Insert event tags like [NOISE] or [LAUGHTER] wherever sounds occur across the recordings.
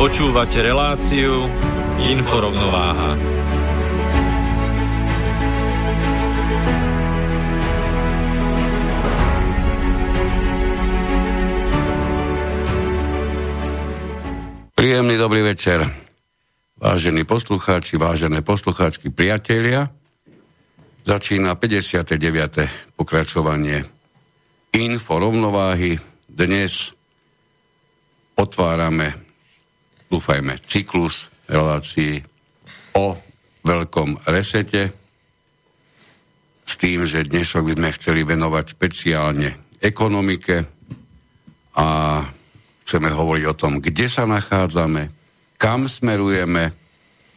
Počúvate reláciu Inforovnováha. Príjemný dobrý večer, vážení poslucháči, vážené poslucháčky, priatelia. Začína 59. pokračovanie Info rovnováhy. Dnes otvárame dúfajme, cyklus relácií o veľkom resete s tým, že dnešok by sme chceli venovať špeciálne ekonomike a chceme hovoriť o tom, kde sa nachádzame, kam smerujeme,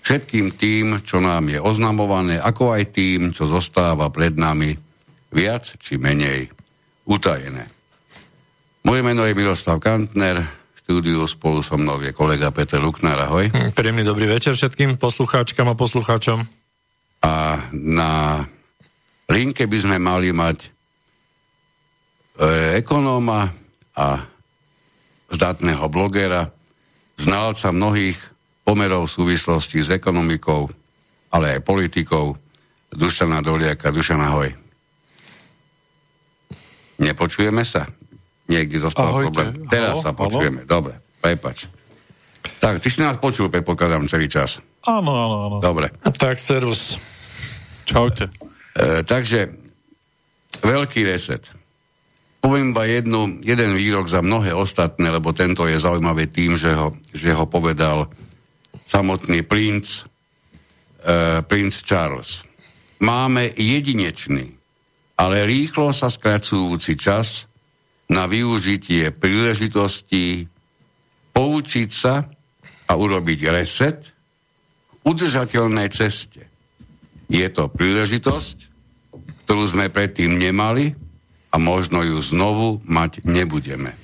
všetkým tým, čo nám je oznamované, ako aj tým, čo zostáva pred nami viac či menej utajené. Moje meno je Miroslav Kantner, štúdiu spolu so mnou je kolega Peter Luknár. Ahoj. Hm, príjemný dobrý večer všetkým poslucháčkam a poslucháčom. A na linke by sme mali mať e, ekonóma a zdátneho blogera, znalca mnohých pomerov v súvislosti s ekonomikou, ale aj politikou, Dušana Doliaka. Dušana, ahoj. Nepočujeme sa? Niekde zostal Ahojte. problém. Teraz halo, sa počujeme. Halo? Dobre, prepač. Tak, ty si nás počul, predpokladám, celý čas. Áno, áno, áno. Dobre. Tak, servus. Čaute. E, takže, veľký reset. Poviem iba jednu, jeden výrok za mnohé ostatné, lebo tento je zaujímavý tým, že ho, že ho povedal samotný princ, e, princ Charles. Máme jedinečný, ale rýchlo sa skracujúci čas, na využitie príležitostí poučiť sa a urobiť reset k udržateľnej ceste. Je to príležitosť, ktorú sme predtým nemali a možno ju znovu mať nebudeme.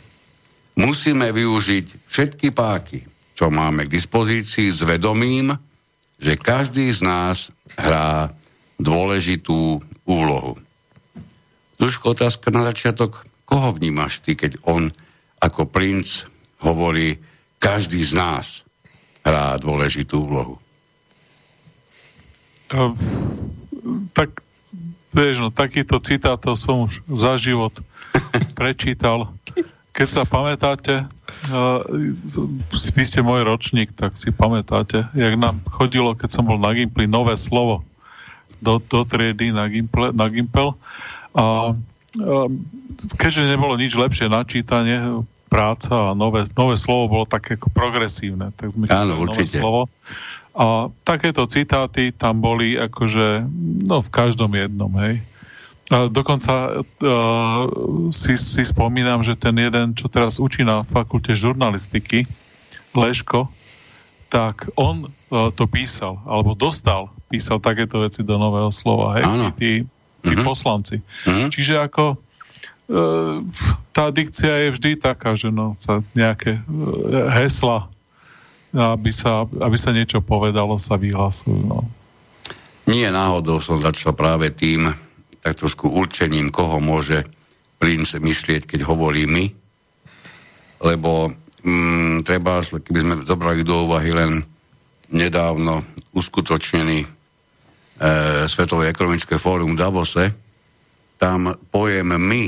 Musíme využiť všetky páky, čo máme k dispozícii s vedomím, že každý z nás hrá dôležitú úlohu. Duško, otázka na začiatok. Koho vnímaš ty, keď on ako princ hovorí, každý z nás hrá dôležitú úlohu? Uh, tak, vieš, no, takýto citátov som už za život [LAUGHS] prečítal. Keď sa pamätáte, uh, vy ste môj ročník, tak si pamätáte, jak nám chodilo, keď som bol na Gimpli, nové slovo do, do triedy na, Gimple, na Gimpel. A keďže nebolo nič lepšie načítanie, práca a nové, nové slovo bolo také ako progresívne. Tak sme Áno, určite. Nové slovo. A takéto citáty tam boli akože, no v každom jednom, hej. A dokonca uh, si, si spomínam, že ten jeden, čo teraz učí na fakulte žurnalistiky, Leško, tak on uh, to písal, alebo dostal, písal takéto veci do nového slova, hej, tí, tí uh-huh. poslanci. Uh-huh. Čiže ako Ehm, tá dikcia je vždy taká, že no, sa nejaké e, hesla, aby sa, aby sa niečo povedalo, sa vyhlasujú. No. Nie náhodou som začal práve tým, tak trošku určením, koho môže princ myslieť, keď hovorí my, lebo mm, treba, keby sme zobrali do úvahy len nedávno uskutočnený e, Svetové ekonomické fórum v Davose, tam pojem my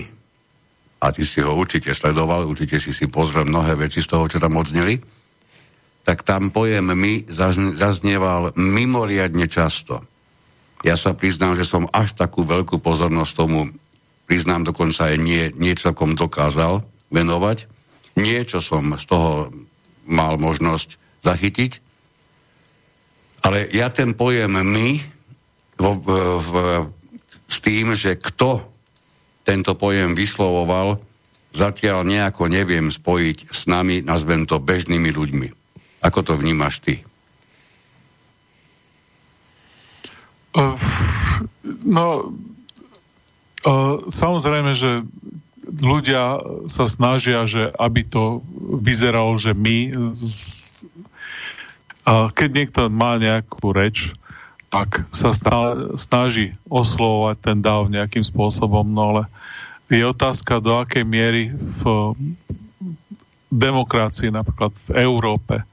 a ty si ho určite sledoval, určite si si pozrel mnohé veci z toho, čo tam odzneli, tak tam pojem my zaznieval mimoriadne často. Ja sa priznám, že som až takú veľkú pozornosť tomu, priznám dokonca aj nie, nie dokázal venovať. Niečo som z toho mal možnosť zachytiť. Ale ja ten pojem my v, v, v, s tým, že kto tento pojem vyslovoval, zatiaľ nejako neviem spojiť s nami, nazvem to bežnými ľuďmi. Ako to vnímaš ty? No, samozrejme, že ľudia sa snažia, že aby to vyzeralo, že my keď niekto má nejakú reč, tak sa snaží oslovovať ten dáv nejakým spôsobom, no ale je otázka, do akej miery v demokracii, napríklad v Európe,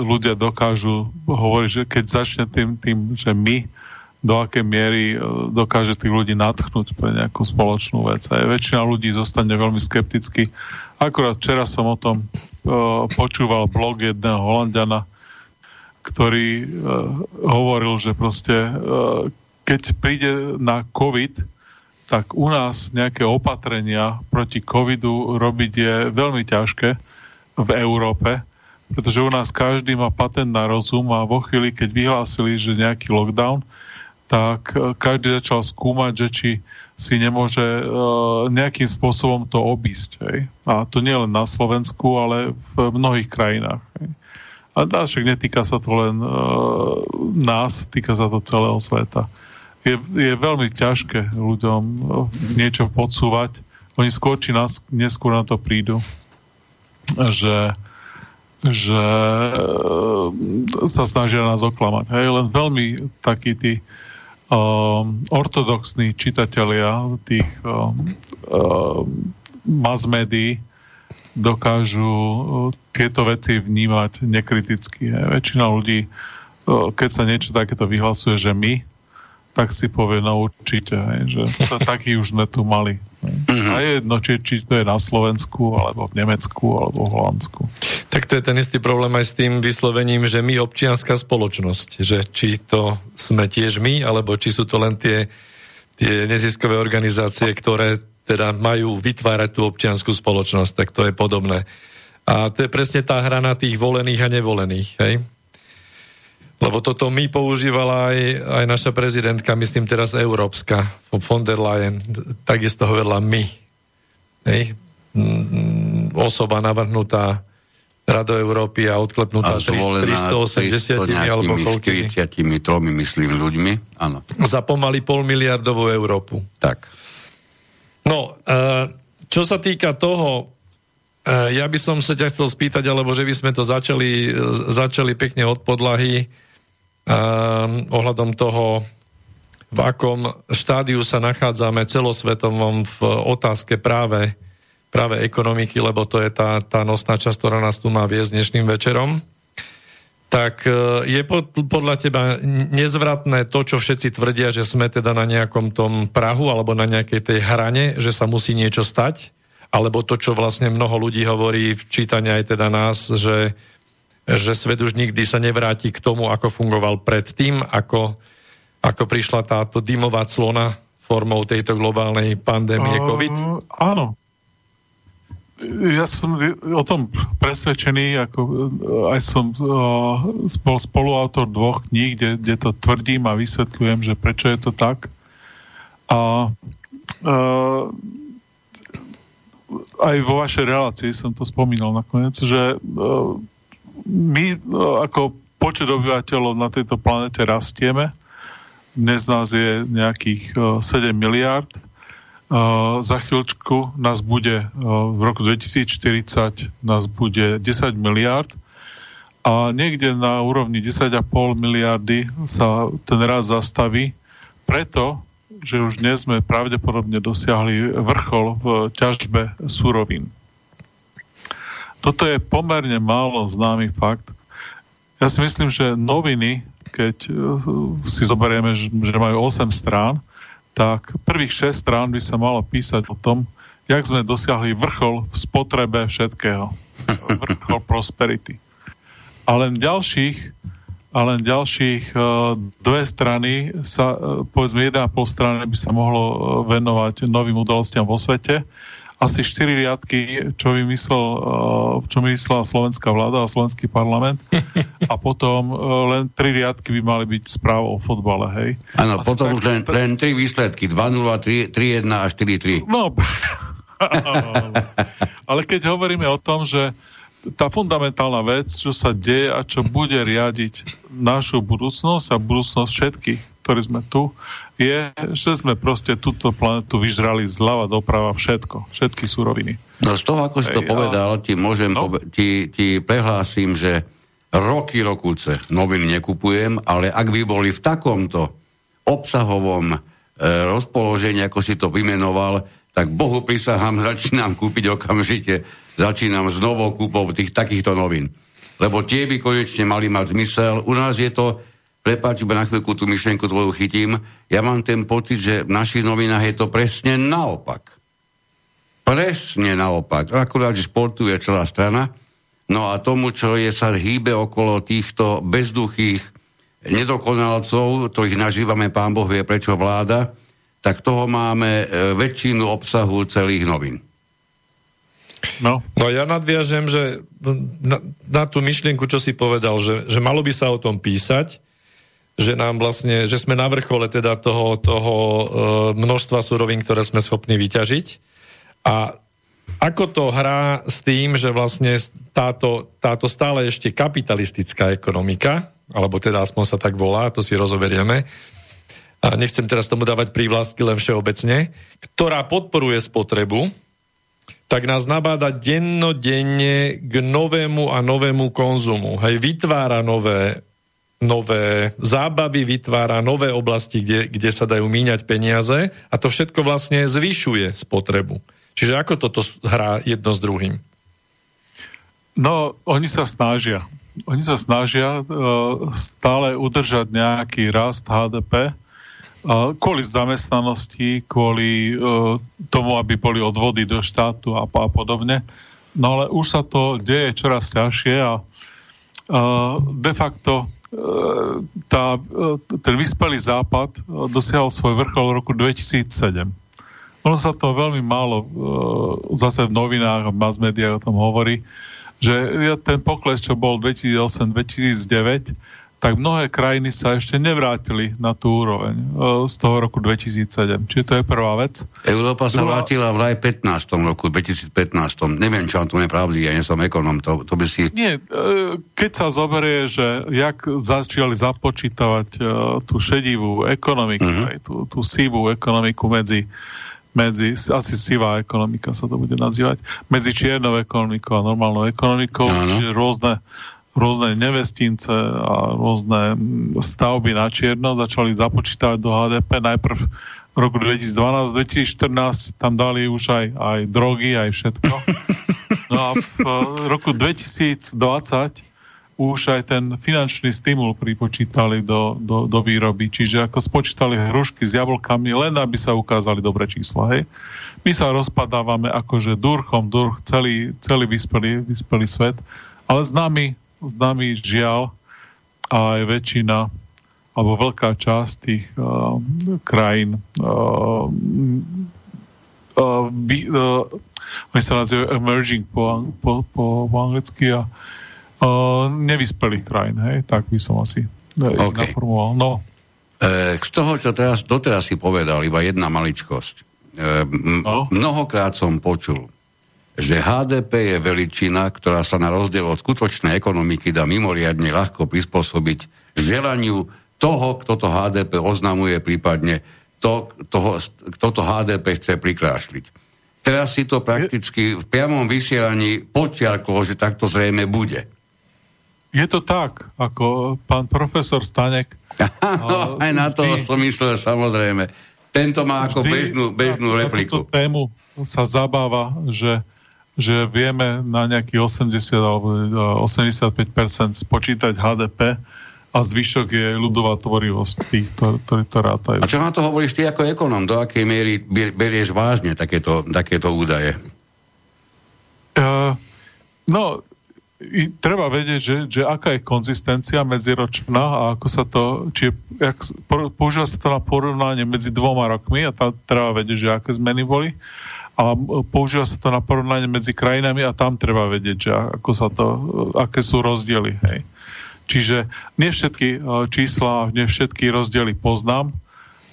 ľudia dokážu hovoriť, že keď začne tým, tým že my, do akej miery e, dokáže tých ľudí natchnúť pre nejakú spoločnú vec. A väčšina ľudí zostane veľmi skepticky. Akurát včera som o tom uh, počúval blog jedného Holandiana, ktorý uh, hovoril, že proste uh, keď príde na COVID, tak u nás nejaké opatrenia proti covidu robiť je veľmi ťažké v Európe, pretože u nás každý má patent na rozum a vo chvíli, keď vyhlásili, že nejaký lockdown, tak e, každý začal skúmať, že či si nemôže uh, nejakým spôsobom to obísť. Hej. A to nie len na Slovensku, ale v mnohých krajinách. Hej. A však netýka sa to len uh, nás, týka sa to celého sveta. Je, je veľmi ťažké ľuďom uh, niečo podsúvať. Oni skôr či nás, neskôr na to prídu, že že sa snažia nás oklamať. Hej, len veľmi takí tí um, ortodoxní čitatelia tých um, um, mass médií dokážu uh, tieto veci vnímať nekriticky. Väčšina ľudí, uh, keď sa niečo takéto vyhlasuje, že my, tak si povie, no určite, hej, že to, [LAUGHS] taký už sme tu mali. Mm-hmm. A je jedno, či, či to je na Slovensku, alebo v Nemecku, alebo v Holandsku. Tak to je ten istý problém aj s tým vyslovením, že my občianská spoločnosť, že či to sme tiež my, alebo či sú to len tie, tie neziskové organizácie, ktoré teda majú vytvárať tú občianskú spoločnosť, tak to je podobné. A to je presne tá hra na tých volených a nevolených. Hej? Lebo toto my používala aj, aj naša prezidentka, myslím teraz európska, von der Leyen, takisto hovorila my. Hej? Mm, osoba navrhnutá Rado Európy a odklepnutá 380 alebo koľkými. 43, myslím, ľuďmi, áno. Za pomaly pol miliardovú Európu. Tak. No, e, čo sa týka toho, e, ja by som sa ťa chcel spýtať, alebo že by sme to začali, e, začali pekne od podlahy, ohľadom toho, v akom štádiu sa nachádzame celosvetovom v otázke práve, práve ekonomiky, lebo to je tá, tá nosná časť, ktorá nás tu má viesť dnešným večerom. Tak e, je pod, podľa teba nezvratné to, čo všetci tvrdia, že sme teda na nejakom tom Prahu alebo na nejakej tej hrane, že sa musí niečo stať? Alebo to, čo vlastne mnoho ľudí hovorí v čítaní aj teda nás, že že svet už nikdy sa nevráti k tomu, ako fungoval predtým, ako, ako prišla táto dymová clona formou tejto globálnej pandémie COVID? Uh, áno. Ja som o tom presvedčený, ako aj som uh, bol spoluautor dvoch kníh, kde, kde to tvrdím a vysvetľujem, že prečo je to tak. A uh, aj vo vašej relácii som to spomínal nakoniec, že my ako počet obyvateľov na tejto planete rastieme. Dnes nás je nejakých 7 miliard. Za chvíľčku nás bude v roku 2040 nás bude 10 miliard a niekde na úrovni 10,5 miliardy sa ten raz zastaví, preto, že už dnes sme pravdepodobne dosiahli vrchol v ťažbe surovín. Toto je pomerne málo známy fakt. Ja si myslím, že noviny, keď uh, si zoberieme, že majú 8 strán, tak prvých 6 strán by sa malo písať o tom, jak sme dosiahli vrchol v spotrebe všetkého. Vrchol prosperity. a len ďalších a len ďalších uh, dve strany sa, uh, povedzme jedna pol strany by sa mohlo uh, venovať novým udalostiam vo svete. Asi štyri riadky, čo vymyslel, uh, čo vymyslela slovenská vláda a slovenský parlament. [LAUGHS] A potom uh, len tri riadky by mali byť správou o fotbale, hej. Áno, potom už len, len tri výsledky, 2-0, 3-1 a 4-3. No, [LAUGHS] ale keď hovoríme o tom, že tá fundamentálna vec, čo sa deje a čo bude riadiť našu budúcnosť a budúcnosť všetkých, ktorí sme tu, je, že sme proste túto planetu vyžrali zľava doprava všetko, všetky suroviny. No z toho, ako si to povedal, ti môžem, no? pobe- ti, ti prehlásim, že roky, rokúce noviny nekupujem, ale ak by boli v takomto obsahovom e, rozpoložení, ako si to vymenoval, tak Bohu prisahám, [LAUGHS] začínam kúpiť okamžite začínam s novou kúpou tých takýchto novín. Lebo tie by konečne mali mať zmysel. U nás je to, prepáč, iba na chvíľku tú myšlenku tvoju chytím, ja mám ten pocit, že v našich novinách je to presne naopak. Presne naopak. Akurát, že športuje celá strana. No a tomu, čo je sa hýbe okolo týchto bezduchých nedokonalcov, ktorých nazývame pán Boh vie prečo vláda, tak toho máme e, väčšinu obsahu celých novín. No. no ja nadviažem, že na, na tú myšlienku, čo si povedal, že, že malo by sa o tom písať, že nám vlastne, že sme na vrchole teda toho, toho e, množstva surovín, ktoré sme schopní vyťažiť. A ako to hrá s tým, že vlastne táto, táto stále ešte kapitalistická ekonomika, alebo teda aspoň sa tak volá, to si rozoberieme, a nechcem teraz tomu dávať prívlastky len všeobecne, ktorá podporuje spotrebu, tak nás nabáda dennodenne k novému a novému konzumu. Hej, vytvára nové, nové zábavy, vytvára nové oblasti, kde, kde sa dajú míňať peniaze a to všetko vlastne zvyšuje spotrebu. Čiže ako toto hrá jedno s druhým? No, oni sa snažia. Oni sa snažia uh, stále udržať nejaký rast HDP, kvôli zamestnanosti, kvôli uh, tomu, aby boli odvody do štátu a, a podobne. No ale už sa to deje čoraz ťažšie a uh, de facto uh, tá, ten vyspelý západ uh, dosiahol svoj vrchol v roku 2007. Ono sa to veľmi málo uh, zase v novinách a mass o tom hovorí, že ten pokles, čo bol 2008-2009, tak mnohé krajiny sa ešte nevrátili na tú úroveň e, z toho roku 2007. Čiže to je prvá vec. Európa sa Druhá... vrátila v 15. roku, 2015. Neviem, čo to je pravdy, ja nie som ekonom, to, to by si... Nie, e, keď sa zoberie, že jak začali započítavať e, tú šedivú ekonomiku, uh-huh. aj tú, tú sivú ekonomiku medzi medzi, asi sivá ekonomika sa to bude nazývať, medzi čiernou ekonomikou a normálnou ekonomikou, ano. čiže rôzne rôzne nevestince a rôzne stavby na čierno začali započítavať do HDP. Najprv v roku 2012-2014 tam dali už aj, aj drogy, aj všetko. No a v roku 2020 už aj ten finančný stimul pripočítali do, do, do výroby. Čiže ako spočítali hrušky s jablkami, len aby sa ukázali dobré čísla. Hej. My sa rozpadávame akože durchom, durch, celý, celý vyspelý, vyspelý svet, ale s nami nami žiaľ aj väčšina alebo veľká časť tých uh, krajín uh, uh, by, uh, oni sa nazývajú emerging po, po, po, po anglicky a uh, nevyspelých krajín, hej, tak by som asi uh, okay. naformoval. No. E, z toho, čo teraz, doteraz si povedal, iba jedna maličkosť. E, m- no. Mnohokrát som počul, že HDP je veličina, ktorá sa na rozdiel od skutočnej ekonomiky dá mimoriadne ľahko prispôsobiť želaniu toho, kto to HDP oznamuje, prípadne to, toho, kto to HDP chce prikrášliť. Teraz si to prakticky v priamom vysielaní počiarklo, že takto zrejme bude. Je to tak, ako pán profesor Stanek. [LAUGHS] no, aj na to vždy, som myslel, samozrejme. Tento má ako vždy, bežnú, bežnú repliku. Na tému sa zabáva, že že vieme na nejakých 80 alebo 85% e, spočítať HDP a zvyšok je ľudová tvorivosť tých, ktorí to rátajú. A čo na to hovoríš ty ako ekonom? Do akej miery berieš vážne takéto, takéto údaje? Uh, no, i treba vedieť, že, že aká je konzistencia medziročná a ako sa to, či jak, používa sa to na porovnanie medzi dvoma rokmi a tam treba vedieť, že aké zmeny boli a používa sa to na porovnanie medzi krajinami a tam treba vedieť, že ako sa to, aké sú rozdiely. Hej. Čiže nie všetky e, čísla, nie všetky rozdiely poznám,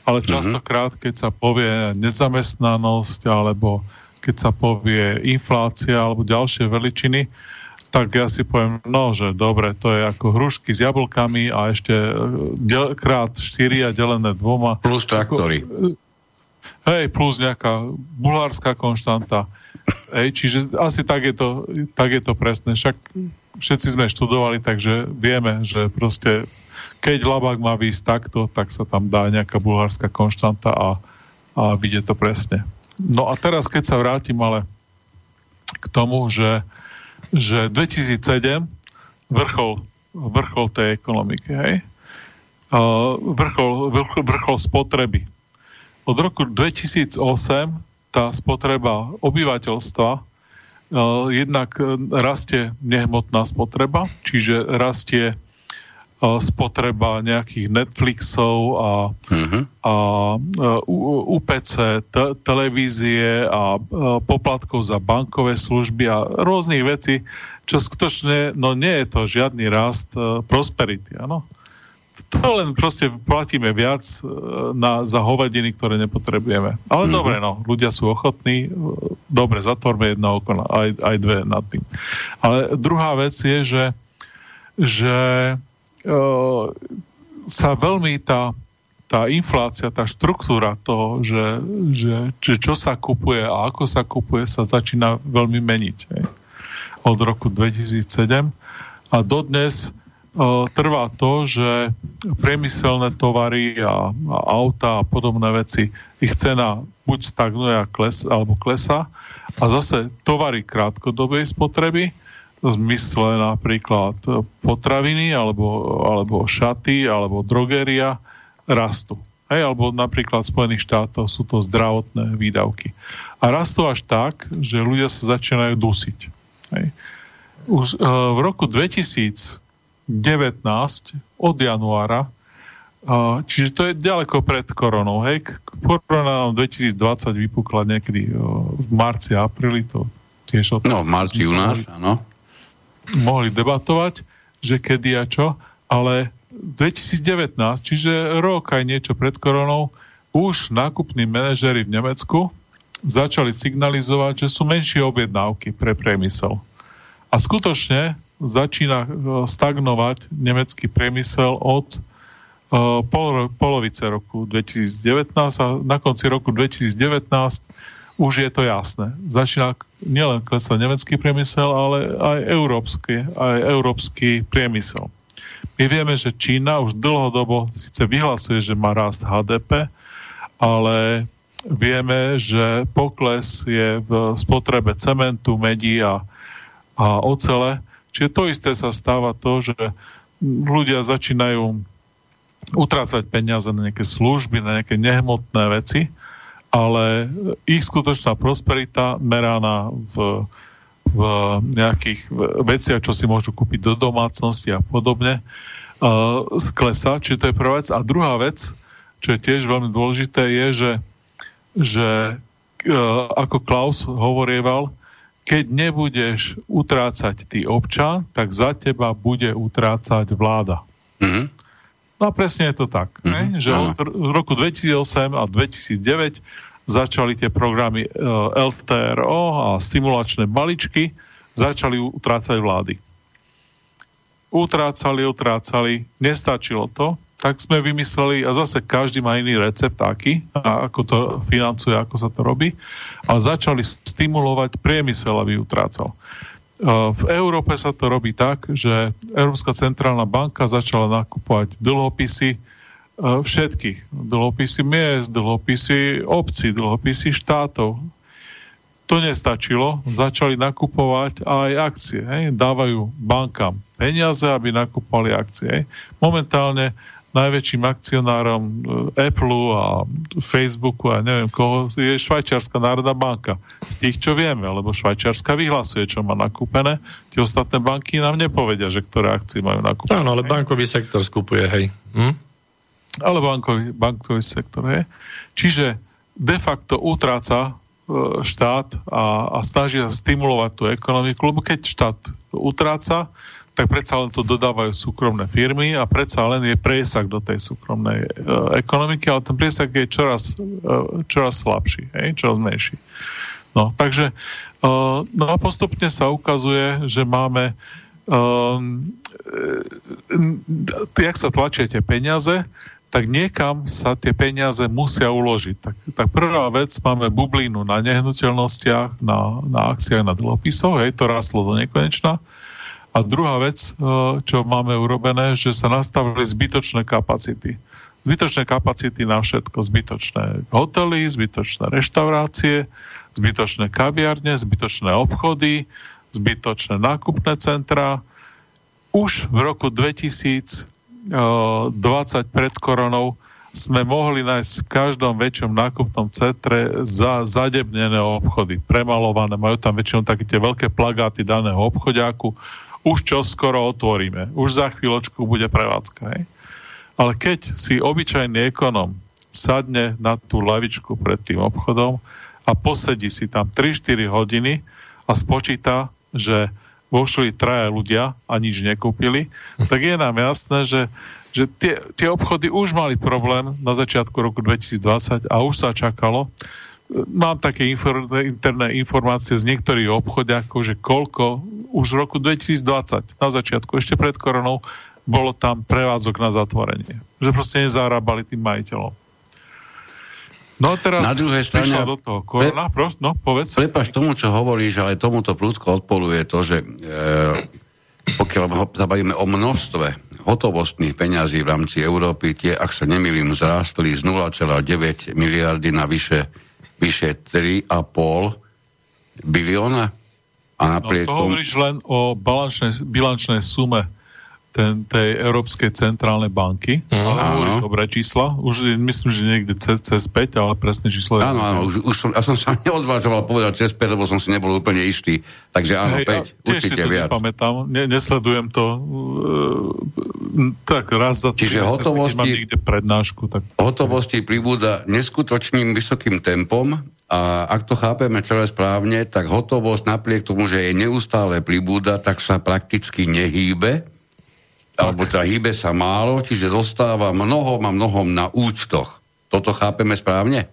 ale mhm. častokrát, keď sa povie nezamestnanosť alebo keď sa povie inflácia alebo ďalšie veličiny, tak ja si poviem, no, že dobre, to je ako hrušky s jablkami a ešte e, del, krát 4 a delené dvoma. Plus traktory. Ako, hej, plus nejaká bulhárska konštanta. Hej, čiže asi tak je, to, tak je to presné. Však všetci sme študovali, takže vieme, že proste keď labák má výsť takto, tak sa tam dá nejaká bulhárska konštanta a, a vidie to presne. No a teraz, keď sa vrátim ale k tomu, že že 2007 vrchol, vrchol tej ekonomiky, hej? Vrchol, vrchol, vrchol spotreby. Od roku 2008 tá spotreba obyvateľstva jednak rastie nehmotná spotreba, čiže rastie spotreba nejakých Netflixov a, uh-huh. a UPC, te, televízie a, poplatkov za bankové služby a rôznych vecí, čo skutočne, no nie je to žiadny rast prosperity, áno. To len proste platíme viac uh, na, za hovadiny, ktoré nepotrebujeme. Ale uh-huh. dobre, no, ľudia sú ochotní, dobre, zatvorme jedno oko, aj, aj dve nad tým. Ale druhá vec je, že že sa veľmi tá, tá inflácia, tá štruktúra toho, že, že, že čo sa kupuje a ako sa kupuje, sa začína veľmi meniť. Hej. Od roku 2007 a dodnes trvá to, že priemyselné tovary a, a auta a podobné veci, ich cena buď stagnuje a kles, alebo klesa a zase tovary krátkodobej spotreby v zmysle napríklad potraviny alebo, alebo šaty alebo drogeria rastú. Hej, alebo napríklad v Spojených štátoch sú to zdravotné výdavky. A rastú až tak, že ľudia sa začínajú dusiť. Hej. Už uh, v roku 2019 od januára čiže to je ďaleko pred koronou. Hej. Korona 2020 vypukla niekedy v marci, apríli, to tiež... No, v marci u nás, áno mohli debatovať, že kedy a čo, ale 2019, čiže rok aj niečo pred koronou, už nákupní manažery v Nemecku začali signalizovať, že sú menšie objednávky pre priemysel. A skutočne začína e, stagnovať nemecký priemysel od uh, pol, polovice roku 2019 a na konci roku 2019 už je to jasné. Začína nielen klesať nemecký priemysel, ale aj európsky, aj európsky priemysel. My vieme, že Čína už dlhodobo síce vyhlasuje, že má rast HDP, ale vieme, že pokles je v spotrebe cementu, medí a, a ocele. Čiže to isté sa stáva to, že ľudia začínajú utrácať peniaze na nejaké služby, na nejaké nehmotné veci ale ich skutočná prosperita meraná v, v nejakých veciach, čo si môžu kúpiť do domácnosti a podobne, uh, klesá, čiže to je prvá vec. A druhá vec, čo je tiež veľmi dôležité, je, že, že uh, ako Klaus hovorieval, keď nebudeš utrácať ty občan, tak za teba bude utrácať vláda. Mm-hmm. No a presne je to tak, mm-hmm. že od roku 2008 a 2009 začali tie programy e, LTRO a stimulačné maličky, začali utrácať vlády. Utrácali, utrácali, nestačilo to, tak sme vymysleli, a zase každý má iný recept aký, a ako to financuje, ako sa to robí, ale začali stimulovať priemysel, aby utrácal. V Európe sa to robí tak, že Európska centrálna banka začala nakupovať dlhopisy všetkých. Dlhopisy miest, dlhopisy obcí, dlhopisy štátov. To nestačilo. Začali nakupovať aj akcie. Hej. Dávajú bankám peniaze, aby nakupovali akcie. Hej. Momentálne najväčším akcionárom e, Apple a Facebooku a neviem koho, je Švajčiarska národná banka. Z tých, čo vieme, lebo Švajčiarska vyhlasuje, čo má nakúpené. Tie ostatné banky nám nepovedia, že ktoré akcie majú nakúpené. Áno, ale bankový sektor skupuje, hej. Hm? Ale bankový, bankový sektor, hej. Čiže de facto utráca e, štát a, a snaží sa stimulovať tú ekonomiku, lebo keď štát utráca, tak predsa len to dodávajú súkromné firmy a predsa len je priesak do tej súkromnej e, ekonomiky, ale ten priesak je čoraz, e, čoraz slabší, hej, čoraz menší. No, takže e, no a postupne sa ukazuje, že máme e, e, jak sa tlačia tie peniaze, tak niekam sa tie peniaze musia uložiť. Tak, tak prvá vec, máme bublinu na nehnuteľnostiach, na, na akciách, na dlhopisoch, hej, to rastlo do nekonečna. A druhá vec, e, čo máme urobené, že sa nastavili zbytočné kapacity. Zbytočné kapacity na všetko. Zbytočné hotely, zbytočné reštaurácie, zbytočné kaviarne, zbytočné obchody, zbytočné nákupné centra. Už v roku 2020 pred koronou sme mohli nájsť v každom väčšom nákupnom centre za, zadebnené obchody, premalované, majú tam väčšinou také tie veľké plagáty daného obchodiaku, už čo skoro otvoríme. Už za chvíľočku bude prevádzka. Hej? Ale keď si obyčajný ekonom sadne na tú lavičku pred tým obchodom a posedí si tam 3-4 hodiny a spočíta, že vošli traja ľudia a nič nekúpili, tak je nám jasné, že, že tie, tie obchody už mali problém na začiatku roku 2020 a už sa čakalo, mám také infor, interné informácie z niektorých obchodiakov, že koľko už v roku 2020, na začiatku, ešte pred koronou, bolo tam prevádzok na zatvorenie. Že proste nezarábali tým majiteľom. No teraz na druhej strane, do toho korona, pre, prost, no povedz. Prepaš tomu, čo hovoríš, ale tomuto prúdko odpoluje to, že e, pokiaľ sa bavíme o množstve hotovostných peňazí v rámci Európy, tie, ak sa nemýlim, zrástli z 0,9 miliardy na vyše vyše 3,5 bilióna. A napriek no, to hovoríš len o balančnej, bilančnej sume ten, tej Európskej centrálnej banky. Mm. Ale hovoríš dobré čísla. Už myslím, že niekde cez, cez 5, ale presné číslo je... Áno, áno, už, už som, ja som sa [LAUGHS] neodvážoval povedať cez 5, lebo som si nebol úplne istý. Takže áno, Hej, 5, ja, určite to viac. nepamätám, ne, nesledujem to uh, tak raz za Čiže hotovosti, mám niekde prednášku. Tak... Hotovosti pribúda neskutočným vysokým tempom a ak to chápeme celé správne, tak hotovosť napriek tomu, že je neustále pribúda, tak sa prakticky nehýbe alebo teda hýbe sa málo, čiže zostáva mnohom a mnohom na účtoch. Toto chápeme správne?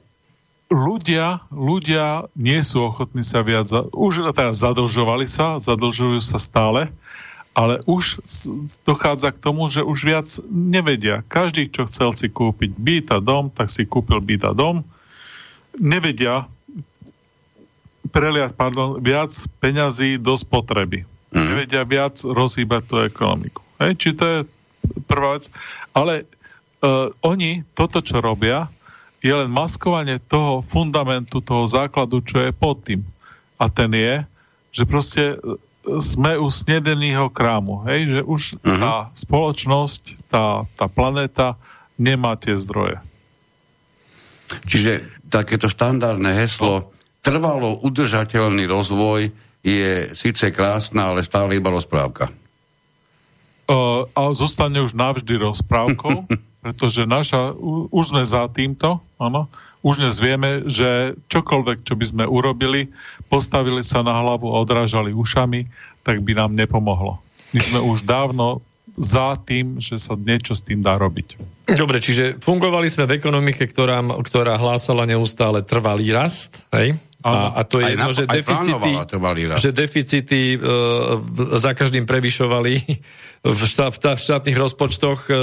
Ľudia, ľudia nie sú ochotní sa viac, za, už teraz zadlžovali sa, zadlžujú sa stále, ale už dochádza k tomu, že už viac nevedia. Každý, čo chcel si kúpiť byt a dom, tak si kúpil byt a dom. Nevedia preliať pardon, viac peňazí do spotreby. Mm. Nevedia viac rozhýbať tú ekonomiku. Hej, či to je prvá vec. Ale uh, oni toto, čo robia, je len maskovanie toho fundamentu, toho základu, čo je pod tým. A ten je, že proste e, sme u snedeného krámu. Hej? Že už uh-huh. tá spoločnosť, tá, tá planéta nemá tie zdroje. Čiže takéto štandardné heslo trvalo udržateľný rozvoj je síce krásna, ale stále iba rozprávka uh, a zostane už navždy rozprávkou, [LAUGHS] pretože naša, už sme za týmto, áno, už dnes vieme, že čokoľvek, čo by sme urobili, postavili sa na hlavu a odrážali ušami, tak by nám nepomohlo. My sme už dávno za tým, že sa niečo s tým dá robiť. Dobre, čiže fungovali sme v ekonomike, ktorá, ktorá hlásala neustále trvalý rast, hej? A, a to je jedno, že deficity, že deficity e, za každým prevyšovali v, štát, v štátnych rozpočtoch e,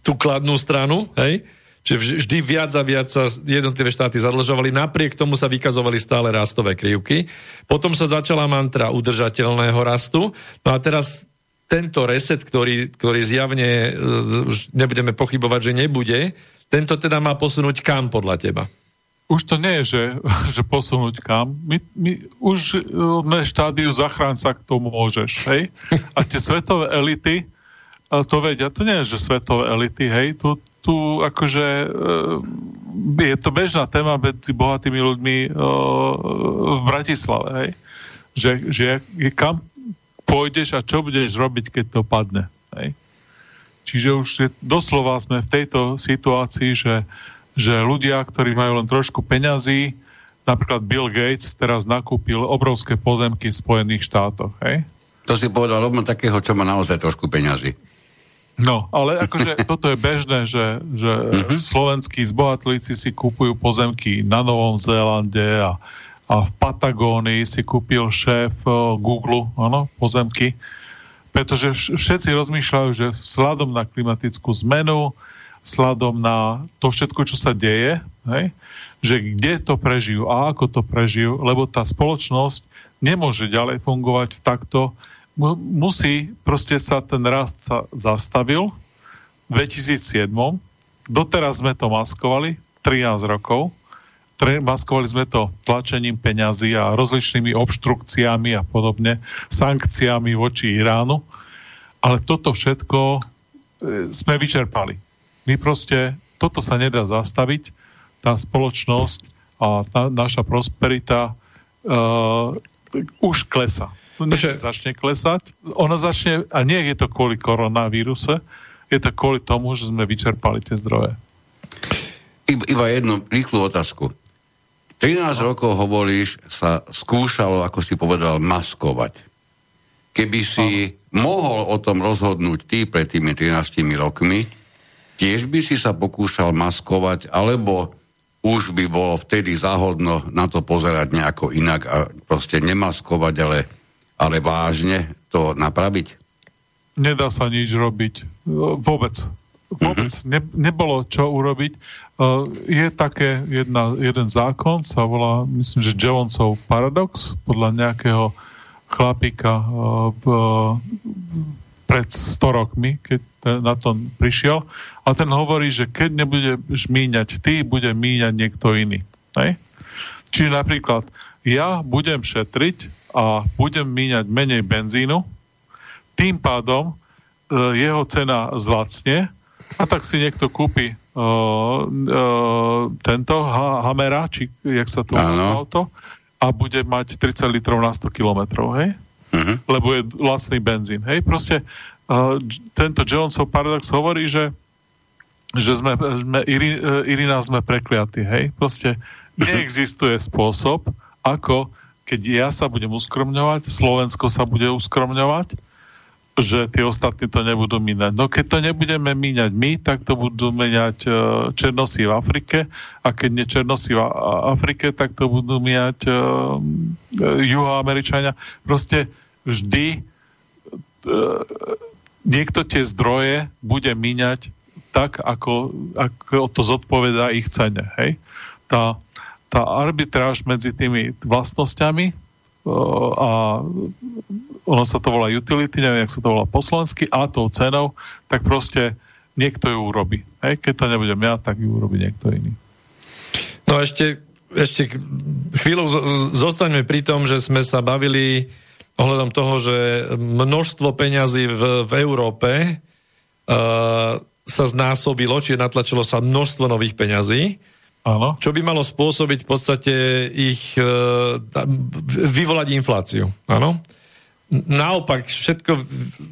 tú kladnú stranu, hej? Čiže vždy viac a viac sa jednotlivé štáty zadlžovali, napriek tomu sa vykazovali stále rastové krivky. Potom sa začala mantra udržateľného rastu. No a teraz tento reset, ktorý, ktorý zjavne e, nebudeme pochybovať, že nebude, tento teda má posunúť kam podľa teba? Už to nie je, že, [LAUGHS] že posunúť kam. My, my už sme štádiu zachrán sa k tomu môžeš, hej? A tie svetové elity to vedia. To nie je, že svetové elity, hej, tu, tu akože e, je to bežná téma medzi bohatými ľuďmi e, v Bratislave, hej. Že, že kam pôjdeš a čo budeš robiť, keď to padne, hej. Čiže už je, doslova sme v tejto situácii, že, že ľudia, ktorí majú len trošku peňazí, napríklad Bill Gates teraz nakúpil obrovské pozemky v Spojených štátoch, hej? To si povedal rovno takého, čo má naozaj trošku peňazí. No, ale akože [LAUGHS] toto je bežné, že, že uh-huh. slovenskí zbohatlíci si kupujú pozemky na Novom Zélande a, a v Patagónii si kúpil šéf uh, Google ano, pozemky, pretože všetci rozmýšľajú, že vzhľadom na klimatickú zmenu, vzhľadom na to všetko, čo sa deje, hej, že kde to prežijú a ako to prežijú, lebo tá spoločnosť nemôže ďalej fungovať takto, musí, proste sa ten rast sa zastavil v 2007. Doteraz sme to maskovali 13 rokov. Maskovali sme to tlačením peňazí a rozličnými obštrukciami a podobne, sankciami voči Iránu. Ale toto všetko e, sme vyčerpali. My proste, toto sa nedá zastaviť. Tá spoločnosť a tá naša prosperita uh, už klesa nech začne klesať. Ona začne, a nie je to kvôli koronavíruse, je to kvôli tomu, že sme vyčerpali tie zdroje. Iba jednu rýchlu otázku. 13 no. rokov hovoríš, sa skúšalo, ako si povedal, maskovať. Keby si no. mohol o tom rozhodnúť ty pred tými 13 rokmi, tiež by si sa pokúšal maskovať, alebo už by bolo vtedy záhodno na to pozerať nejako inak a proste nemaskovať, ale ale vážne to napraviť? Nedá sa nič robiť. Vôbec. Vôbec mm-hmm. ne, nebolo čo urobiť. Uh, je také jedna, jeden zákon, sa volá, myslím, že Jevonsov paradox, podľa nejakého chlapíka uh, v, uh, pred 100 rokmi, keď na to prišiel. A ten hovorí, že keď nebudeš míňať ty, bude míňať niekto iný. Hej? Čiže napríklad ja budem šetriť a budem míňať menej benzínu, tým pádom e, jeho cena zlacne a tak si niekto kúpi e, e, tento ha, Hamera, či jak sa to volá auto, a bude mať 30 litrov na 100 kilometrov, hej? Uh-huh. Lebo je lacný benzín, hej? Proste e, tento Jonesov paradox hovorí, že že sme, sme Iri, e, Irina sme prekliatí, hej? Proste neexistuje spôsob, ako keď ja sa budem uskromňovať, Slovensko sa bude uskromňovať, že tie ostatní to nebudú míňať. No keď to nebudeme míňať my, tak to budú míňať uh, Černosí v Afrike a keď nie Černosí v Afrike, tak to budú míňať uh, Juhoameričania. Proste vždy uh, niekto tie zdroje bude míňať tak, ako, ako to zodpovedá ich cene. Hej? Tá, tá arbitráž medzi tými vlastnosťami a ono sa to volá utility, neviem, jak sa to volá po a tou cenou, tak proste niekto ju urobí. Hej? Keď to nebudem ja, tak ju urobí niekto iný. No ešte, ešte chvíľu zostaňme pri tom, že sme sa bavili ohľadom toho, že množstvo peňazí v, v Európe uh, sa znásobilo, čiže natlačilo sa množstvo nových peňazí Áno. Čo by malo spôsobiť v podstate ich e, vyvolať infláciu. Áno? Naopak, všetko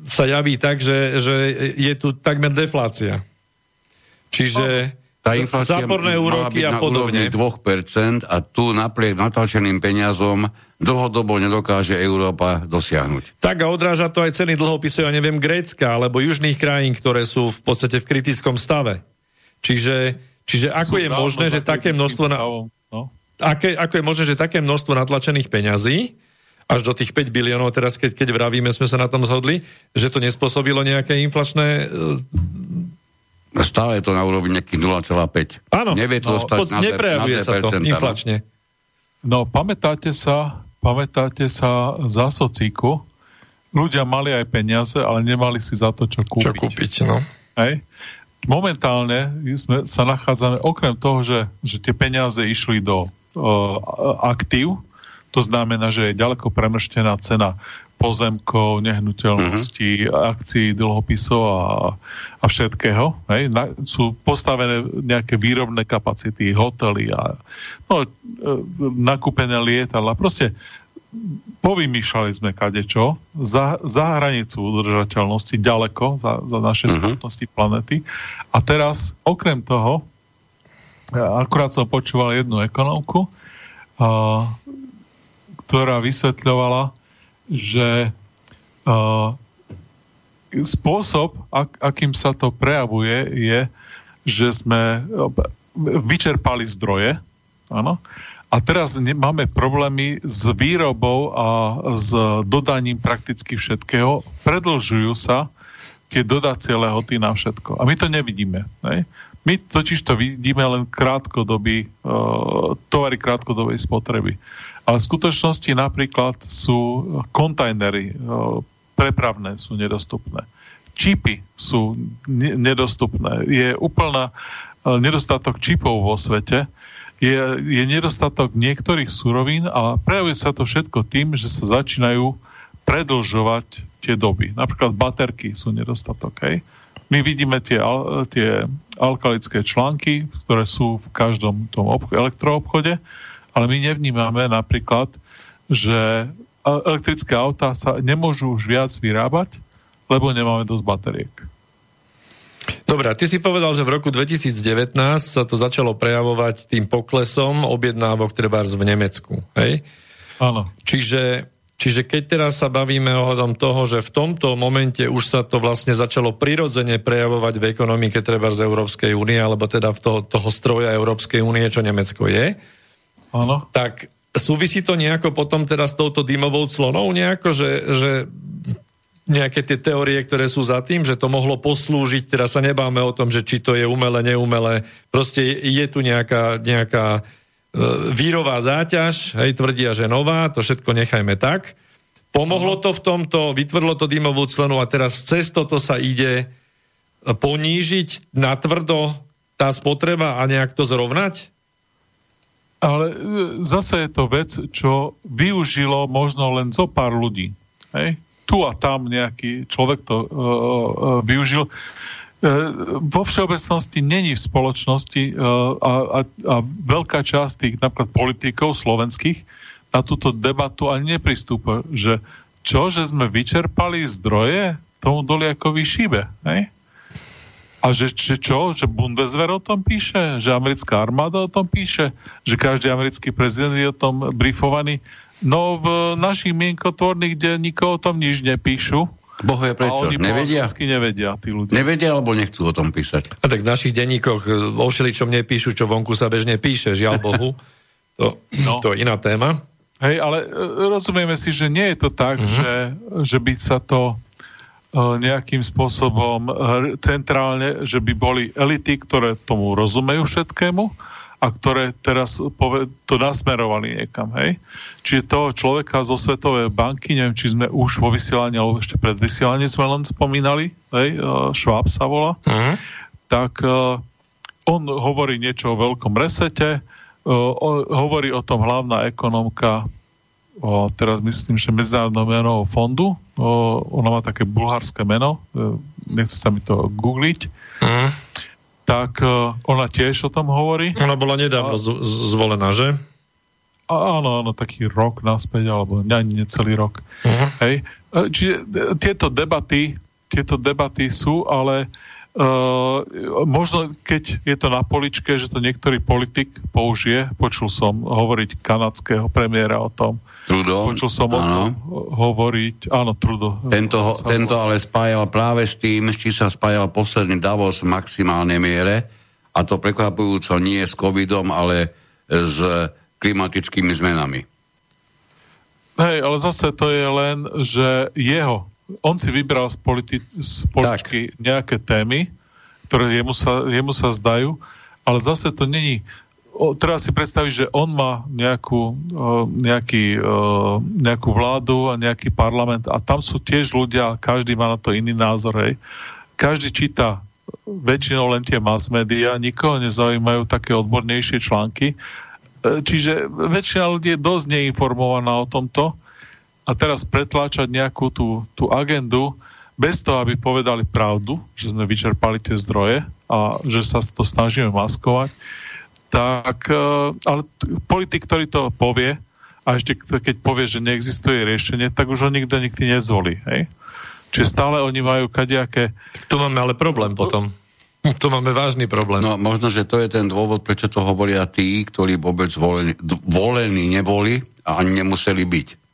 sa javí tak, že, že je tu takmer deflácia. Čiže tá inflácia záporné úroky a podobne. 2% a tu napriek natlačeným peniazom dlhodobo nedokáže Európa dosiahnuť. Tak a odráža to aj ceny dlhopisov, ja neviem, Grécka alebo južných krajín, ktoré sú v podstate v kritickom stave. Čiže Čiže ako je možné, že také množstvo... Na... No. Aké, ako je možné, že také množstvo natlačených peňazí, až do tých 5 biliónov, teraz keď, keď vravíme, sme sa na tom zhodli, že to nespôsobilo nejaké inflačné... E, Stále je to na úrovni nejakých 0,5. Áno, Nevie to no, dostať na neprejavuje sa to inflačne. No, pamätáte sa, pamätáte sa za socíku, ľudia mali aj peniaze, ale nemali si za to, čo kúpiť. Čo kúpiť, no. Hej? momentálne sme, sa nachádzame, okrem toho, že, že tie peniaze išli do uh, aktív, To znamená, že je ďaleko premrštená cena pozemkov, nehnuteľností, mm-hmm. akcií, dlhopisov a, a všetkého. Hej? Na, sú postavené nejaké výrobné kapacity, hotely a no, e, nakúpené lietadla. Proste povymýšľali sme kadečo za, za hranicu udržateľnosti, ďaleko za, za naše mm-hmm. schopnosti planety. A teraz, okrem toho, akurát som počúval jednu ekonomku, a, ktorá vysvetľovala, že uh, spôsob, ak, akým sa to prejavuje, je, že sme vyčerpali zdroje, áno, a teraz máme problémy s výrobou a s dodaním prakticky všetkého. Predlžujú sa tie dodacie lehoty na všetko. A my to nevidíme. Ne? My totiž to vidíme len krátkodobý, uh, tovary krátkodobej spotreby. Ale v skutočnosti napríklad sú kontajnery e, prepravné sú nedostupné. Čipy sú nedostupné. Je úplná e, nedostatok čipov vo svete. Je, je nedostatok niektorých surovín a prejavuje sa to všetko tým, že sa začínajú predlžovať tie doby. Napríklad baterky sú nedostatok. Hej? My vidíme tie, tie alkalické články, ktoré sú v každom tom elektroobchode ale my nevnímame napríklad, že elektrické autá sa nemôžu už viac vyrábať, lebo nemáme dosť bateriek. Dobre, ty si povedal, že v roku 2019 sa to začalo prejavovať tým poklesom objednávok trebárs v Nemecku, hej? Áno. Čiže, čiže keď teraz sa bavíme ohľadom toho, že v tomto momente už sa to vlastne začalo prirodzene prejavovať v ekonomike trebárs Európskej únie, alebo teda v toho, toho stroja Európskej únie, čo Nemecko je, Áno. Tak súvisí to nejako potom teda s touto dymovou clonou nejako, že, že nejaké tie teórie, ktoré sú za tým, že to mohlo poslúžiť, teraz sa nebáme o tom, že či to je umelé, neumelé, proste je tu nejaká, nejaká e, vírová záťaž, hej, tvrdia, že nová, to všetko nechajme tak. Pomohlo to v tomto, vytvrdlo to dymovú clenu a teraz cez toto sa ide ponížiť natvrdo tá spotreba a nejak to zrovnať? Ale e, zase je to vec, čo využilo možno len zo pár ľudí. Hej? Tu a tam nejaký človek to uh, uh, využil. Uh, vo všeobecnosti není v spoločnosti uh, a, a, a veľká časť tých napríklad politikov slovenských na túto debatu ani nepristúpa, že čo, že sme vyčerpali zdroje, tomu doliakovi šíbe. Hej? A že, že čo? Že Bundeswehr o tom píše? Že americká armáda o tom píše? Že každý americký prezident je o tom briefovaný? No v našich mienkotvorných denníkoch o tom nič nepíšu. Boh je prečo? oni nevedia? nevedia tí ľudia. Nevedia alebo nechcú o tom písať? A tak v našich denníkoch e, o všeličom nepíšu, čo vonku sa bežne píše, žiaľ Bohu. [LAUGHS] To, no. to je iná téma. Hej, ale e, rozumieme si, že nie je to tak, mm-hmm. že, že by sa to nejakým spôsobom e, centrálne, že by boli elity, ktoré tomu rozumejú všetkému a ktoré teraz to nasmerovali niekam, hej. Čiže toho človeka zo Svetovej banky, neviem, či sme už vo vysielaní, alebo ešte pred vysielaním sme len spomínali, hej, e, Schwab sa volá, uh-huh. tak uh, on hovorí niečo o veľkom resete, uh, hovorí o tom hlavná ekonomka o, teraz myslím, že Medzinárodného menového fondu, o, ona má také bulharské meno, e, nechce sa mi to googliť, mm. tak e, ona tiež o tom hovorí. Ona bola nedávno a, zvolená, že? A, áno, áno, taký rok naspäť, alebo ani necelý rok. Mm. Hej. E, čiže tieto debaty, tieto debaty sú, ale Uh, možno keď je to na poličke, že to niektorý politik použije, počul som hovoriť kanadského premiéra o tom, Trudo. Počul som o tom hovoriť. Áno, Trudo. Tento, ho, tento ale spájal práve s tým, či sa spájal posledný Davos v maximálnej miere, a to prekvapujúco nie s covidom, ale s klimatickými zmenami. Hej, ale zase to je len, že jeho, on si vybral z, politi- z politiky tak. nejaké témy, ktoré jemu sa, jemu sa zdajú, ale zase to není o, treba si predstaviť, že on má nejakú, o, nejaký, o, nejakú vládu a nejaký parlament a tam sú tiež ľudia, každý má na to iný názor. Hej. Každý číta väčšinou len tie mass media, nikoho nezaujímajú také odbornejšie články. čiže väčšina ľudí je dosť neinformovaná o tomto a teraz pretláčať nejakú tú, tú agendu bez toho, aby povedali pravdu, že sme vyčerpali tie zdroje a že sa to snažíme maskovať, tak, e, ale politik, ktorý to povie, a ešte keď povie, že neexistuje riešenie, tak už ho nikto nikdy nezvolí. Hej? Čiže stále oni majú kadejaké... Tu máme ale problém potom. [LAUGHS] Tu máme vážny problém. No možno, že to je ten dôvod, prečo to hovoria tí, ktorí vôbec volení, volení neboli a ani nemuseli byť.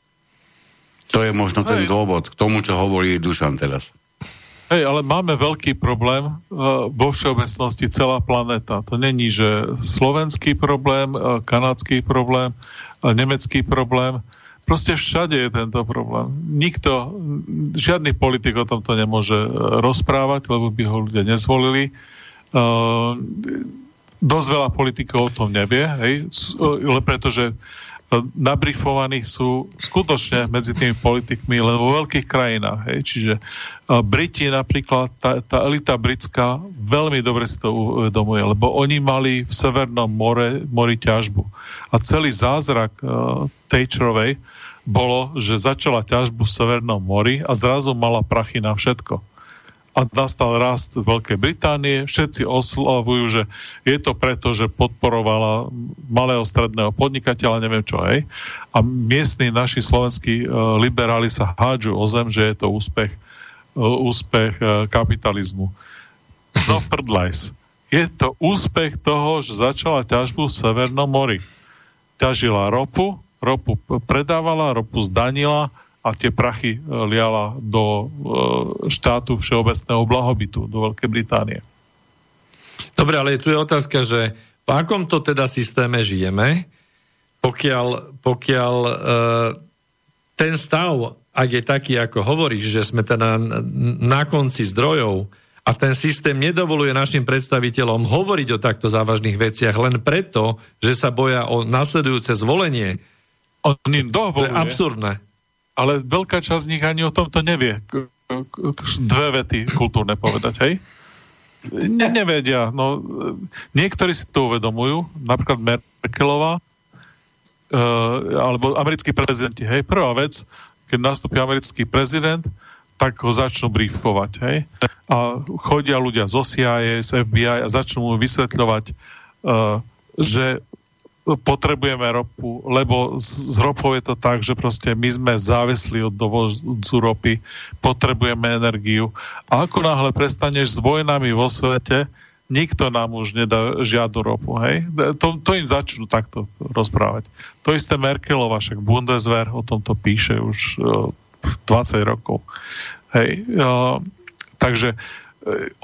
To je možno ten dôvod k tomu, čo hovorí Dušan teraz. Hej, ale máme veľký problém uh, vo všeobecnosti celá planéta. To není, že slovenský problém, uh, kanadský problém, uh, nemecký problém. Proste všade je tento problém. Nikto, žiadny politik o tomto nemôže rozprávať, lebo by ho ľudia nezvolili. Dosť veľa politikov o tom nevie, hej, pretože nabrifovaní sú skutočne medzi tými politikmi len vo veľkých krajinách. Hej. Čiže Briti napríklad, tá, tá elita britská veľmi dobre si to uvedomuje, lebo oni mali v Severnom more, mori ťažbu. A celý zázrak uh, Thatcherovej bolo, že začala ťažbu v Severnom mori a zrazu mala prachy na všetko a nastal rast Veľkej Británie. Všetci oslavujú, že je to preto, že podporovala malého stredného podnikateľa, neviem čo, hej. A miestni naši slovenskí uh, liberáli sa hádžu o zem, že je to úspech, uh, úspech uh, kapitalizmu. No [LAUGHS] prdlajs. Je to úspech toho, že začala ťažbu v Severnom mori. Ťažila ropu, ropu predávala, ropu zdanila, a tie prachy e, liala do e, štátu všeobecného blahobytu, do Veľkej Británie. Dobre, ale tu je otázka, že v akom to teda systéme žijeme, pokiaľ, pokiaľ e, ten stav, ak je taký, ako hovoríš, že sme teda na konci zdrojov a ten systém nedovoluje našim predstaviteľom hovoriť o takto závažných veciach len preto, že sa boja o nasledujúce zvolenie. Oni dovoluje. To je absurdné ale veľká časť z nich ani o tomto nevie. Dve vety kultúrne povedať, hej? Ne, nevedia. No, niektorí si to uvedomujú, napríklad Merkelová, uh, alebo americkí prezidenti, hej? Prvá vec, keď nastúpi americký prezident, tak ho začnú briefovať, hej? A chodia ľudia z OCIA, z FBI a začnú mu vysvetľovať, uh, že potrebujeme ropu, lebo z, z ropou je to tak, že proste my sme závislí od dovozu ropy, potrebujeme energiu. A ako náhle prestaneš s vojnami vo svete, nikto nám už nedá žiadnu ropu. Hej? To, to im začnú takto rozprávať. To isté Merkelova, však Bundeswehr o tomto píše už uh, 20 rokov. Hej? Uh, takže E,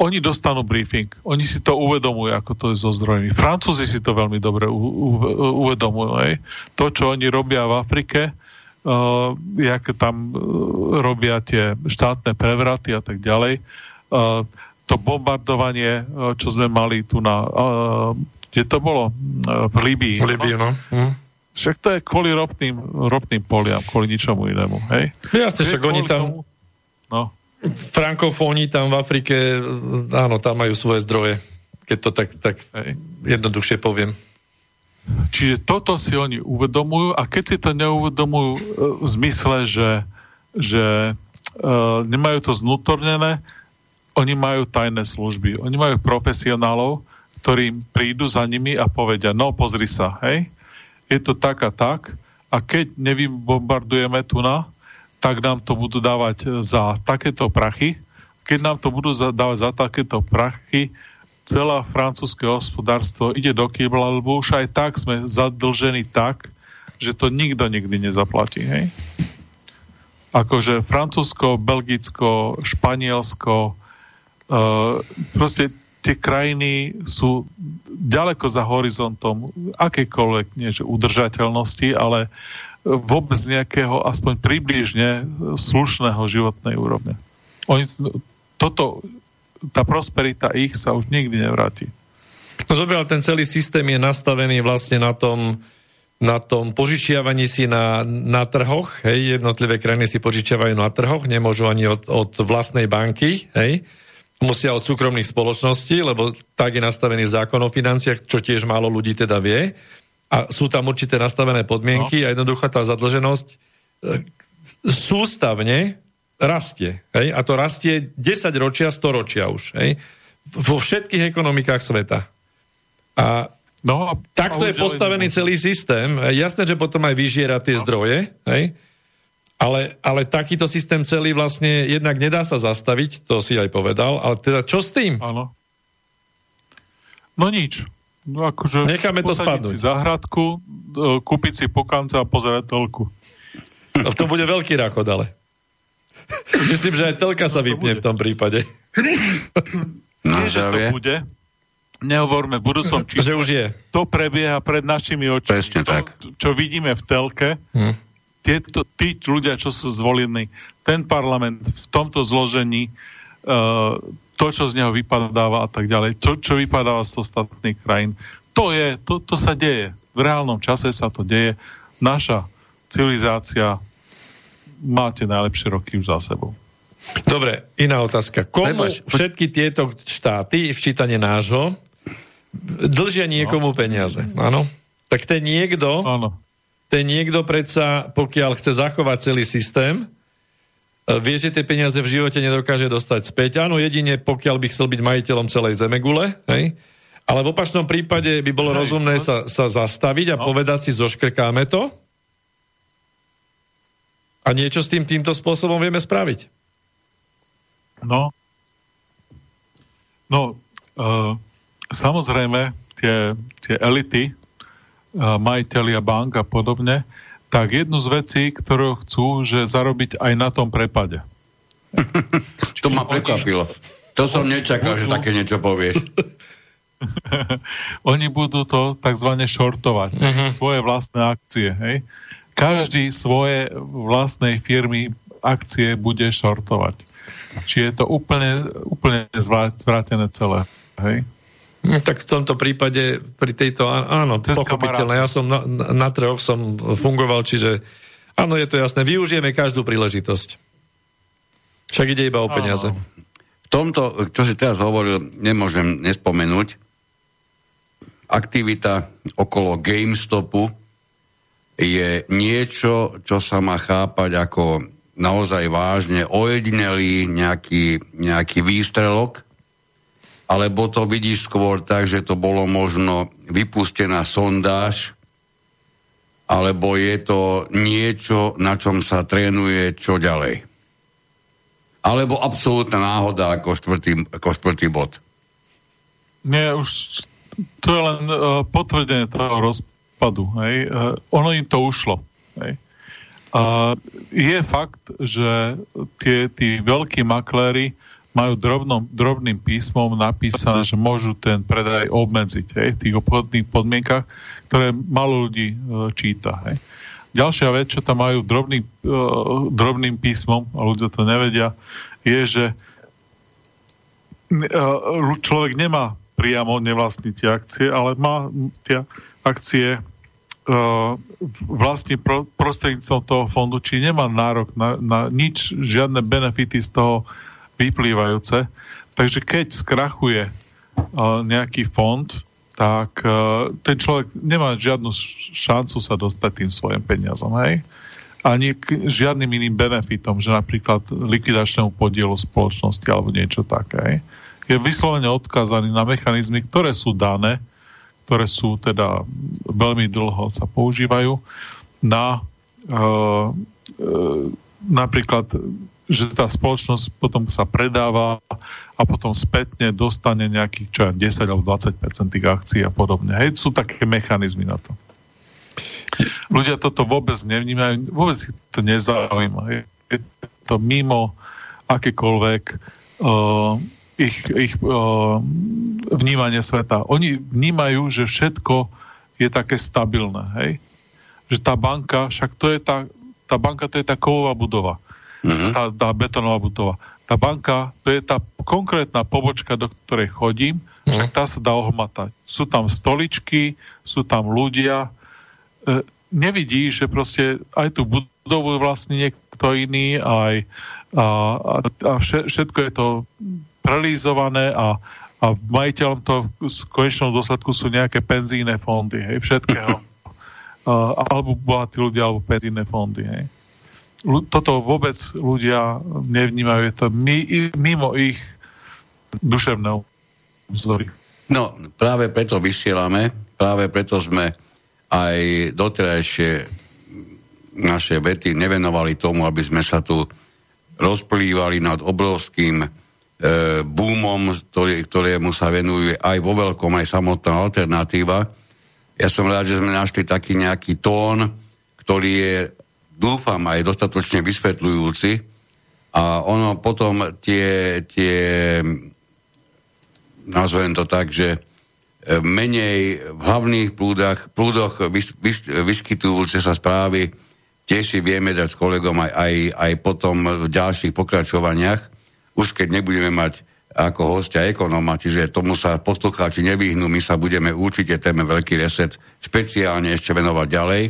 oni dostanú briefing, oni si to uvedomujú, ako to je so zdrojmi. Francúzi si to veľmi dobre u, u, uvedomujú. Hej. To, čo oni robia v Afrike, uh, jak tam uh, robia tie štátne prevraty a tak ďalej, uh, to bombardovanie, uh, čo sme mali tu na... Uh, kde to bolo? Uh, v Libii. V Libii, no. Hm. Však to je kvôli ropným, ropným poliam, kvôli ničomu inému. Hej? Jasne, však oni tam... Tomu, no frankofóni tam v Afrike, áno, tam majú svoje zdroje, keď to tak, tak jednoduchšie poviem. Čiže toto si oni uvedomujú a keď si to neuvedomujú e, v zmysle, že, že uh, nemajú to znútornené, oni majú tajné služby. Oni majú profesionálov, ktorí prídu za nimi a povedia, no pozri sa, hej, je to tak a tak a keď nevybombardujeme tu na, tak nám to budú dávať za takéto prachy. Keď nám to budú dávať za takéto prachy, celá francúzske hospodárstvo ide do kýbla, lebo už aj tak sme zadlžení tak, že to nikto nikdy nezaplatí. Hej? Akože Francúzsko, Belgicko, Španielsko, uh, proste tie krajiny sú ďaleko za horizontom akékoľvek nie, udržateľnosti, ale vôbec nejakého aspoň približne slušného životnej úrovne. Oni, toto, tá prosperita ich sa už nikdy nevráti. No dobre, ale ten celý systém je nastavený vlastne na tom, na tom požičiavaní si na, na trhoch, hej, jednotlivé krajiny si požičiavajú na trhoch, nemôžu ani od, od vlastnej banky, hej, musia od súkromných spoločností, lebo tak je nastavený zákon o financiách, čo tiež málo ľudí teda vie. A sú tam určité nastavené podmienky no. a jednoducho tá zadlženosť e, sústavne rastie. Hej? A to rastie 10 ročia, 100 ročia už. Hej? Vo všetkých ekonomikách sveta. A no, takto je postavený celý systém. Jasné, že potom aj vyžiera tie no. zdroje, hej? Ale, ale takýto systém celý vlastne jednak nedá sa zastaviť, to si aj povedal, ale teda čo s tým? Áno. No nič. No akože Necháme to spadnúť. si zahradku, e, kúpiť si pokanca a pozerať telku. No to bude veľký ráchod, ale. Myslím, že aj telka sa no, vypne v tom prípade. No, že to bude. Nehovorme v budúcom čísle. Že už je. To prebieha pred našimi očami. Presne to, tak. Čo vidíme v telke, hm. tieto, tí ľudia, čo sú zvolení, ten parlament v tomto zložení, uh, to, čo z neho vypadáva a tak ďalej, to, čo vypadáva z ostatných krajín, to je, to, to sa deje. V reálnom čase sa to deje. Naša civilizácia máte najlepšie roky už za sebou. Dobre, iná otázka. Komu Prepač, všetky tieto štáty, včítanie nášho, dlžia niekomu no. peniaze? Áno. Tak ten niekto, Áno. ten niekto predsa, pokiaľ chce zachovať celý systém, vie, že tie peniaze v živote nedokáže dostať späť. Áno, jedine pokiaľ by chcel byť majiteľom celej zemegule, hej? ale v opačnom prípade by bolo hej, rozumné no. sa, sa zastaviť a no. povedať si, zoškrkáme to a niečo s tým týmto spôsobom vieme spraviť. No, no uh, samozrejme tie, tie elity, uh, majiteľia bank a podobne, tak jednu z vecí, ktorú chcú, že zarobiť aj na tom prepade. to ma prekvapilo. To som nečakal, budú... že také niečo povieš. [LAUGHS] Oni budú to tzv. shortovať. Uh-huh. Svoje vlastné akcie. Hej? Každý svoje vlastnej firmy akcie bude shortovať. Či je to úplne, úplne zvrátené celé. Hej? Hm, tak v tomto prípade, pri tejto, áno, Cez pochopiteľné, ja som na, na troch som fungoval, čiže áno, je to jasné, využijeme každú príležitosť. Však ide iba o peniaze. Áno. V tomto, čo si teraz hovoril, nemôžem nespomenúť, aktivita okolo GameStopu je niečo, čo sa má chápať ako naozaj vážne ojedinelý nejaký, nejaký výstrelok, alebo to vidíš skôr tak, že to bolo možno vypustená sondáž, alebo je to niečo, na čom sa trénuje čo ďalej. Alebo absolútna náhoda ako štvrtý, ako štvrtý bod. Nie, už to je len uh, potvrdenie toho rozpadu. Hej. Uh, ono im to ušlo. Hej. Uh, je fakt, že tie, tí veľkí makléri majú drobnom, drobným písmom napísané, že môžu ten predaj obmedziť hej, v tých obchodných podmienkach, ktoré malo ľudí e, číta. Hej. Ďalšia vec, čo tam majú drobný, e, drobným písmom, a ľudia to nevedia, je, že e, človek nemá priamo nevlastniť tie akcie, ale má tie akcie e, vlastne pro, prostredníctvom toho fondu, či nemá nárok na, na nič, žiadne benefity z toho vyplývajúce. Takže keď skrachuje uh, nejaký fond, tak uh, ten človek nemá žiadnu šancu sa dostať tým svojim peniazom, hej? Ani k žiadnym iným benefitom, že napríklad likvidačnému podielu spoločnosti alebo niečo také. Hej? Je vyslovene odkázaný na mechanizmy, ktoré sú dané, ktoré sú teda veľmi dlho sa používajú na uh, uh, napríklad že tá spoločnosť potom sa predáva a potom spätne dostane nejakých čo 10 alebo 20 tých akcií a podobne. Hej, sú také mechanizmy na to. Ľudia toto vôbec nevnímajú, vôbec si to nezaujíma. Je to mimo akékoľvek uh, ich, ich uh, vnímanie sveta. Oni vnímajú, že všetko je také stabilné. Hej? Že tá banka, však to je tá, tá banka to je tá kovová budova mm-hmm. tá, tá betonová budova. Tá banka, to je tá konkrétna pobočka, do ktorej chodím, mm-hmm. však tá sa dá ohmatať. Sú tam stoličky, sú tam ľudia. E, nevidí, že proste aj tú budovu vlastní niekto iný, aj a, a, všetko je to prelízované a, a majiteľom to v konečnom dôsledku sú nejaké penzíne fondy, hej, všetkého. [LAUGHS] alebo bohatí ľudia, alebo penzíne fondy. Hej. Toto vôbec ľudia nevnímajú, je to mimo ich duševného vzory. No, práve preto vysielame, práve preto sme aj doterajšie naše vety nevenovali tomu, aby sme sa tu rozplývali nad obrovským e, boomom, ktorý, ktorému sa venuje aj vo veľkom aj samotná alternatíva. Ja som rád, že sme našli taký nejaký tón, ktorý je, dúfam, aj dostatočne vysvetľujúci a ono potom tie, tie nazvem to tak, že e, menej v hlavných prúdach, prúdoch vys, vys, vyskytujúce sa správy tiež si vieme dať s kolegom aj, aj, aj potom v ďalších pokračovaniach, už keď nebudeme mať ako hostia ekonóma, čiže tomu sa poslucháči nevyhnú, my sa budeme určite téme Veľký reset špeciálne ešte venovať ďalej.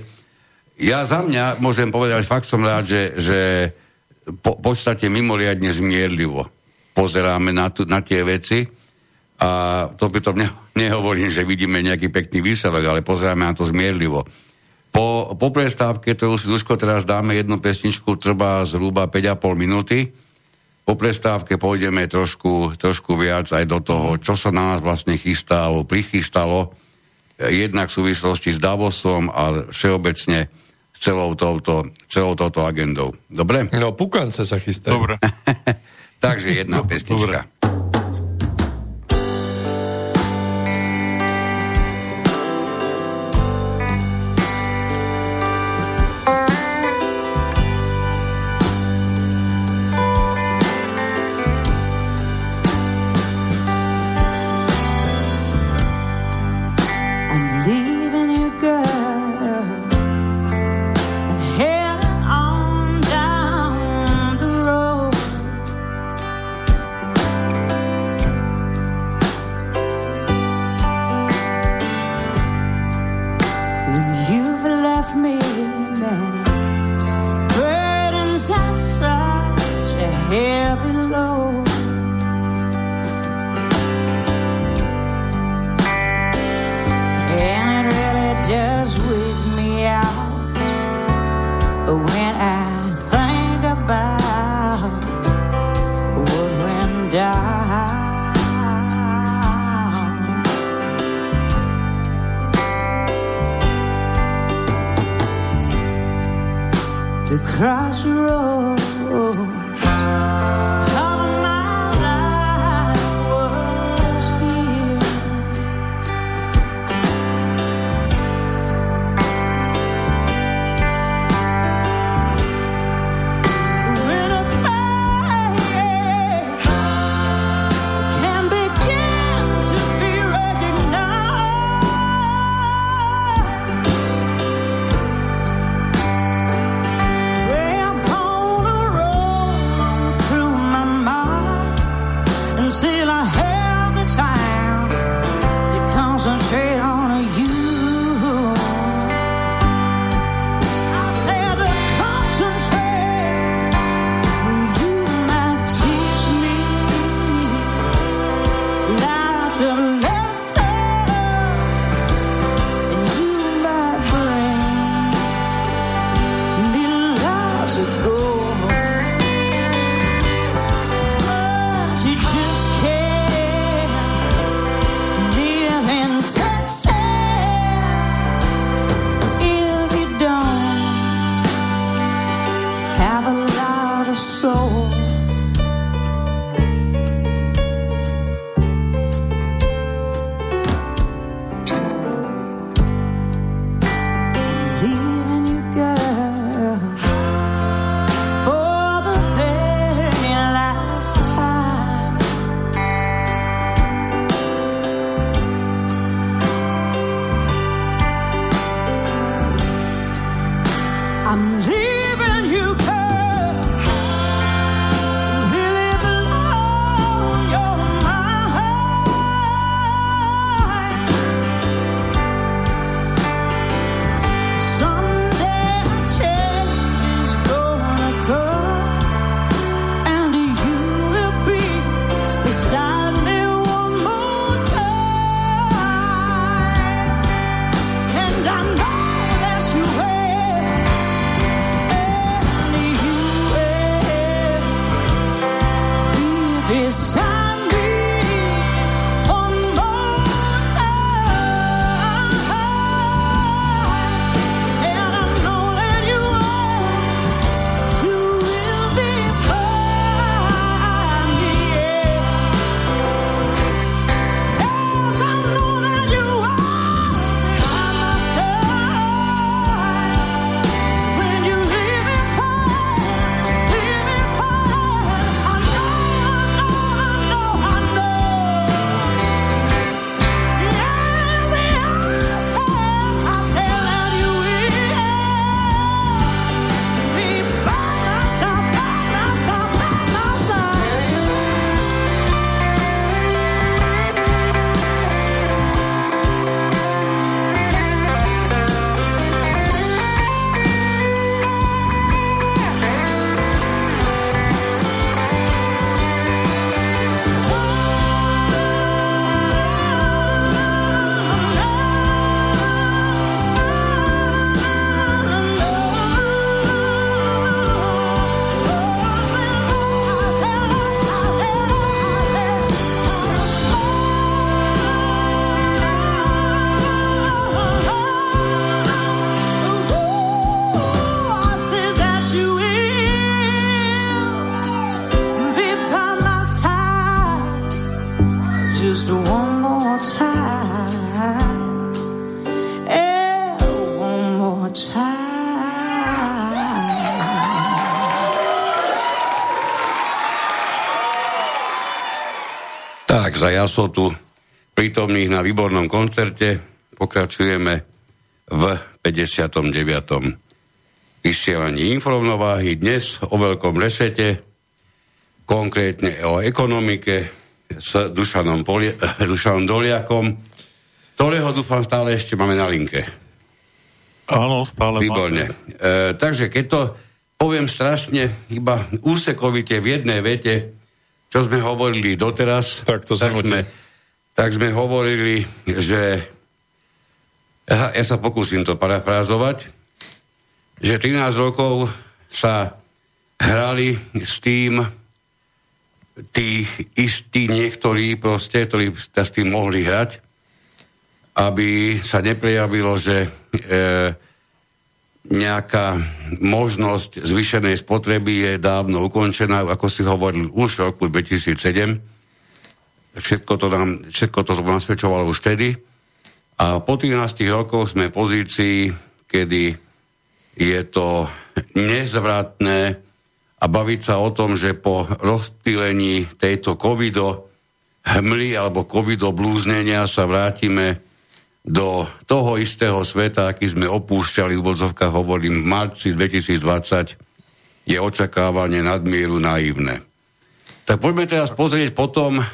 Ja za mňa môžem povedať, fakt som rád, že, že po, podstate mimoriadne zmierlivo pozeráme na, tu, na tie veci a to by to ne, [LAUGHS] nehovorím, že vidíme nejaký pekný výsledok, ale pozeráme na to zmierlivo. Po, po prestávke, ktorú si Duško teraz dáme jednu pesničku, trvá zhruba 5,5 minúty. Po prestávke pôjdeme trošku, trošku viac aj do toho, čo sa na nás vlastne chystalo, prichystalo, jednak v súvislosti s Davosom a všeobecne celou touto, celou touto agendou. Dobre? No, pukance sa chystajú. Dobre. [LAUGHS] Takže jedna pesnička. Dobre. Za jasotu prítomných na výbornom koncerte. Pokračujeme v 59. vysielaní informovnováhy dnes o veľkom resete, konkrétne o ekonomike s Dušanom, Polie, Dušanom Doliakom. Ktorého dúfam stále ešte máme na linke. Áno, stále Výborne. E, takže keď to poviem strašne, iba úsekovite v jednej vete, čo sme hovorili doteraz, tak, to tak, sme, tak sme hovorili, že ja, ja sa pokúsim to parafrázovať, že 13 rokov sa hrali s tým tí istí niektorí proste, ktorí s tým mohli hrať, aby sa neprejavilo, že e, nejaká možnosť zvyšenej spotreby je dávno ukončená, ako si hovoril už v roku 2007. Všetko to nám, všetko to nasvedčovalo už vtedy. A po 13 rokoch sme v pozícii, kedy je to nezvratné a baviť sa o tom, že po rozptýlení tejto covido hmly alebo covido blúznenia sa vrátime do toho istého sveta, aký sme opúšťali, v vodzovkách hovorím, v marci 2020, je očakávanie nadmieru naivné. Tak poďme teraz pozrieť potom, e,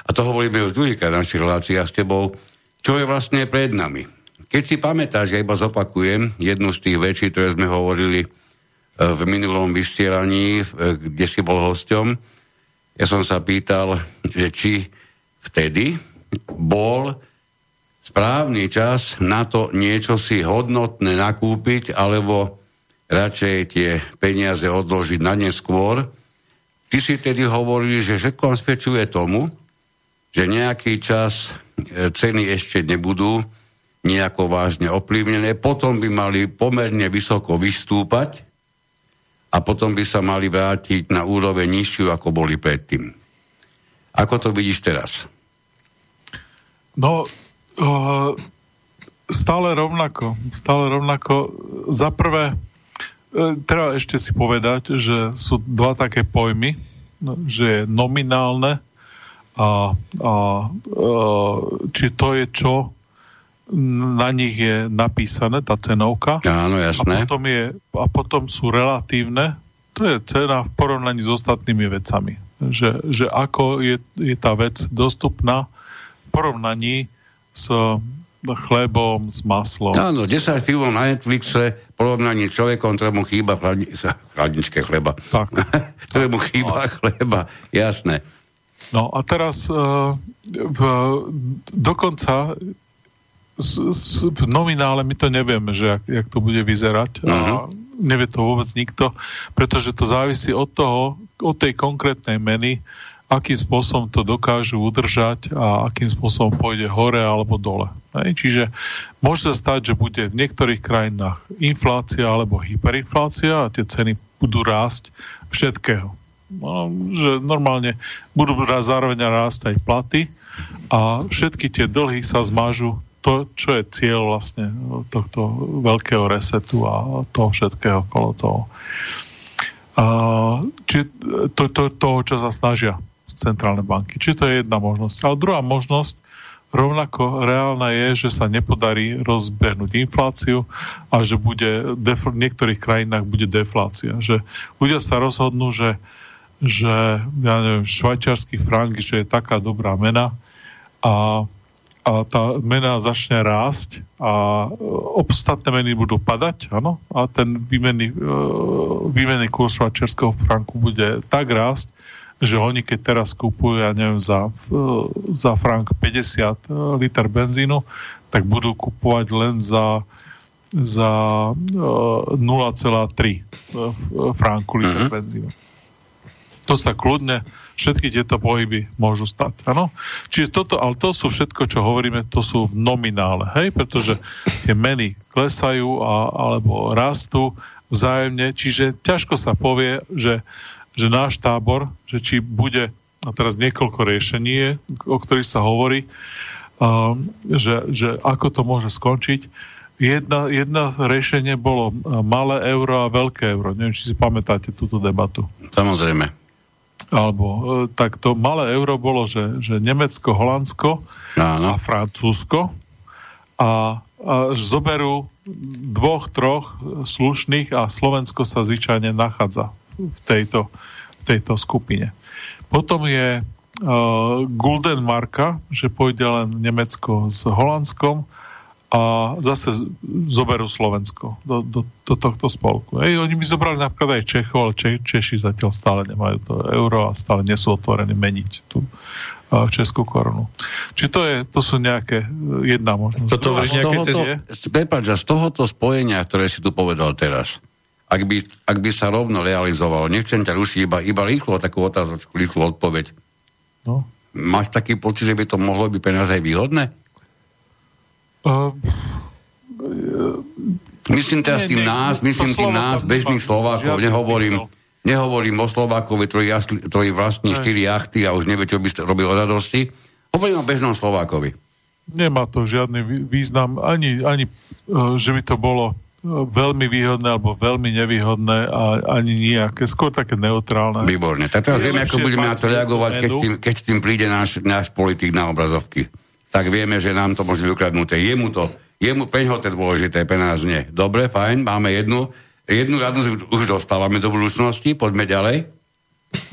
a to hovoríme už druhýkrát v našich reláciách s tebou, čo je vlastne pred nami. Keď si pamätáš, ja iba zopakujem jednu z tých vecí, ktoré sme hovorili e, v minulom vysielaní, e, kde si bol hosťom, ja som sa pýtal, že či vtedy bol správny čas na to niečo si hodnotné nakúpiť, alebo radšej tie peniaze odložiť na neskôr. Ty si tedy hovorili, že všetko spečuje tomu, že nejaký čas e, ceny ešte nebudú nejako vážne ovplyvnené, potom by mali pomerne vysoko vystúpať a potom by sa mali vrátiť na úroveň nižšiu, ako boli predtým. Ako to vidíš teraz? No, Uh, stále rovnako. Stále rovnako. Za prvé, uh, treba ešte si povedať, že sú dva také pojmy, no, že je nominálne a, a uh, či to je čo na nich je napísané, tá cenovka. Áno, jasné. A potom, je, a potom sú relatívne, to je cena v porovnaní s ostatnými vecami. Že, že ako je, je tá vec dostupná v porovnaní s chlebom, s maslom. Áno, 10 filmov na Netflixe porovnaní človekom, ktorému chýba chladni, [LAUGHS] chladničké chleba. Tak. [LAUGHS] ktorému chýba no. chleba, jasné. No a teraz uh, v, dokonca s, s, v nominále my to nevieme, že jak, jak to bude vyzerať. Uh-huh. A mhm. nevie to vôbec nikto, pretože to závisí od toho, od tej konkrétnej meny, akým spôsobom to dokážu udržať a akým spôsobom pôjde hore alebo dole. Hej? Čiže môže sa stať, že bude v niektorých krajinách inflácia alebo hyperinflácia a tie ceny budú rásť všetkého. No, že normálne budú zároveň rásť aj platy a všetky tie dlhy sa zmážu to, čo je cieľ vlastne tohto veľkého resetu a toho všetkého okolo toho. A, či to, to, toho, čo sa snažia centrálne banky. Čiže to je jedna možnosť. Ale druhá možnosť, rovnako reálna je, že sa nepodarí rozbehnúť infláciu a že bude v niektorých krajinách bude deflácia. Že ľudia sa rozhodnú, že, že ja neviem, švajčiarsky frank, že je taká dobrá mena a a tá mena začne rásť a ostatné meny budú padať, áno, a ten výmenný, e, výmenný kurz švajčiarského franku bude tak rásť, že oni keď teraz kúpujú, ja neviem, za, za frank 50 e, liter benzínu, tak budú kupovať len za, za 0,3 e, e, franku liter uh-huh. benzínu. To sa kľudne, všetky tieto pohyby môžu stať. Ano? Čiže toto, ale to sú všetko, čo hovoríme, to sú v nominále, hej? pretože tie meny klesajú a, alebo rastú vzájemne, čiže ťažko sa povie, že že náš tábor, že či bude, a teraz niekoľko riešení o ktorých sa hovorí, um, že, že ako to môže skončiť. Jedna, jedna riešenie bolo malé euro a veľké euro. Neviem, či si pamätáte túto debatu. Samozrejme. alebo e, tak to malé euro bolo, že, že Nemecko, Holandsko Áno. a Francúzsko a, a zoberú dvoch, troch slušných a Slovensko sa zvyčajne nachádza v tejto, v tejto skupine. Potom je uh, Gulden Marka, že pôjde len Nemecko s Holandskom a zase z- zoberú Slovensko do, do, do tohto spolku. Ej, oni by zobrali napríklad aj Čechov, ale Če, Češi zatiaľ stále nemajú to euro a stále nie sú otvorení meniť tú uh, českú korunu. Čiže to, je, to sú nejaké jedna možnosť. Toto Druhá možnosť tohoto, prepáč, z tohoto spojenia, ktoré si tu povedal teraz, ak by, ak by sa rovno realizovalo, nechcem ťa rušiť, iba, iba rýchlo takú otázočku, rýchlu odpoveď. No. Máš taký pocit, že by to mohlo byť pre nás aj výhodné? Uh, Myslím teraz Nie, tým nie, nás, to myslím tým nás, bežných Slovákov, nehovorím, nehovorím o Slovákovi, ktorý, jasli, ktorý vlastní štyri jachty a už nevie, čo by ste robil o radosti. Hovorím o bežnom Slovákovi. nemá to žiadny vý- význam, ani, ani uh, že by to bolo veľmi výhodné alebo veľmi nevýhodné a ani nejaké, skôr také neutrálne. Výborne. Tak teraz vieme, ako budeme na to reagovať, keď tým, keď tým príde náš, náš politik na obrazovky. Tak vieme, že nám to môže byť ukradnuté. Jemu to, jemu peňho to je dôležité, pre nás nie. Dobre, fajn, máme jednu, jednu radu už- dostávame do budúcnosti, poďme ďalej.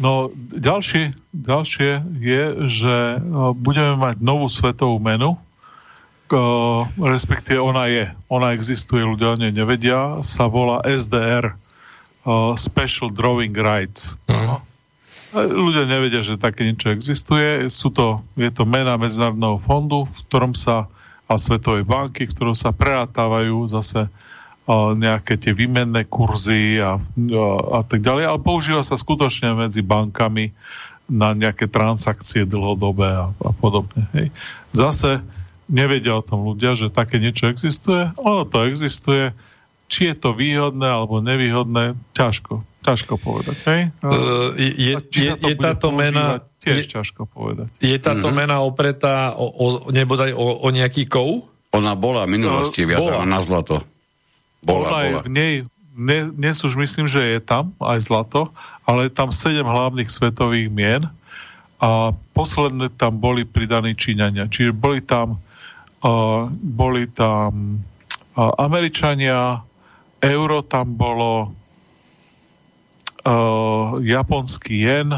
No, ďalšie, ďalšie je, že uh, budeme mať novú svetovú menu, respektíve ona je, ona existuje, ľudia o nej nevedia, sa volá SDR, uh, Special Drawing Rights. A Ľudia nevedia, že také niečo existuje. Sú to, je to mena Medzinárodného fondu, v ktorom sa a Svetovej banky, v ktorom sa prerátávajú zase nejaké tie výmenné kurzy a, a, a tak ďalej, ale používa sa skutočne medzi bankami na nejaké transakcie dlhodobé a, a podobne. Hej. Zase nevedia o tom ľudia, že také niečo existuje. Ono to existuje. Či je to výhodné alebo nevýhodné, ťažko. Ťažko povedať. Hej? Uh, je, je, sa to je táto mena... Tiež Je, ťažko povedať. je táto Mhm. mena opretá o, o, nebodaj o, o nejaký kov? Ona bola v minulosti No, viazaná bola. na zlato. Bola, je bola. v nej, ne, dnes už myslím, že je tam aj zlato, ale je tam sedem hlavných svetových mien a posledné tam boli pridaní Číňania. Čiže boli tam, uh, boli tam uh, Američania, euro tam bolo, uh, japonský jen,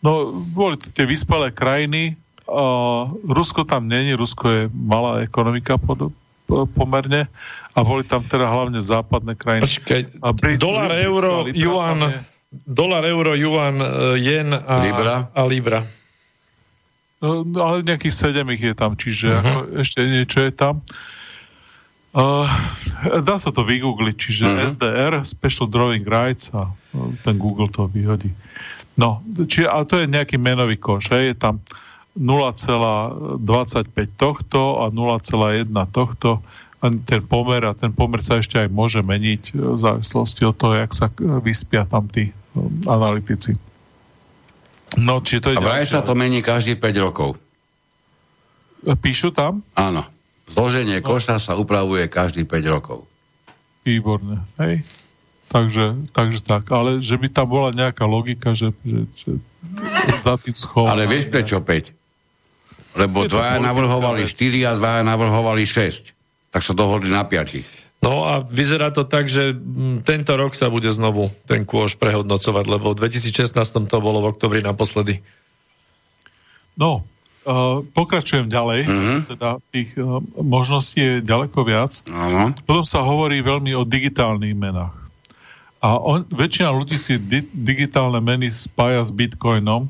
no boli to tie vyspelé krajiny, uh, Rusko tam není, Rusko je malá ekonomika pod, po- pomerne a boli tam teda hlavne západné krajiny. Počkaj, A Brit- dolar, euro, juan, dolar, euro, juan, jen a Libra. A libra. No, no, ale nejakých sedem ich je tam, čiže Mhm. uh-huh. ako ešte niečo je tam. Uh, dá sa to vygoogliť, čiže Mhm. uh-huh. SDR, Special Drawing Rights a uh, ten Google to vyhodí. No, čiže, ale to je nejaký menový koš, hej, je tam 0,25 tohto a 0,1 tohto a ten pomer a ten pomer sa ešte aj môže meniť v závislosti od toho, jak sa vyspia tam tí um, analytici. No, či to je A vraj sa to mení každých 5 rokov. Píšu tam? Áno. Zloženie No. koša sa upravuje každých 5 rokov. Výborne, hej. Takže, takže tak, ale že by tam bola nejaká logika, že, že, že za tým schov. Ale vieš prečo 5? Lebo dvaja navrhovali vec. 4 a dvaja navrhovali 6. Tak sa dohodli na 5. No a vyzerá to tak, že mm, tento rok sa bude znovu ten kôž prehodnocovať, lebo v 2016 to bolo v oktobri naposledy. No, uh, pokračujem ďalej, Mhm. teda tých uh, možností je ďaleko viac. Áno. Potom sa hovorí veľmi o digitálnych menách. A on, väčšina ľudí si di- digitálne meny spája s bitcoinom,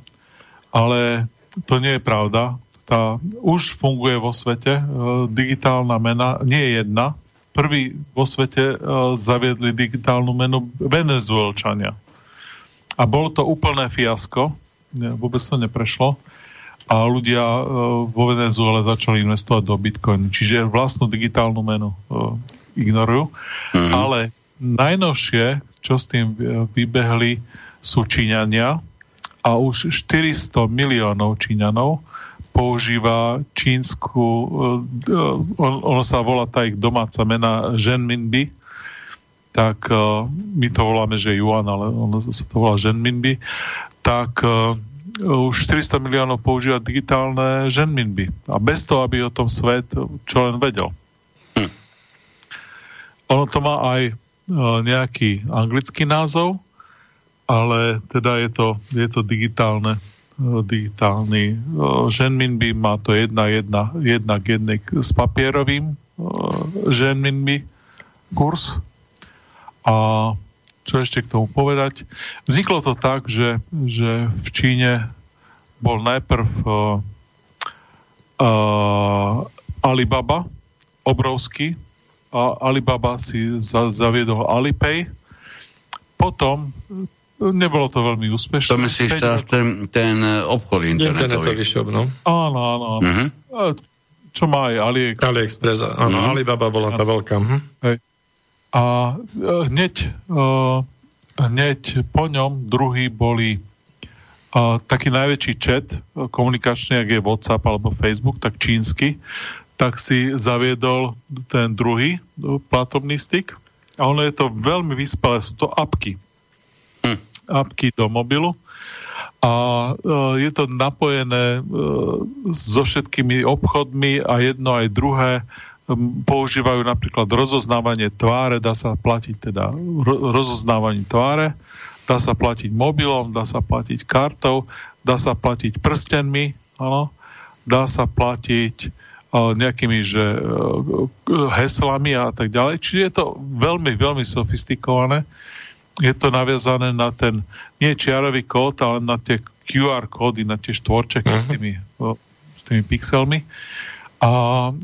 ale to nie je pravda. Tá už funguje vo svete. E, digitálna mena nie je jedna. Prvý vo svete e, zaviedli digitálnu menu Venezuelčania. A bolo to úplné fiasko. Vôbec to neprešlo. A ľudia e, vo Venezuele začali investovať do bitcoinu. Čiže vlastnú digitálnu menu e, ignorujú. Mhm. Ale najnovšie, čo s tým vybehli, sú Číňania a už 400 miliónov Číňanov používa čínsku, e, e, on, ono sa volá tá ich domáca mena Zhenminbi tak uh, my to voláme, že Yuan, ale ono sa to volá Ženminbi, tak už 400 miliónov používa digitálne ženminby. A bez toho, aby o tom svet čo len vedel. Hm. Ono to má aj uh, nejaký anglický názov, ale teda je to, je to digitálne digitálny ženminby, má to jedna, jedna, jedna k jednej s papierovým ženminby kurz. A čo ešte k tomu povedať? Vzniklo to tak, že, že v Číne bol najprv uh, uh, Alibaba, obrovský, a Alibaba si za, zaviedol Alipay, potom nebolo to veľmi úspešné. To myslíš teraz ten, ten obchod internetový? Internetový shop, no. Áno, áno. áno. Uh-huh. Čo má aj AliExpress. AliExpress, áno, uh-huh. Alibaba bola tá veľká. Uh-huh. Hej. A e, hneď, uh, hneď po ňom druhý boli uh, taký najväčší chat komunikačný, ak je WhatsApp alebo Facebook, tak čínsky, tak si zaviedol ten druhý platobný styk. A ono je to veľmi vyspelé, sú to apky. Apky do mobilu. A uh, je to napojené uh, so všetkými obchodmi a jedno aj druhé používajú napríklad rozoznávanie tváre, dá sa platiť teda rozoznávanie tváre, dá sa platiť mobilom, dá sa platiť kartou, dá sa platiť prstenmi, áno, dá sa platiť uh, nejakými že, heslami a tak ďalej. Čiže je to veľmi, veľmi sofistikované. Je to naviazané na ten, nie čiarový kód, ale na tie QR kódy, na tie štvorčeky uh-huh. s, tými, uh, s tými pixelmi. A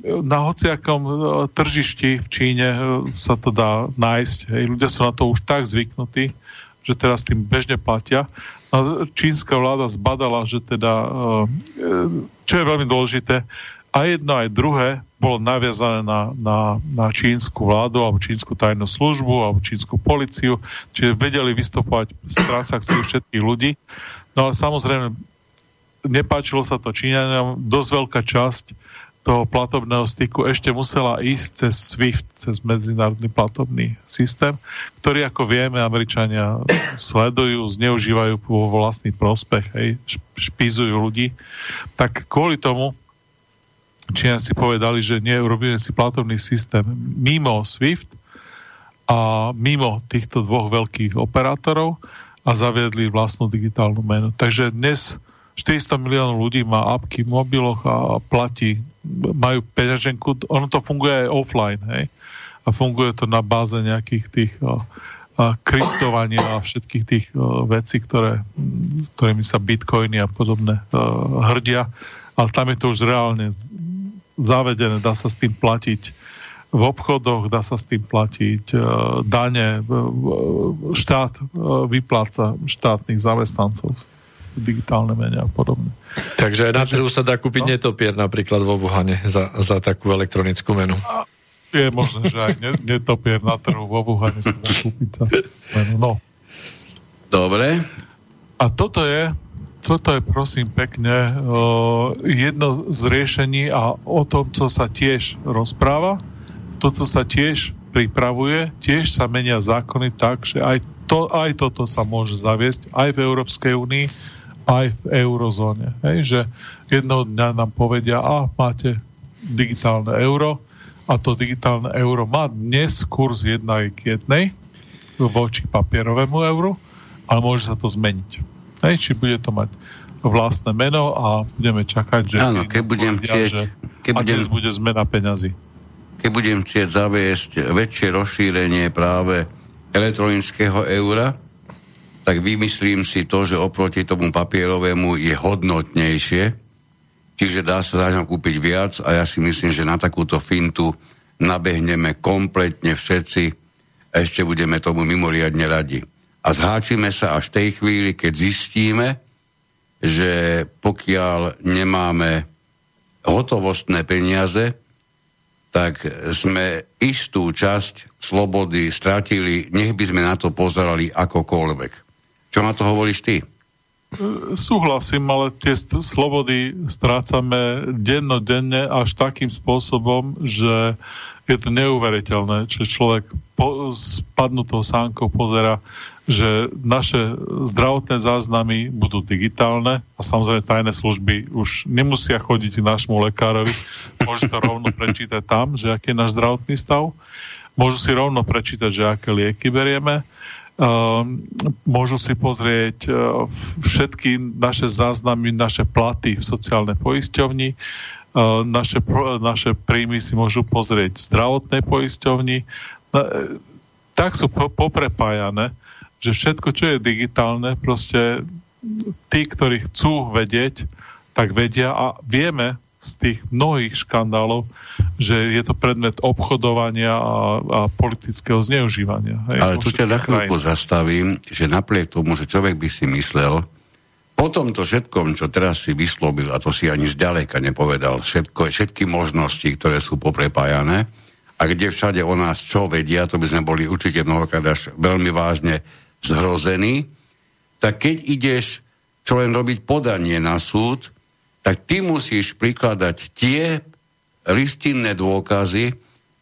na hociakom tržišti v Číne e, sa to dá nájsť. Hej. Ľudia sú na to už tak zvyknutí, že teraz tým bežne platia. A čínska vláda zbadala, že teda, e, čo je veľmi dôležité, a jedno aj druhé bolo naviazané na, na, na čínsku vládu alebo čínsku tajnú službu alebo čínsku policiu, čiže vedeli vystupovať z transakcií všetkých ľudí. No ale samozrejme, nepáčilo sa to Číňanom, dosť veľká časť toho platobného styku ešte musela ísť cez SWIFT, cez medzinárodný platobný systém, ktorý, ako vieme, Američania sledujú, zneužívajú vo vlastný prospech, hej, špízujú ľudí. Tak kvôli tomu Číňania si povedali, že nie, urobíme si platobný systém mimo SWIFT a mimo týchto dvoch veľkých operátorov a zaviedli vlastnú digitálnu menu. Takže dnes 400 miliónov ľudí má apky v mobiloch a platí, majú peňaženku, ono to funguje aj offline, hej? A funguje to na báze nejakých tých a kryptovania a všetkých tých a, vecí, ktoré, ktorými sa bitcoiny a podobné a, hrdia. Ale tam je to už reálne zavedené, dá sa s tým platiť v obchodoch, dá sa s tým platiť dane, štát vypláca štátnych zamestnancov digitálne mene a podobne. Takže aj na trhu sa dá kúpiť no? netopier napríklad vo Wuhane za, za takú elektronickú menu. A je možné, že aj netopier na trhu vo Wuhane sa dá kúpiť za menu. No. Dobre. A toto je toto je prosím pekne uh, jedno z riešení a o tom, co sa tiež rozpráva, toto sa tiež pripravuje, tiež sa menia zákony tak, že aj, to, aj toto sa môže zaviesť aj v Európskej únii, aj v eurozóne. Hej, že jednoho dňa nám povedia, a máte digitálne euro a to digitálne euro má dnes kurz jedna k jednej voči papierovému euru, ale môže sa to zmeniť. Hej, či bude to mať vlastné meno a budeme čakať, že... Áno, keď budem chcieť... Keď dnes bude zmena peňazí. Keď budem chcieť zaviesť väčšie rozšírenie práve elektronického eura, tak vymyslím si to, že oproti tomu papierovému je hodnotnejšie, čiže dá sa za ňo kúpiť viac a ja si myslím, že na takúto fintu nabehneme kompletne všetci a ešte budeme tomu mimoriadne radi. A zháčime sa až v tej chvíli, keď zistíme, že pokiaľ nemáme hotovostné peniaze, tak sme istú časť slobody stratili, nech by sme na to pozerali akokoľvek. Čo na to hovoríš ty? súhlasím, ale tie slobody strácame dennodenne až takým spôsobom, že je to neuveriteľné, že človek po, spadnutou sánkou pozera, že naše zdravotné záznamy budú digitálne a samozrejme tajné služby už nemusia chodiť k nášmu lekárovi, môžu to rovno prečítať tam, že aký je náš zdravotný stav, môžu si rovno prečítať, že aké lieky berieme, Ehm, môžu si pozrieť uh, všetky naše záznamy, naše platy v sociálnej poisťovni, uh, naše, naše príjmy si môžu pozrieť v zdravotnej poisťovni. E, tak sú po, že všetko, čo je digitálne, proste tí, ktorí chcú vedieť, tak vedia a vieme, z tých mnohých škandálov, že je to predmet obchodovania a, a politického zneužívania. Hej, Ale tu ťa na chvíľku zastavím, že napriek tomu, že človek by si myslel, po tomto všetkom, čo teraz si vyslobil, a to si ani zďaleka nepovedal, všetko, všetky možnosti, ktoré sú poprepájané, a kde všade o nás čo vedia, to by sme boli určite mnohokrát až veľmi vážne zhrození, tak keď ideš čo len robiť podanie na súd, tak ty musíš prikladať tie listinné dôkazy,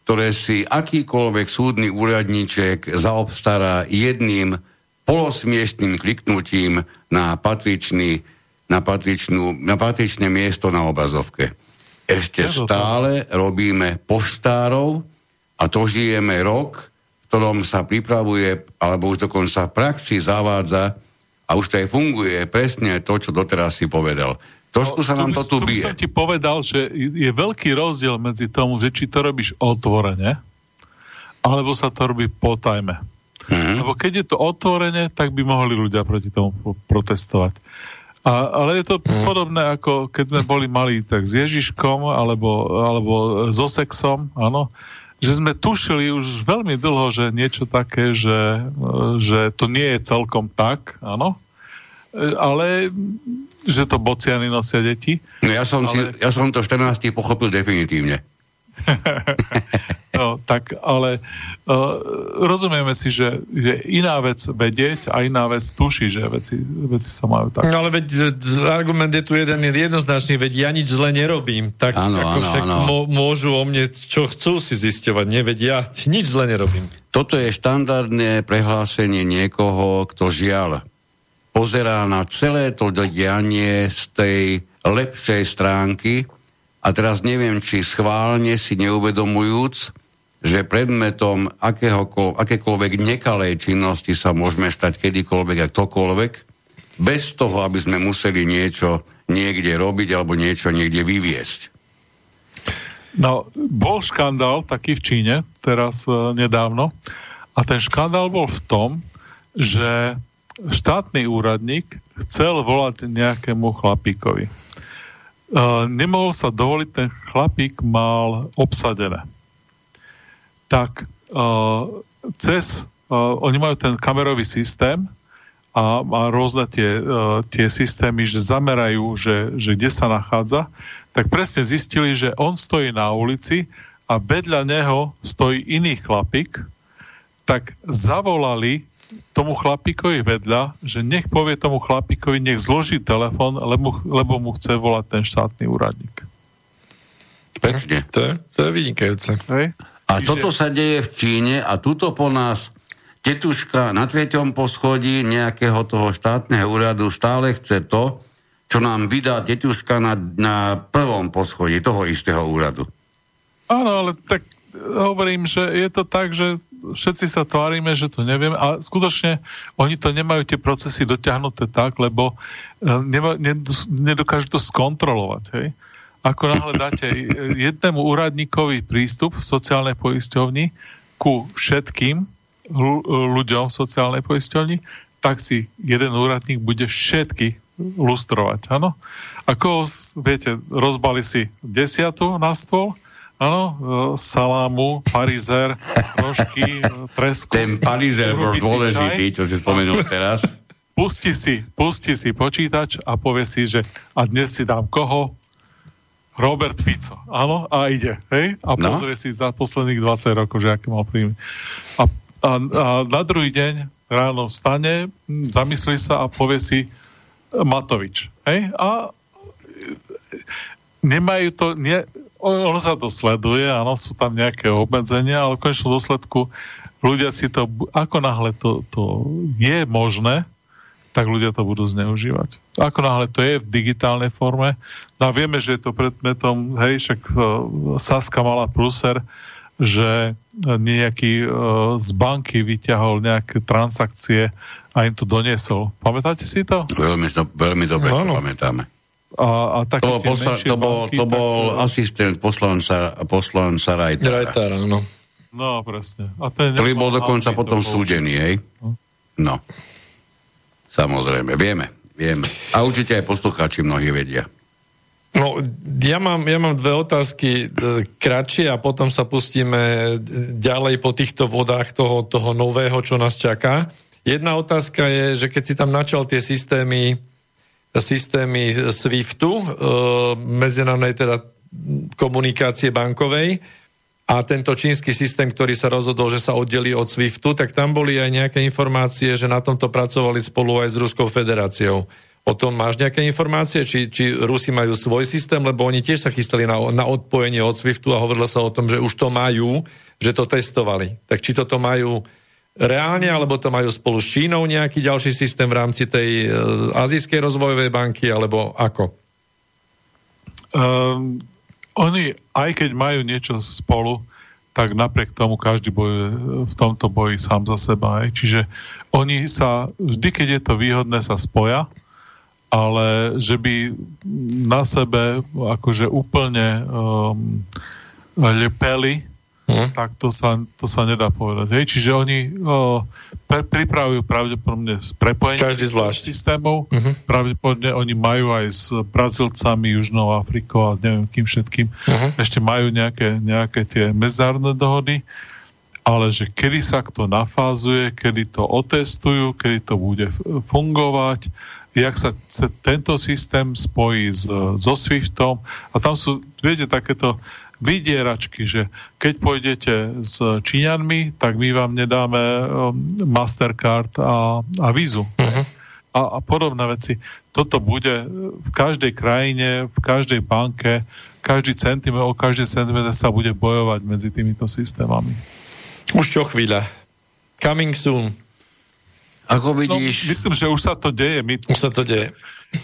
ktoré si akýkoľvek súdny úradníček zaobstará jedným polosmiešným kliknutím na, patričný, na, patričnú, na patričné miesto na obrazovke. Ešte stále robíme poštárov a to žijeme rok, ktorom sa pripravuje, alebo už dokonca v praxi zavádza a už to aj funguje presne to, čo doteraz si povedal Trošku sa nám to tu bije. som ti povedal, že je veľký rozdiel medzi tomu, že či to robíš otvorene, alebo sa to robí potajme. Mm-hmm. Lebo keď je to otvorene, tak by mohli ľudia proti tomu protestovať. A, ale je to mm. podobné ako keď sme boli malí tak s Ježiškom alebo, alebo so sexom, áno, že sme tušili už veľmi dlho, že niečo také, že, že to nie je celkom tak, áno, ale že to bociany nosia deti. No ja som, ale... si, ja som to 14 pochopil definitívne. [LAUGHS] no, tak ale uh, rozumieme si, že je iná vec vedieť a iná vec tuší, že veci, veci sa majú tak. No ale veď argument je tu jeden jednoznačný, veď ja nič zle nerobím. Tak ano, ako ano, však ano. môžu o mne, čo chcú si zisťovať, neveď ja nič zle nerobím. Toto je štandardné prehlásenie niekoho, kto žiaľ pozerá na celé to dianie z tej lepšej stránky a teraz neviem, či schválne si neuvedomujúc, že predmetom akékoľvek nekalej činnosti sa môžeme stať kedykoľvek a ktokoľvek, bez toho, aby sme museli niečo niekde robiť alebo niečo niekde vyviesť. No, bol škandál taký v Číne teraz e, nedávno a ten škandál bol v tom, že štátny úradník chcel volať nejakému chlapíkovi. Uh, nemohol sa dovoliť, ten chlapík mal obsadené. Tak uh, cez, uh, oni majú ten kamerový systém a, a rôzne tie, tie systémy, že zamerajú, že, že kde sa nachádza, tak presne zistili, že on stojí na ulici a vedľa neho stojí iný chlapík, tak zavolali tomu chlapíkovi vedľa, že nech povie tomu chlapíkovi, nech zloží telefon, lebo, lebo mu chce volať ten štátny úradník. Pekne. To je, to je vynikajúce. Hej? A Čiže... toto sa deje v Číne a tuto po nás tetuška na treťom poschodí nejakého toho štátneho úradu stále chce to, čo nám vydá tetuška na, na prvom poschodí toho istého úradu. Áno, ale tak hovorím, že je to tak, že všetci sa tvárime, že to neviem a skutočne oni to nemajú tie procesy dotiahnuté tak, lebo e, nedokážu to skontrolovať. Hej? Ako náhle dáte [LAUGHS] jednému úradníkovi prístup v sociálnej poisťovni ku všetkým ľuďom v sociálnej poisťovni, tak si jeden úradník bude všetky lustrovať. Áno? Ako, viete, rozbali si desiatu na stôl, Áno, e, salámu, parizer, trošky, [LAUGHS] tresku. Ten parizer bol dôležitý, čo si spomenul teraz. [LAUGHS] Pusti si, pusti si počítač a povie si, že a dnes si dám koho? Robert Fico. Áno, a ide. Hej? A no. pozrie si za posledných 20 rokov, že aké mal príjmy. A, a, a na druhý deň ráno vstane, zamyslí sa a povie si, Matovič. Hej? A nemajú to, nie, ono sa to sleduje, áno, sú tam nejaké obmedzenia, ale v konečnom dôsledku ľudia si to, ako náhle to, to je možné, tak ľudia to budú zneužívať. Ako náhle to je v digitálnej forme, no a vieme, že je to predmetom, hej, však uh, Saska mala pruser, že nejaký uh, z banky vyťahol nejaké transakcie a im to doniesol. Pamätáte si to? Veľmi, veľmi dobre no, si pamätáme. A, a to, bol posla, to, bol, banky, to bol tak... asistent poslanca, poslanca Rajtara. Rajtara, no. No, presne. A ten Ktorý bol dokonca potom súdený, hej? No. no. Samozrejme, vieme, vieme. A určite aj poslucháči mnohí vedia. No, ja mám, ja mám dve otázky e, kratšie a potom sa pustíme ďalej po týchto vodách toho, toho nového, čo nás čaká. Jedna otázka je, že keď si tam načal tie systémy systémy SWIFTu, e, medzinárodnej teda komunikácie bankovej a tento čínsky systém, ktorý sa rozhodol, že sa oddelí od SWIFTu, tak tam boli aj nejaké informácie, že na tomto pracovali spolu aj s Ruskou federáciou. O tom máš nejaké informácie? Či, či Rusi majú svoj systém? Lebo oni tiež sa chystali na, na odpojenie od SWIFTu a hovorilo sa o tom, že už to majú, že to testovali. Tak či toto majú reálne, alebo to majú spolu s Čínou nejaký ďalší systém v rámci tej uh, Azijskej rozvojovej banky, alebo ako? Um, oni, aj keď majú niečo spolu, tak napriek tomu každý bojuje v tomto boji sám za seba. Aj. Čiže oni sa, vždy keď je to výhodné, sa spoja, ale že by na sebe akože úplne um, lepeli hm? tak to sa, to sa nedá povedať. Hej? Čiže oni o, pre, pripravujú pravdepodobne prepojenie Každý zvlášť. systémov. Uh-huh. Pravdepodobne oni majú aj s Brazílcami, Južnou Afrikou a neviem kým všetkým. Uh-huh. Ešte majú nejaké, nejaké tie medzinárodné dohody ale že kedy sa to nafázuje, kedy to otestujú, kedy to bude fungovať, jak sa tento systém spojí s, so Swiftom a tam sú, viete, takéto vydieračky, že keď pôjdete s Číňanmi, tak my vám nedáme um, Mastercard a, a Vizu. Uh-huh. A, a podobné veci. Toto bude v každej krajine, v každej banke, každý centimetr, o každý centimetr sa bude bojovať medzi týmito systémami. Už čo chvíľa. Coming soon. Ako no, vidíš... No, myslím, že už sa to deje. My... Už sa to deje.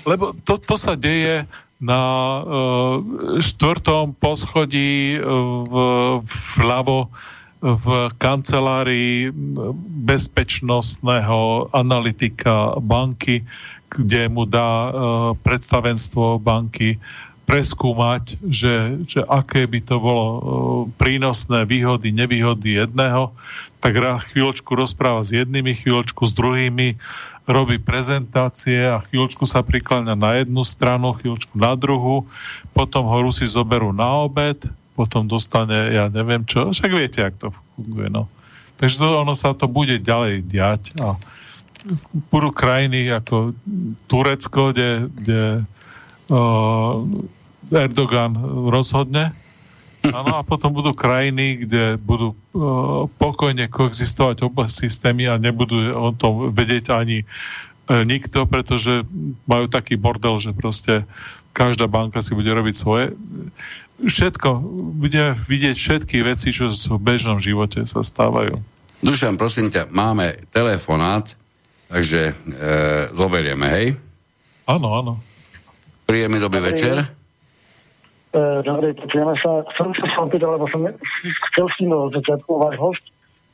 Lebo to, to sa deje na uh, štvrtom poschodí uh, v, vľavo v kancelárii bezpečnostného analytika banky, kde mu dá uh, predstavenstvo banky preskúmať, že, že aké by to bolo prínosné výhody, nevýhody jedného, tak chvíľočku rozpráva s jednými, chvíľočku s druhými, robí prezentácie a chvíľočku sa prikláňa na jednu stranu, chvíľočku na druhú, potom ho Rusi zoberú na obed, potom dostane, ja neviem čo, však viete, jak to funguje, no. Takže to, ono sa to bude ďalej diať a budú krajiny ako Turecko, kde, kde uh, Erdogan rozhodne, Áno, a potom budú krajiny, kde budú uh, pokojne koexistovať oba systémy a nebudú o tom vedieť ani uh, nikto, pretože majú taký bordel, že proste každá banka si bude robiť svoje. Všetko, budeme vidieť všetky veci, čo v bežnom živote sa stávajú. Dušan, prosím ťa, máme telefonát, takže e, zoberieme, hej? Áno, áno. Príjemný dobrý večer. E, dobre, ja sa, chcem sa sa opýtať, lebo som chcel s tým od začiatku váš host,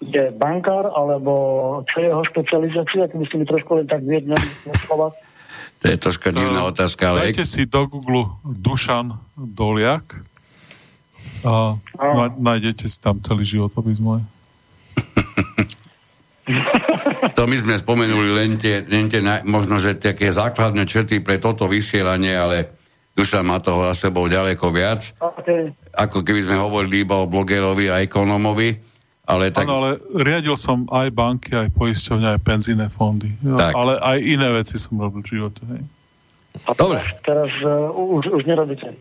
je bankár, alebo čo je jeho špecializácia, keby ste mi trošku len tak viedne slova. To je troška divná uh, otázka, ale... Dajte si do Google Dušan Doliak a uh. nájdete si tam celý životopis [LAUGHS] môj. to my sme spomenuli len tie, len tie možno, že také základné črty pre toto vysielanie, ale Dušan má toho za sebou ďaleko viac, okay. ako keby sme hovorili iba o blogerovi a ekonomovi. Ale tak... Áno, ale riadil som aj banky, aj poisťovne, aj penzíne fondy. Tak. Ale aj iné veci som robil v živote. Hej. A Dobre. Teraz uh, už, už nerobíte?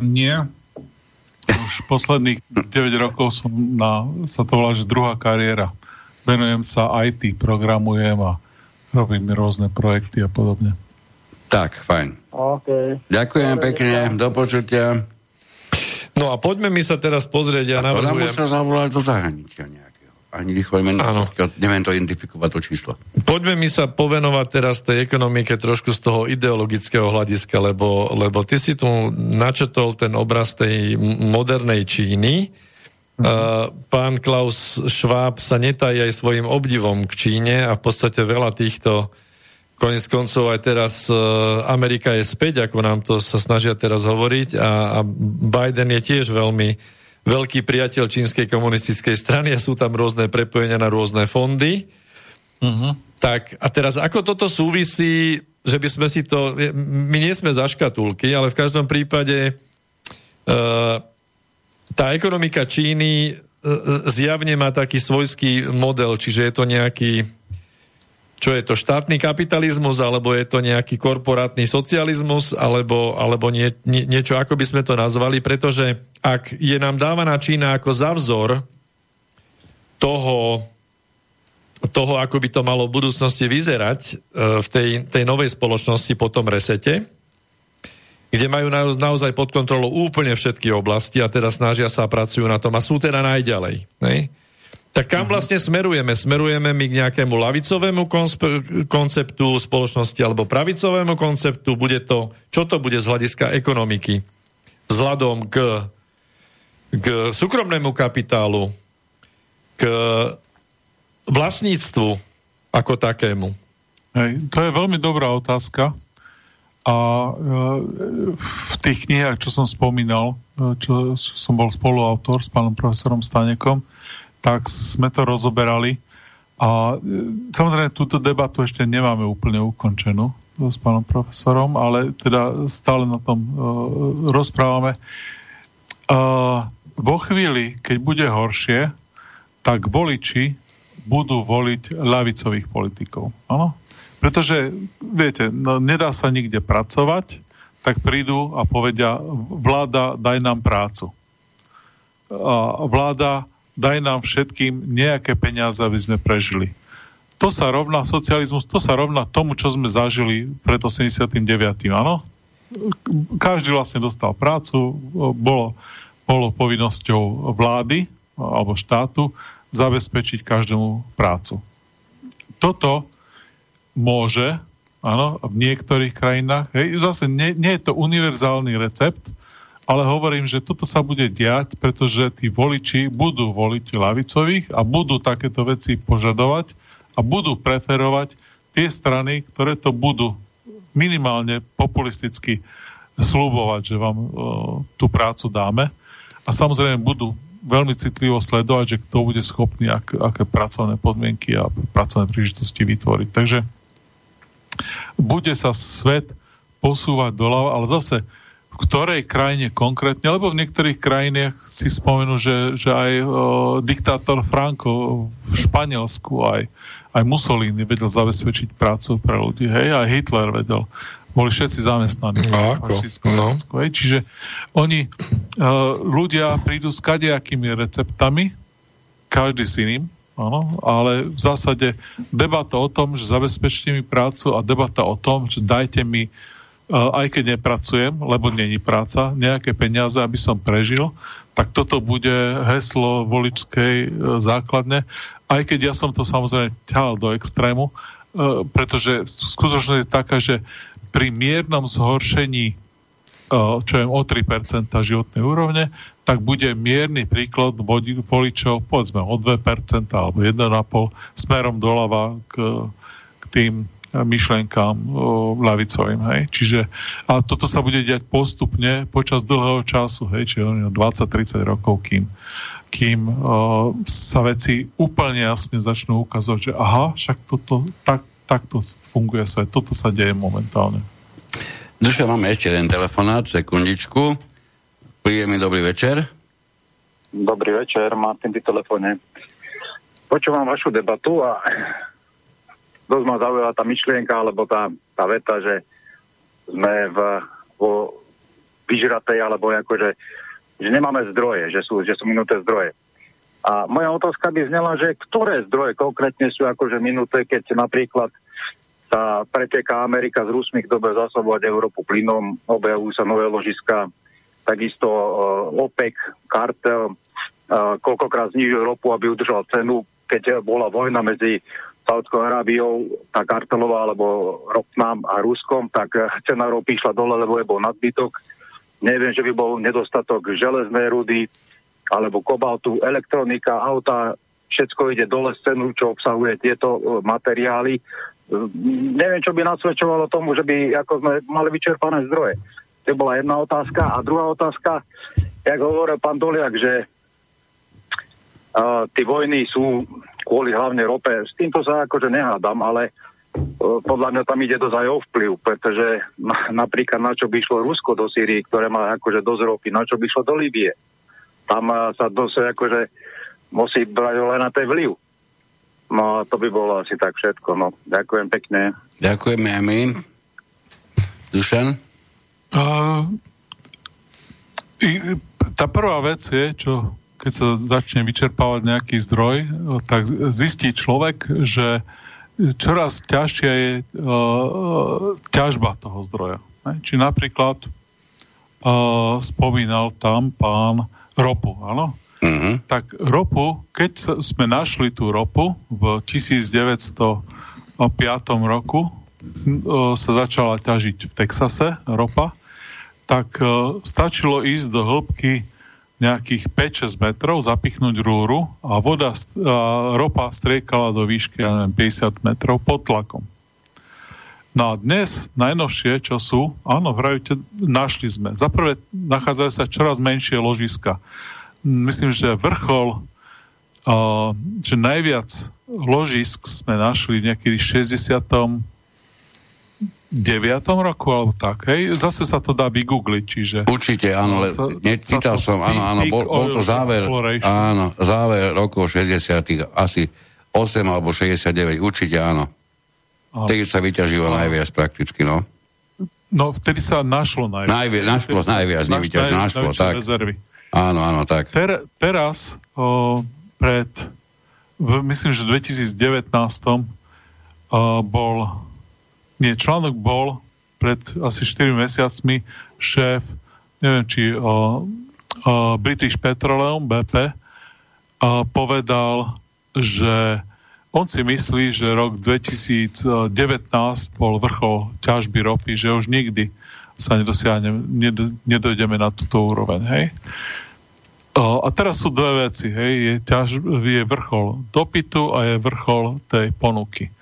Nie. Už posledných 9 rokov som na, sa to volá, že druhá kariéra. Venujem sa IT, programujem a robíme rôzne projekty a podobne. Tak, fajn. Okay. Ďakujem pekne, do počutia. No a poďme mi sa teraz pozrieť, ja A to nám navrhujem... sa zavolať do zahraničia nejakého. Ani rýchlo neviem to identifikovať to číslo. Poďme mi sa povenovať teraz tej ekonomike trošku z toho ideologického hľadiska, lebo, lebo ty si tu načetol ten obraz tej modernej Číny. Uh, pán Klaus Schwab sa netají aj svojim obdivom k Číne a v podstate veľa týchto konec koncov aj teraz uh, Amerika je späť, ako nám to sa snažia teraz hovoriť a, a Biden je tiež veľmi veľký priateľ čínskej komunistickej strany a sú tam rôzne prepojenia na rôzne fondy. Uh-huh. Tak a teraz ako toto súvisí, že by sme si to, my nie sme za škatulky, ale v každom prípade uh, tá ekonomika Číny uh, zjavne má taký svojský model, čiže je to nejaký čo je to, štátny kapitalizmus, alebo je to nejaký korporátny socializmus, alebo, alebo nie, nie, niečo, ako by sme to nazvali, pretože ak je nám dávaná Čína ako zavzor toho, toho, ako by to malo v budúcnosti vyzerať e, v tej, tej novej spoločnosti po tom resete, kde majú naoz- naozaj pod kontrolou úplne všetky oblasti a teda snažia sa a pracujú na tom a sú teda najďalej. Ne? Tak kam vlastne smerujeme? Smerujeme my k nejakému lavicovému konspe- konceptu spoločnosti alebo pravicovému konceptu? Bude to, čo to bude z hľadiska ekonomiky? Vzhľadom k, k súkromnému kapitálu, k vlastníctvu ako takému? Hej, to je veľmi dobrá otázka. A e, v tých knihách, čo som spomínal, e, čo, čo som bol spoluautor s pánom profesorom Stanekom, tak sme to rozoberali. A e, samozrejme, túto debatu ešte nemáme úplne ukončenú s pánom profesorom, ale teda stále na tom uh, rozprávame. Uh, vo chvíli, keď bude horšie, tak voliči budú voliť ľavicových politikov. Áno? Pretože, viete, no, nedá sa nikde pracovať, tak prídu a povedia, vláda, daj nám prácu. A vláda, daj nám všetkým nejaké peniaze, aby sme prežili. To sa rovná socializmus, to sa rovná tomu, čo sme zažili pred 89. Áno? Každý vlastne dostal prácu, bolo, bolo povinnosťou vlády alebo štátu zabezpečiť každému prácu. Toto môže, áno, v niektorých krajinách, hej, zase nie, nie je to univerzálny recept, ale hovorím, že toto sa bude diať, pretože tí voliči budú voliť lavicových a budú takéto veci požadovať a budú preferovať tie strany, ktoré to budú minimálne populisticky slúbovať, že vám uh, tú prácu dáme a samozrejme budú veľmi citlivo sledovať, že kto bude schopný ak, aké pracovné podmienky a pracovné príležitosti vytvoriť. Takže bude sa svet posúvať doľava, ale zase v ktorej krajine konkrétne, lebo v niektorých krajinách si spomenú, že, že aj o, diktátor Franco v Španielsku, aj, aj Mussolini vedel zabezpečiť prácu pre ľudí, hej, aj Hitler vedel. Boli všetci zamestnaní. No, ako? No. Hej, čiže oni, uh, ľudia prídu s kadejakými receptami, každý s iným, Áno, ale v zásade debata o tom, že zabezpečte mi prácu a debata o tom, že dajte mi, uh, aj keď nepracujem, lebo není práca, nejaké peniaze, aby som prežil, tak toto bude heslo voličskej uh, základne. Aj keď ja som to samozrejme ťahal do extrému, uh, pretože skutočnosť je taká, že pri miernom zhoršení čo je o 3% životnej úrovne, tak bude mierny príklad voličov, povedzme o 2% alebo 1,5% smerom doľava k, k tým myšlenkám o, ľavicovým. Hej? Čiže, a toto sa bude diať postupne počas dlhého času, hej? čiže 20-30 rokov, kým, kým o, sa veci úplne jasne začnú ukazovať, že aha, však toto, tak, takto funguje svet, toto sa deje momentálne. Duša, máme ešte jeden telefonát, sekundičku. Príjemný dobrý večer. Dobrý večer, Martin pri telefóne. Počúvam vašu debatu a dosť ma zaujala tá myšlienka, alebo tá, tá veta, že sme v, vo vyžratej, alebo akože, že nemáme zdroje, že sú, že sú minuté zdroje. A moja otázka by znela, že ktoré zdroje konkrétne sú akože minuté, keď napríklad sa preteká Amerika z Rusmi, kto bude zasobovať Európu plynom, objavujú sa nové ložiska, takisto uh, OPEC, kartel, uh, koľkokrát znižuje ropu, aby udržal cenu, keď bola vojna medzi Saudskou Arábiou, tá kartelová alebo ropná a Ruskom, tak cena ropy išla dole, lebo je bol nadbytok. Neviem, že by bol nedostatok železnej rudy alebo kobaltu, elektronika, auta, všetko ide dole z cenu, čo obsahuje tieto materiály neviem, čo by nasvedčovalo tomu, že by ako sme mali vyčerpané zdroje. To bola jedna otázka. A druhá otázka, jak hovoril pán Doliak, že uh, tie vojny sú kvôli hlavne rope. S týmto sa akože nehádam, ale uh, podľa mňa tam ide dosť aj o vplyv, pretože na, napríklad na čo by išlo Rusko do Sýrii, ktoré má akože dosť ropy, na čo by išlo do Líbie. Tam uh, sa dosť akože musí brať len na tej vliv. No to by bolo asi tak všetko. No, ďakujem pekne. Ďakujeme aj my. Dušan? Uh, tá prvá vec je, čo keď sa začne vyčerpávať nejaký zdroj, tak zistí človek, že čoraz ťažšia je uh, ťažba toho zdroja. Ne? Či napríklad uh, spomínal tam pán ropu, áno? Mm-hmm. Tak ropu, keď sme našli tú ropu v 1905 roku, sa začala ťažiť v Texase ropa, tak stačilo ísť do hĺbky nejakých 5-6 metrov, zapichnúť rúru a voda, a ropa striekala do výšky, ja neviem, 50 metrov pod tlakom. No a dnes najnovšie, čo sú, áno, vravíte, našli sme. Za prvé nachádzajú sa čoraz menšie ložiska myslím, že vrchol, že najviac ložisk sme našli niekedy v 69. roku alebo tak, hej? Zase sa to dá vygoogliť, čiže... Určite, áno, ale nečítal som, áno, áno, bol, bol to záver, áno, záver rokov 60 asi 8 alebo 69, určite áno. Vtedy sa vyťažilo najviac prakticky, no. No, vtedy sa našlo najviac. Najviac, našlo najviac, nevyťažilo, našlo, tak. Rezervy. Áno, áno, tak. Ter, teraz o, pred, v, myslím, že v 2019 o, bol, nie, článok bol pred asi 4 mesiacmi šéf, neviem, či o, o, British Petroleum, BP, a povedal, že on si myslí, že rok 2019 bol vrchol ťažby ropy, že už nikdy sa nedosiahne, nedojdeme na túto úroveň, hej. A teraz sú dve veci, hej, je, ťaž, je vrchol dopytu a je vrchol tej ponuky.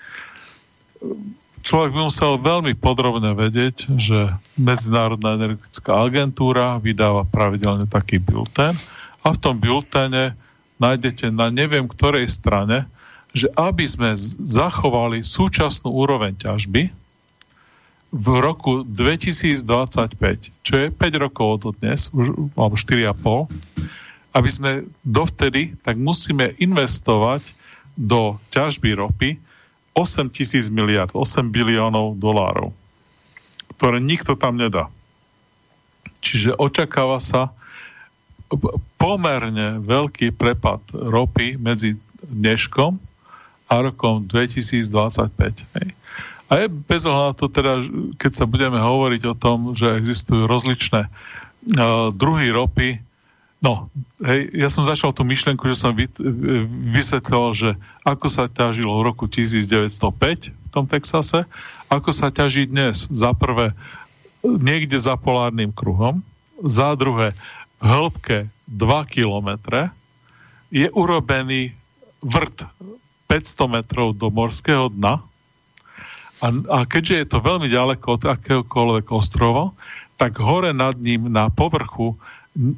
Človek by musel veľmi podrobne vedieť, že Medzinárodná energetická agentúra vydáva pravidelne taký bulten a v tom bultene nájdete na neviem ktorej strane, že aby sme zachovali súčasnú úroveň ťažby, v roku 2025, čo je 5 rokov od dnes, už, alebo 4,5, aby sme dovtedy, tak musíme investovať do ťažby ropy 8 tisíc miliard, 8 biliónov dolárov, ktoré nikto tam nedá. Čiže očakáva sa pomerne veľký prepad ropy medzi dneškom a rokom 2025. Hej. A je bez ohľadu to teda, keď sa budeme hovoriť o tom, že existujú rozličné uh, druhy ropy, no, hej, ja som začal tú myšlienku, že som vy, vysvetlil, že ako sa ťažilo v roku 1905 v tom Texase, ako sa ťaží dnes. Za prvé, niekde za polárnym kruhom, za druhé, v hĺbke 2 kilometre je urobený vrt 500 metrov do morského dna, a, a keďže je to veľmi ďaleko od akéhokoľvek ostrova, tak hore nad ním na povrchu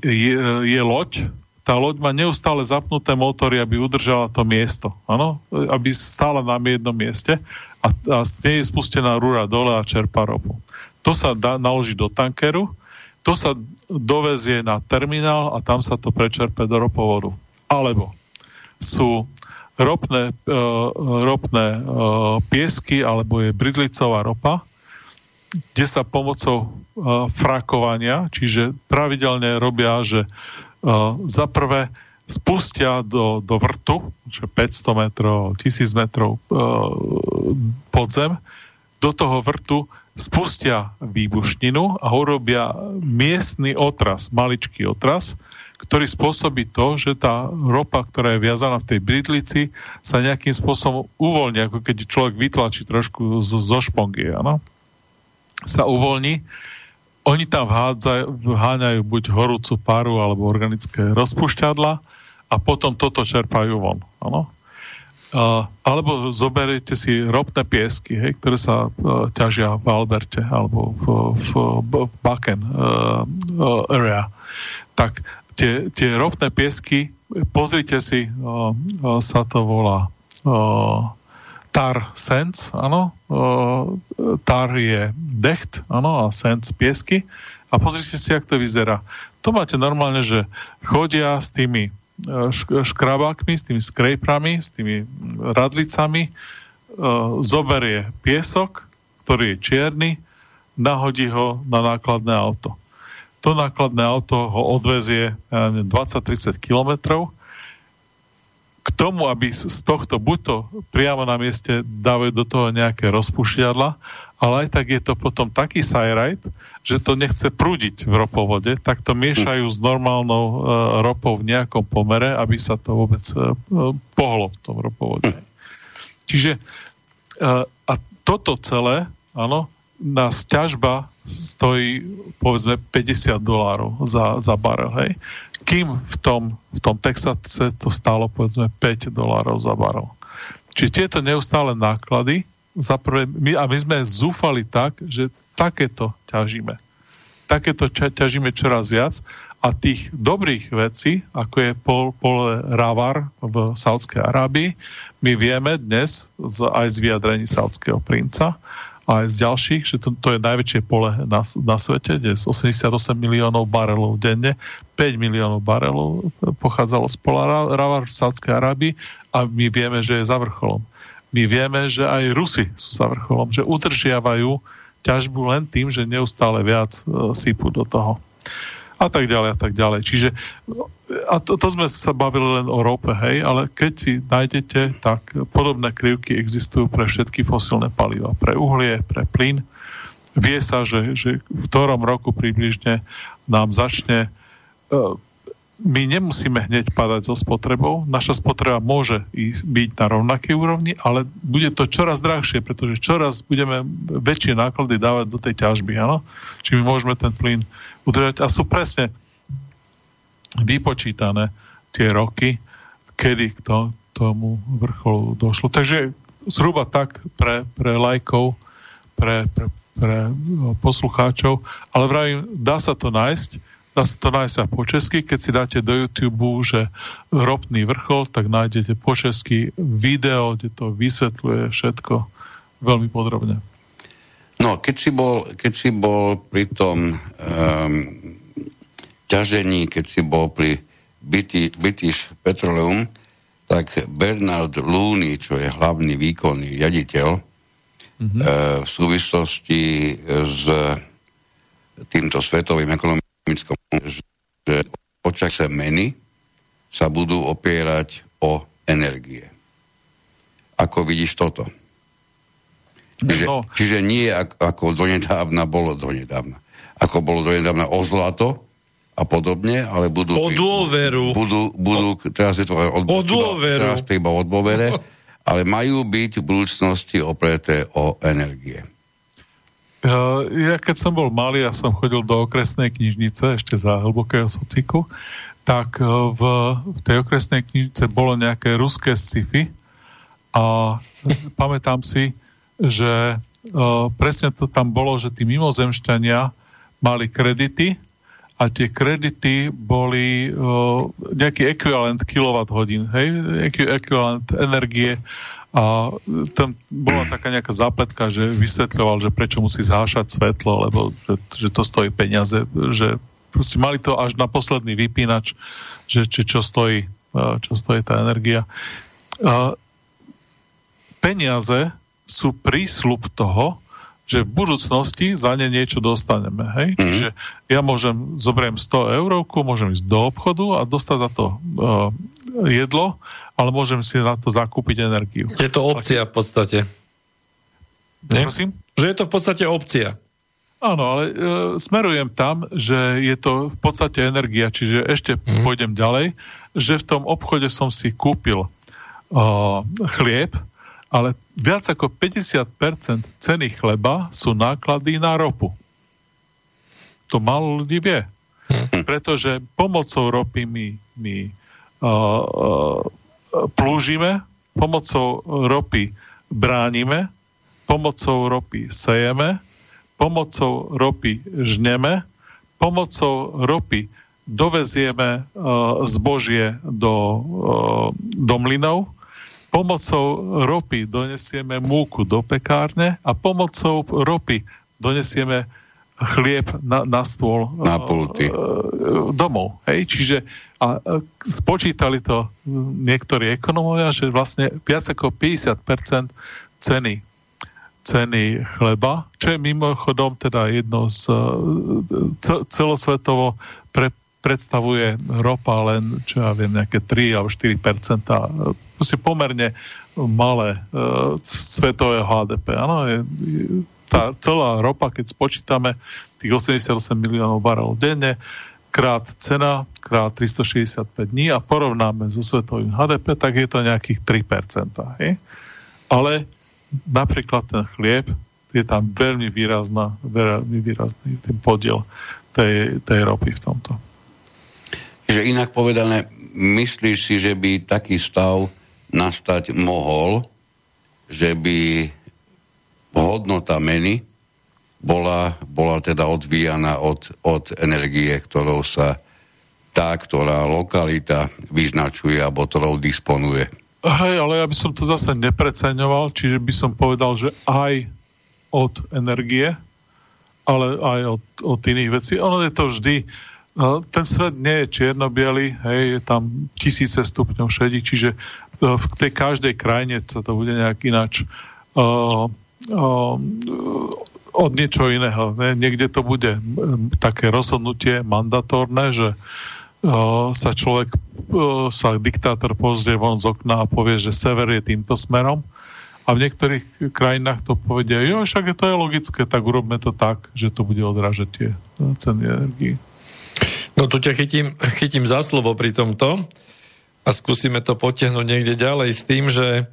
je, je loď, tá loď má neustále zapnuté motory, aby udržala to miesto, ano? aby stála na jednom mieste a, a z nej je spustená rúra dole a čerpa ropu. To sa dá naložiť do tankeru, to sa dovezie na terminál a tam sa to prečerpe do ropovodu. Alebo sú ropné, uh, ropné uh, piesky alebo je bridlicová ropa, kde sa pomocou uh, frakovania, čiže pravidelne robia, že uh, za prvé spustia do, do vrtu, čo 500 metrov, 1000 metrov uh, podzem, do toho vrtu spustia výbušninu a urobia miestny otras, maličký otras, ktorý spôsobí to, že tá ropa, ktorá je viazaná v tej bridlici, sa nejakým spôsobom uvoľní, ako keď človek vytlačí trošku zo, zo špongie, áno? Sa uvoľní. Oni tam vháňajú buď horúcu paru alebo organické rozpušťadla a potom toto čerpajú von, áno? Uh, alebo zoberiete si ropné piesky, hej, ktoré sa uh, ťažia v Alberte alebo v, v, v Baken uh, uh, area. Tak tie, tie ropné piesky, pozrite si, uh, uh, sa to volá tar sense, áno, tar je decht, áno, a sense piesky a pozrite si, jak to vyzerá. To máte normálne, že chodia s tými škrabákmi, s tými skrejprami, s tými radlicami, e, zoberie piesok, ktorý je čierny, nahodí ho na nákladné auto. To nákladné auto ho odvezie 20-30 kilometrov. K tomu, aby z tohto buď to priamo na mieste dávajú do toho nejaké rozpušiadla, ale aj tak je to potom taký sajrajt, že to nechce prúdiť v ropovode, tak to miešajú s normálnou uh, ropou v nejakom pomere, aby sa to vôbec uh, pohlo v tom ropovode. Čiže uh, a toto celé, áno, na ťažba stojí povedzme 50 dolárov za, za barel, hej. Kým v tom, v tom Texase to stálo povedzme 5 dolárov za barel. Čiže tieto neustále náklady za prvé, my, a my sme zúfali tak, že takéto ťažíme. Takéto ťažíme čoraz viac a tých dobrých vecí, ako je pol, pole Ravar v Saudskej Arábii, my vieme dnes z, aj z vyjadrení saudského princa, aj z ďalších, že to, to je najväčšie pole na, na svete, kde je 88 miliónov barelov denne, 5 miliónov barelov pochádzalo z pola Ravar v Saudskej Arábii a my vieme, že je za vrcholom my vieme, že aj Rusy sú za vrcholom, že udržiavajú ťažbu len tým, že neustále viac e, sypú do toho. A tak ďalej, a tak ďalej. Čiže a to, to sme sa bavili len o rope, hej, ale keď si nájdete, tak podobné krivky existujú pre všetky fosilné paliva. Pre uhlie, pre plyn. Vie sa, že, že v ktorom roku približne nám začne e, my nemusíme hneď padať so spotrebou. Naša spotreba môže byť na rovnakej úrovni, ale bude to čoraz drahšie, pretože čoraz budeme väčšie náklady dávať do tej ťažby. Áno? Či my môžeme ten plyn udržať. A sú presne vypočítané tie roky, kedy k to, tomu vrcholu došlo. Takže zhruba tak pre, pre lajkov, pre, pre, pre poslucháčov, ale vravím, dá sa to nájsť Dá sa to po česky, keď si dáte do YouTube, že ropný vrchol, tak nájdete po česky video, kde to vysvetľuje všetko veľmi podrobne. No, keď si bol, keď si bol pri tom um, ťažení, keď si bol pri British Petroleum, tak Bernard Looney, čo je hlavný výkonný riaditeľ, mm-hmm. uh, v súvislosti s týmto svetovým ekonomickým ekonomickom, že počase meny sa budú opierať o energie. Ako vidíš toto? Čiže, no. čiže nie ako donedávna bolo donedávna. Ako bolo donedávna o zlato a podobne, ale budú... O dôveru. Budú, budú, teraz je to od, o dôveru. Teraz to iba o dôvere, [LAUGHS] ale majú byť v budúcnosti opreté o energie. Ja keď som bol malý a som chodil do okresnej knižnice ešte za hlbokého sociku, tak e, v, v tej okresnej knižnice bolo nejaké ruské sci-fi a [LAUGHS] pamätám si, že uh, presne to tam bolo, že tí mimozemšťania mali kredity a tie kredity boli nejaký ekvivalent kilowatt hodín, hej, ekvivalent energie a tam bola taká nejaká zápletka, že vysvetľoval, že prečo musí zhášať svetlo, lebo že, že to stojí peniaze, že proste mali to až na posledný vypínač, že či čo stojí, čo stojí tá energia. A peniaze sú prísľub toho, že v budúcnosti za ne niečo dostaneme. Hej? Mm-hmm. Čiže ja môžem, zoberiem 100 eurovku, môžem ísť do obchodu a dostať za to uh, jedlo ale môžem si na to zakúpiť energiu. Je to opcia v podstate. Nie? Prosím? Že je to v podstate opcia. Áno, ale e, smerujem tam, že je to v podstate energia, čiže ešte mm. pôjdem ďalej, že v tom obchode som si kúpil e, chlieb, ale viac ako 50% ceny chleba sú náklady na ropu. To málo ľudí vie. Mm. Pretože pomocou ropy my, my uh, uh, plúžime, pomocou ropy bránime, pomocou ropy sejeme, pomocou ropy žneme, pomocou ropy dovezieme uh, zbožie do, uh, do mlynov, pomocou ropy donesieme múku do pekárne a pomocou ropy donesieme chlieb na, na stôl na pulty. Uh, domov. Hej? Čiže a, spočítali to niektorí ekonomovia, že vlastne viac ako 50% ceny ceny chleba, čo je mimochodom teda jedno z e, celosvetovo pre, predstavuje ropa len, čo ja viem, nejaké 3 alebo 4 Proste pomerne malé uh, svetové HDP. Áno, je, je, tá celá ropa, keď spočítame tých 88 miliónov barelov denne, krát cena, krát 365 dní a porovnáme so svetovým HDP, tak je to nejakých 3%. Hej? Ale napríklad ten chlieb, je tam veľmi výrazná, veľmi výrazný ten podiel tej, tej ropy v tomto. Že inak povedané, myslíš si, že by taký stav nastať mohol, že by hodnota meny bola, bola teda odvíjana od, od energie, ktorou sa tá, ktorá lokalita vyznačuje alebo ktorou disponuje. Hej, ale ja by som to zase nepreceňoval, čiže by som povedal, že aj od energie, ale aj od, od iných vecí. Ono je to vždy, no, ten svet nie je čierno hej, je tam tisíce stupňov šedí, čiže e, v tej každej krajine sa to bude nejak ináč uh, od niečo iného. Ne? Niekde to bude také rozhodnutie mandatórne, že sa človek, sa diktátor pozrie von z okna a povie, že sever je týmto smerom. A v niektorých krajinách to povedia, jo, však je to je logické, tak urobme to tak, že to bude odrážať tie ceny energii. No tu ťa chytím, chytím za slovo pri tomto a skúsime to potiahnuť niekde ďalej s tým, že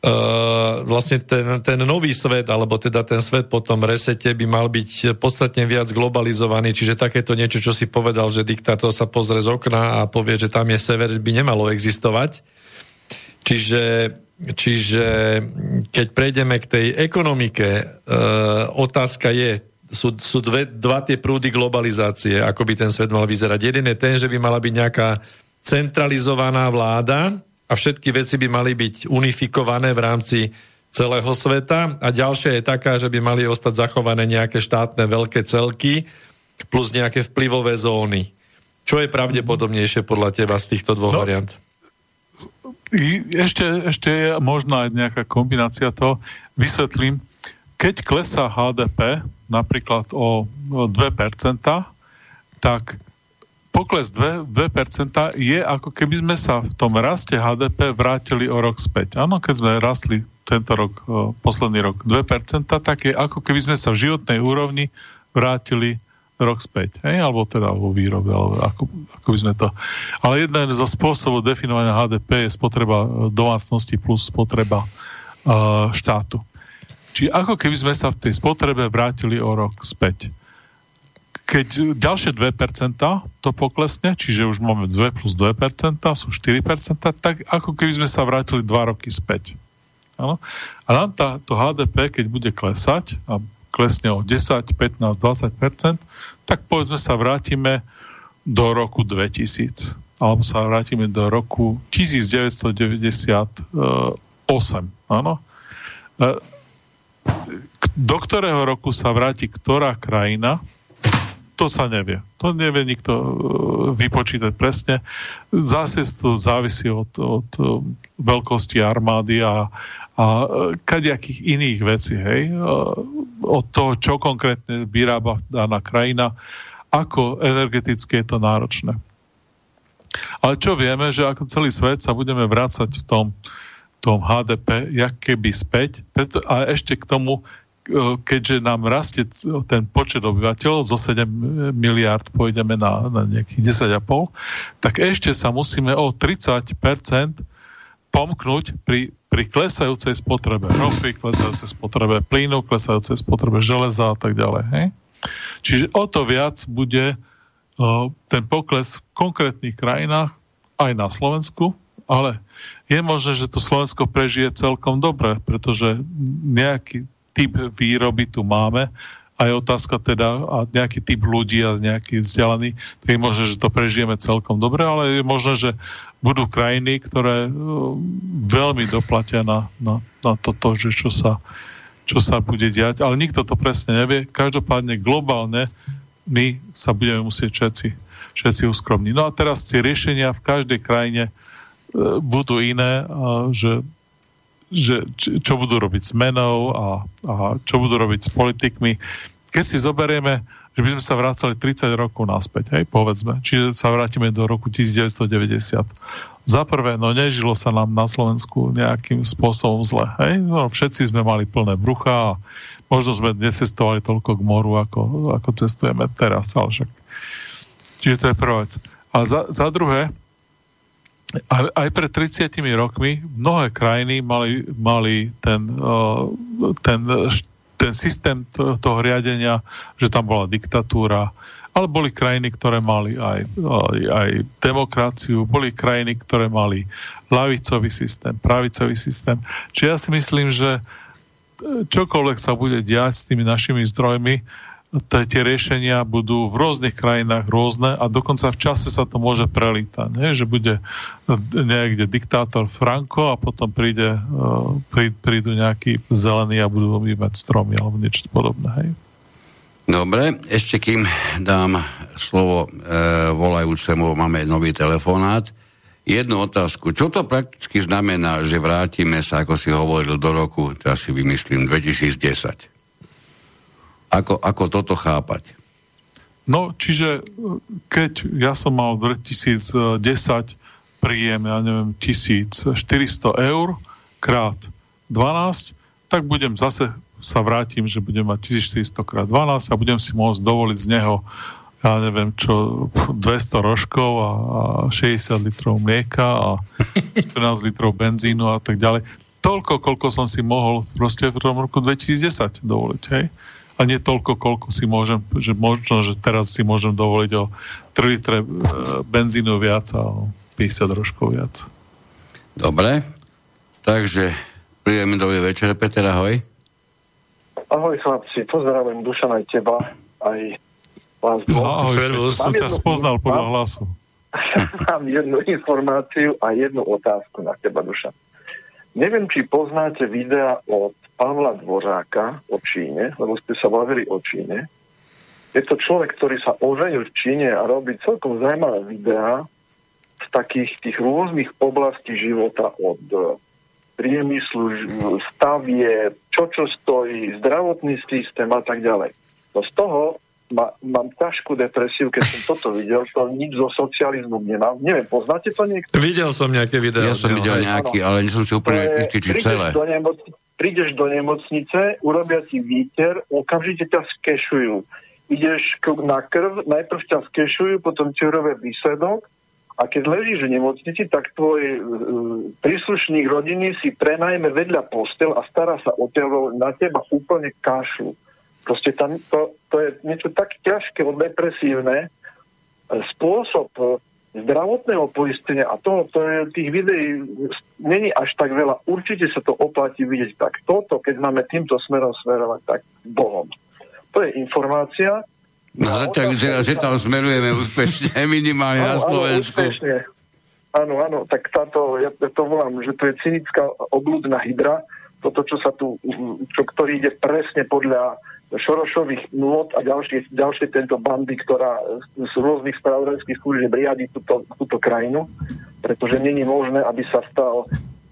Uh, vlastne ten, ten nový svet, alebo teda ten svet po tom resete by mal byť podstatne viac globalizovaný, čiže takéto niečo, čo si povedal, že diktátor sa pozrie z okna a povie, že tam je sever, by nemalo existovať. Čiže, čiže keď prejdeme k tej ekonomike, uh, otázka je, sú, sú dve, dva tie prúdy globalizácie, ako by ten svet mal vyzerať. Jeden je ten, že by mala byť nejaká centralizovaná vláda, a všetky veci by mali byť unifikované v rámci celého sveta a ďalšia je taká, že by mali ostať zachované nejaké štátne veľké celky plus nejaké vplyvové zóny. Čo je pravdepodobnejšie podľa teba z týchto dvoch no, variant? Ešte, ešte je možná aj nejaká kombinácia toho. Vysvetlím. Keď klesá HDP napríklad o 2%, tak pokles 2%, 2% je ako keby sme sa v tom raste HDP vrátili o rok späť. Áno, keď sme rastli tento rok, posledný rok 2%, tak je ako keby sme sa v životnej úrovni vrátili rok späť. Hej? Alebo teda vo výrobe, alebo ako, ako by sme to... Ale jeden zo spôsobov definovania HDP je spotreba domácnosti plus spotreba uh, štátu. Čiže ako keby sme sa v tej spotrebe vrátili o rok späť keď ďalšie 2% to poklesne, čiže už máme 2 plus 2%, sú 4%, tak ako keby sme sa vrátili 2 roky späť. Ano? A nám tá, to HDP, keď bude klesať, a klesne o 10, 15, 20%, tak povedzme sa vrátime do roku 2000. Alebo sa vrátime do roku 1998. Áno? E, do ktorého roku sa vráti ktorá krajina, to sa nevie. To nevie nikto uh, vypočítať presne. Zase to závisí od, od uh, veľkosti armády a, a uh, kadejakých iných vecí, hej? Od toho, čo konkrétne vyrába daná krajina, ako energeticky je to náročné. Ale čo vieme, že ako celý svet sa budeme vrácať v tom, tom HDP, jak keby späť, preto, a ešte k tomu keďže nám rastie ten počet obyvateľov, zo 7 miliard pôjdeme na, na nejakých 10,5, tak ešte sa musíme o 30% pomknúť pri, pri klesajúcej spotrebe ropy, klesajúcej spotrebe plynu, klesajúcej spotrebe železa a tak ďalej. Hej? Čiže o to viac bude uh, ten pokles v konkrétnych krajinách, aj na Slovensku, ale je možné, že to Slovensko prežije celkom dobre, pretože nejaký typ výroby tu máme a je otázka teda a nejaký typ ľudí a nejaký vzdelaný, tak je možné, že to prežijeme celkom dobre, ale je možné, že budú krajiny, ktoré uh, veľmi doplatia na, na, na toto, že čo sa, čo sa bude diať, ale nikto to presne nevie. Každopádne globálne my sa budeme musieť všetci, všetci uskromniť. No a teraz tie riešenia v každej krajine uh, budú iné, že že čo budú robiť s menou a, a čo budú robiť s politikmi. Keď si zoberieme, že by sme sa vracali 30 rokov naspäť, hej, povedzme, čiže sa vrátime do roku 1990. Za prvé, no nežilo sa nám na Slovensku nejakým spôsobom zle, hej, no, všetci sme mali plné brucha a možno sme necestovali toľko k moru, ako, ako cestujeme teraz, ale však čiže to je prvá vec. A za, za druhé, aj, aj pred 30 rokmi mnohé krajiny mali, mali ten, uh, ten, ten systém toho riadenia, že tam bola diktatúra, ale boli krajiny, ktoré mali aj, aj, aj demokraciu, boli krajiny, ktoré mali lavicový systém, pravicový systém. Čiže ja si myslím, že čokoľvek sa bude diať s tými našimi zdrojmi, tie riešenia budú v rôznych krajinách rôzne a dokonca v čase sa to môže prelítať, nie? že bude niekde diktátor Franco a potom príde, e, prídu nejakí zelení a budú vymať stromy alebo niečo podobné. Hej? Dobre, ešte kým dám slovo e, volajúcemu, máme nový telefonát. Jednu otázku. Čo to prakticky znamená, že vrátime sa, ako si hovoril, do roku, teraz si vymyslím, 2010? Ako, ako toto chápať? No, čiže keď ja som mal v 2010 príjem, ja neviem, 1400 eur krát 12, tak budem zase sa vrátim, že budem mať 1400 krát 12 a budem si môcť dovoliť z neho ja neviem čo, 200 rožkov a 60 litrov mlieka a 14 litrov benzínu a tak ďalej. Toľko, koľko som si mohol proste v tom roku 2010 dovoliť, hej a nie toľko, koľko si môžem, že možno, že teraz si môžem dovoliť o 3 litre e, benzínu viac a o 50 rožkov viac. Dobre, takže príjemný dobrý večer, Peter, ahoj. Ahoj chlapci, pozdravujem Dušan aj teba, aj vás. No, ahoj, Servus. som ťa spoznal podľa hlasu. [LAUGHS] Mám jednu informáciu a jednu otázku na teba, Dušan. Neviem, či poznáte videa od Pavla Dvořáka o Číne, lebo ste sa bavili o Číne. Je to človek, ktorý sa oženil v Číne a robí celkom zaujímavé videá z takých tých rôznych oblastí života od priemyslu, stavie, čo čo stojí, zdravotný systém a tak ďalej. No z toho ma, mám ťažkú depresiu, keď som toto videl, to nič zo socializmu nemám. Neviem, poznáte to niekto? Videl som nejaké videá. Ja som videl nejaký, ale nie som si úplne istý, či celé. Do nemoc- prídeš do nemocnice, urobia ti výter, okamžite ťa skešujú. Ideš na krv, najprv ťa skešujú, potom ti urobia výsledok a keď ležíš v nemocnici, tak tvoj uh, príslušník rodiny si prenajme vedľa postel a stará sa o teba, na teba úplne kašľu. Proste tam, to, to je niečo tak ťažké, depresívne. Spôsob zdravotného poistenia a toho, to je, tých videí není až tak veľa. Určite sa to oplatí vidieť tak. Toto, keď máme týmto smerom smerovať, tak bohom. To je informácia. No, zatiaľ vyzerá, že tam smerujeme úspešne, [LAUGHS] minimálne áno, na Slovensku. Áno, áno, áno, tak táto, ja to volám, že to je cynická oblúdna hydra, toto, čo sa tu, čo, ktorý ide presne podľa Šorošových nôd a ďalšie, ďalšie tento bandy, ktorá z rôznych spravodajských služieb riadi túto, túto krajinu, pretože není možné, aby sa stal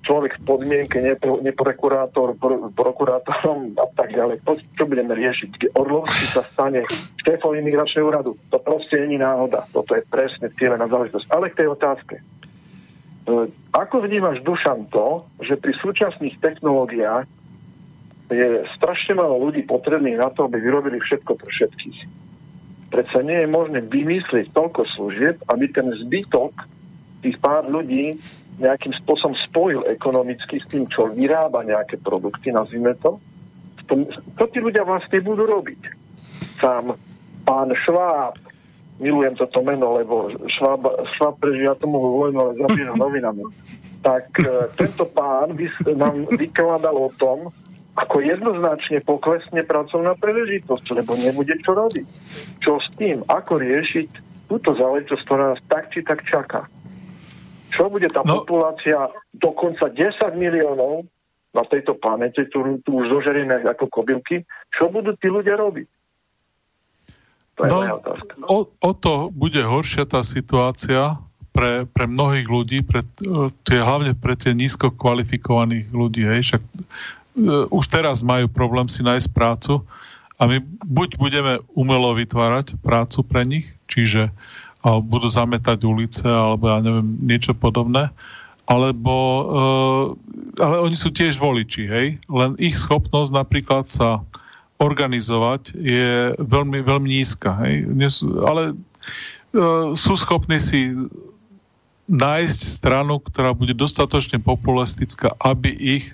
človek v podmienke neprokurátor, prokurátorom a tak ďalej. To, čo budeme riešiť? Orlovský sa stane šéfom imigračného úradu. To proste není náhoda. Toto je presne cieľená záležitosť. Ale k tej otázke. E, ako vnímaš, Dušan, to, že pri súčasných technológiách je strašne málo ľudí potrebných na to, aby vyrobili všetko pre všetkých. Predsa nie je možné vymyslieť toľko služieb, aby ten zbytok tých pár ľudí nejakým spôsobom spojil ekonomicky s tým, čo vyrába nejaké produkty, nazvime to. To tí ľudia vlastne budú robiť. Sám pán Šváb, milujem toto meno, lebo Šváb, Šváb prežíva tomu vojnu, ale zabíja novinami. Tak e, tento pán by nám vykladal o tom, ako jednoznačne poklesne pracovná príležitosť, lebo nebude čo robiť. Čo s tým? Ako riešiť túto záležitosť, ktorá nás tak či tak čaká? Čo bude tá no. populácia dokonca 10 miliónov na tejto planete, ktorú tu už zožerieme ako kobylky, čo budú tí ľudia robiť? To je no, O, o to bude horšia tá situácia pre, pre mnohých ľudí, pre, tie, hlavne pre tie nízko kvalifikovaných ľudí. Hej. Však E, už teraz majú problém si nájsť prácu a my buď budeme umelo vytvárať prácu pre nich, čiže budú zametať ulice alebo ja neviem, niečo podobné, alebo uh, ale oni sú tiež voliči, hej? Len ich schopnosť napríklad sa organizovať je veľmi, veľmi nízka, hej? Ale uh, sú schopní si nájsť stranu, ktorá bude dostatočne populistická, aby ich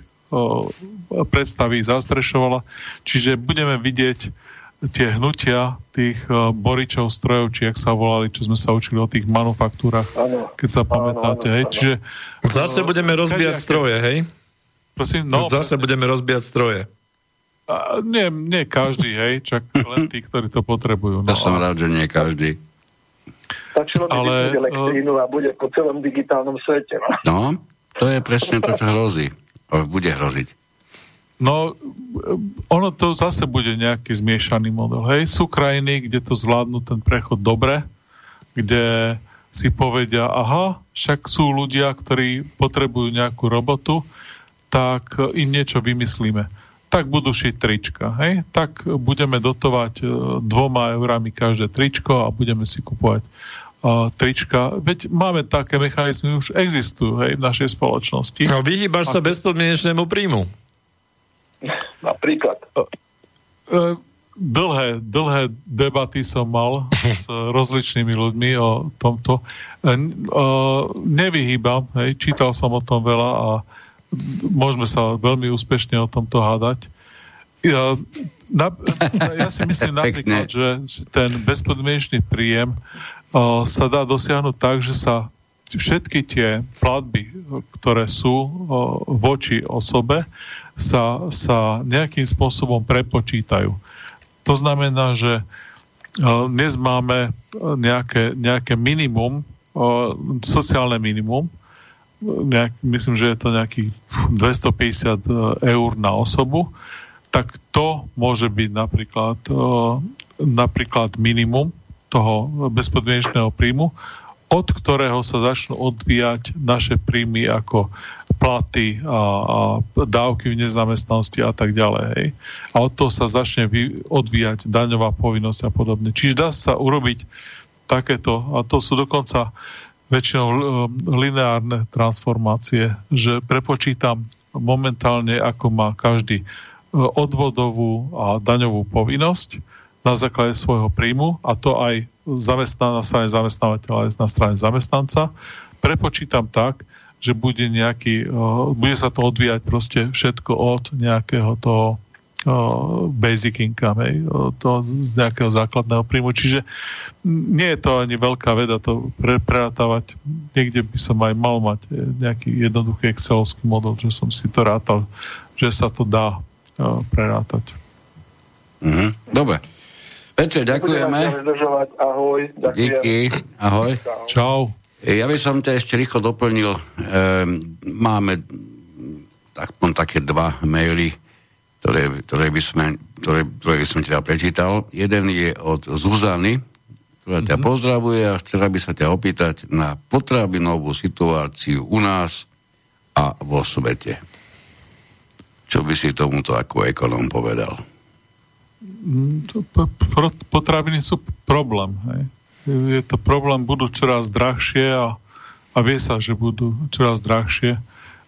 predstavy zastrešovala. Čiže budeme vidieť tie hnutia tých boričov strojov, či jak sa volali, čo sme sa učili o tých manufaktúrach, ano. keď sa pamätáte. Ano, ano, hej? Čiže, Zase budeme rozbíjať stroje, hej? Prosím, no, Zase budeme rozbíjať stroje. A, nie, nie každý, hej, čak len tí, ktorí to potrebujú. No, ja som rád, že nie každý. Stačilo by ale, elektrínu a bude po celom digitálnom svete. No? no, to je presne to, čo hrozí bude hroziť? No, ono to zase bude nejaký zmiešaný model. Hej, sú krajiny, kde to zvládnu ten prechod dobre, kde si povedia, aha, však sú ľudia, ktorí potrebujú nejakú robotu, tak im niečo vymyslíme. Tak budú šiť trička, hej? Tak budeme dotovať e, dvoma eurami každé tričko a budeme si kupovať uh, trička. Veď máme také mechanizmy, už existujú hej, v našej spoločnosti. No, vyhýbaš sa bezpodmienečnému príjmu. Napríklad. Uh, dlhé, dlhé debaty som mal s [LAUGHS] rozličnými ľuďmi o tomto. Uh, nevyhýbam, hej, čítal som o tom veľa a môžeme sa veľmi úspešne o tomto hádať. Ja, na, [LAUGHS] ja si myslím napríklad, že ten bezpodmienečný príjem sa dá dosiahnuť tak, že sa všetky tie platby, ktoré sú voči osobe, sa, sa nejakým spôsobom prepočítajú. To znamená, že dnes máme nejaké, nejaké minimum, sociálne minimum, nejak, myslím, že je to nejakých 250 eur na osobu, tak to môže byť napríklad, napríklad minimum toho bezpodmienečného príjmu, od ktorého sa začnú odvíjať naše príjmy ako platy a, a dávky v nezamestnanosti a tak ďalej. Hej. A od toho sa začne vy, odvíjať daňová povinnosť a podobne. Čiže dá sa urobiť takéto, a to sú dokonca väčšinou e, lineárne transformácie, že prepočítam momentálne, ako má každý e, odvodovú a daňovú povinnosť na základe svojho príjmu a to aj zamestná na strane zamestnávateľa aj na strane zamestnanca. Prepočítam tak, že bude nejaký, uh, bude sa to odvíjať proste všetko od nejakého toho uh, basic income, hej, to z nejakého základného príjmu. Čiže nie je to ani veľká veda to pre, prerátavať. Niekde by som aj mal mať nejaký jednoduchý excelovský model, že som si to rátal, že sa to dá uh, prerátať. Mm-hmm. Dobre. Petre, ďakujeme. Ahoj. Ďakujem. Díky. Ahoj. Čau. Ja by som to ešte rýchlo doplnil. Ehm, máme aspoň také dva maily, ktoré, ktoré, by sme, ktoré, ktoré by som teda prečítal. Jeden je od Zuzany, ktorá ťa mm-hmm. pozdravuje a chcela by sa ťa opýtať na potravinovú situáciu u nás a vo svete. Čo by si tomuto ako ekonom povedal? Potraviny sú problém. Hej. Je to problém, budú čoraz drahšie a, a vie sa, že budú čoraz drahšie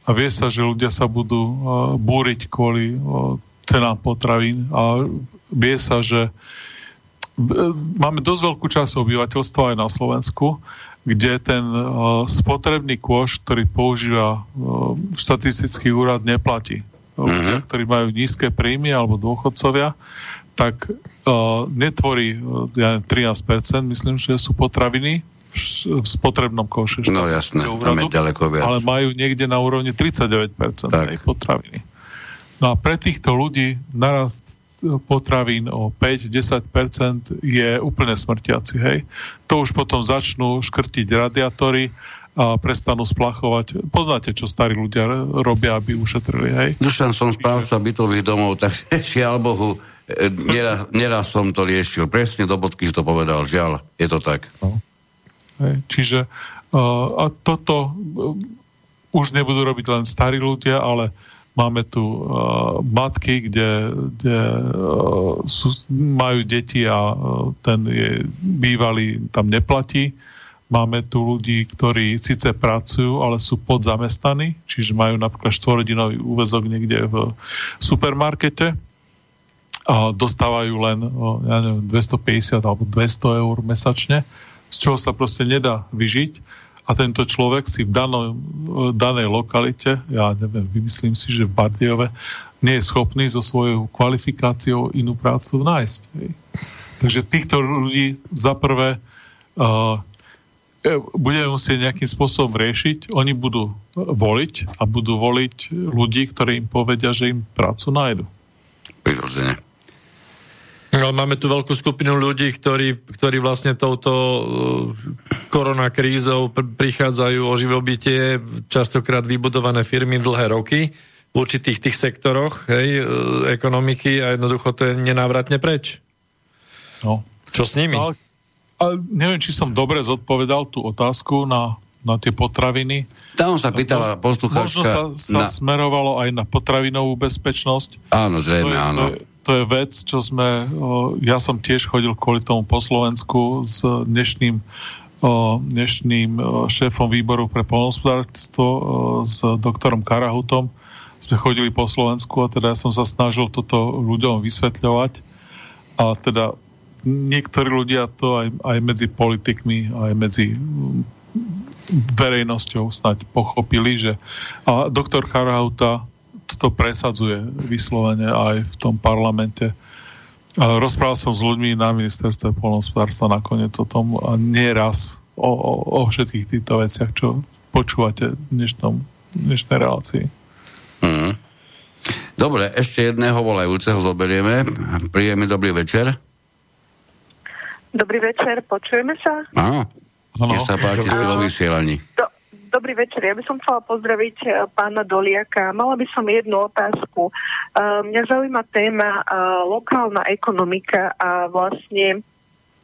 a vie sa, že ľudia sa budú uh, búriť kvôli uh, cenám potravín a vie sa, že máme dosť veľkú časť obyvateľstva aj na Slovensku, kde ten uh, spotrebný kôš, ktorý používa uh, štatistický úrad, neplatí. Ľudia, mm-hmm. ktorí majú nízke príjmy alebo dôchodcovia, tak uh, netvorí ja 13%, myslím, že sú potraviny v, v spotrebnom koše. No jasné, úradu, ďaleko viac. Ale majú niekde na úrovni 39% tak. potraviny. No a pre týchto ľudí narast potravín o 5-10% je úplne smrtiaci. Hej? To už potom začnú škrtiť radiátory a prestanú splachovať. Poznáte, čo starí ľudia robia, aby ušetrili, hej? Dušan, som správca bytových domov, tak [LAUGHS] žiaľ Bohu, neraz, neraz som to riešil. Presne do bodky to povedal, žiaľ, je to tak. No. Hej, čiže uh, a toto uh, už nebudú robiť len starí ľudia, ale Máme tu uh, matky, kde, kde uh, sú, majú deti a uh, ten je bývalý tam neplatí. Máme tu ľudí, ktorí síce pracujú, ale sú podzamestnaní, čiže majú napríklad štvorodinový úvezok niekde v supermarkete dostávajú len ja neviem, 250 alebo 200 eur mesačne, z čoho sa proste nedá vyžiť a tento človek si v danom, danej lokalite, ja neviem, vymyslím si, že v Bardejove, nie je schopný so svojou kvalifikáciou inú prácu nájsť. Takže týchto ľudí za prvé uh, budeme musieť nejakým spôsobom riešiť. Oni budú voliť a budú voliť ľudí, ktorí im povedia, že im prácu nájdu. Prirodzene. No, máme tu veľkú skupinu ľudí, ktorí, ktorí vlastne touto uh, koronakrízou pr- prichádzajú o živobytie, častokrát vybudované firmy dlhé roky v určitých tých sektoroch hej, uh, ekonomiky a jednoducho to je nenávratne preč. No. Čo s nimi? No, ale neviem, či som dobre zodpovedal tú otázku na, na tie potraviny. Tam sa pýtala poslucháčka... Možno sa, sa na... smerovalo aj na potravinovú bezpečnosť. Áno, zrejme, to je, áno. To je, to je vec, čo sme, ja som tiež chodil kvôli tomu po Slovensku s dnešným, dnešným šéfom výboru pre polnospodárstvo s doktorom Karahutom. Sme chodili po Slovensku a teda ja som sa snažil toto ľuďom vysvetľovať. A teda niektorí ľudia to aj, aj medzi politikmi, aj medzi verejnosťou snať pochopili, že a doktor Karahuta toto presadzuje vyslovene aj v tom parlamente. Rozprával som s ľuďmi na ministerstve polnospodárstva nakoniec o tom a nieraz o, o, o všetkých týchto veciach, čo počúvate v dnešnom, dnešnej relácii. Mm. Dobre, ešte jedného volajúceho zoberieme. Príjemný dobrý večer. Dobrý večer, počujeme sa? Áno, nech sa páči, ste vysielaní. Do, Dobrý večer. Ja by som chcela pozdraviť eh, pána Doliaka. Mala by som jednu otázku. Uh, mňa zaujíma téma uh, lokálna ekonomika a vlastne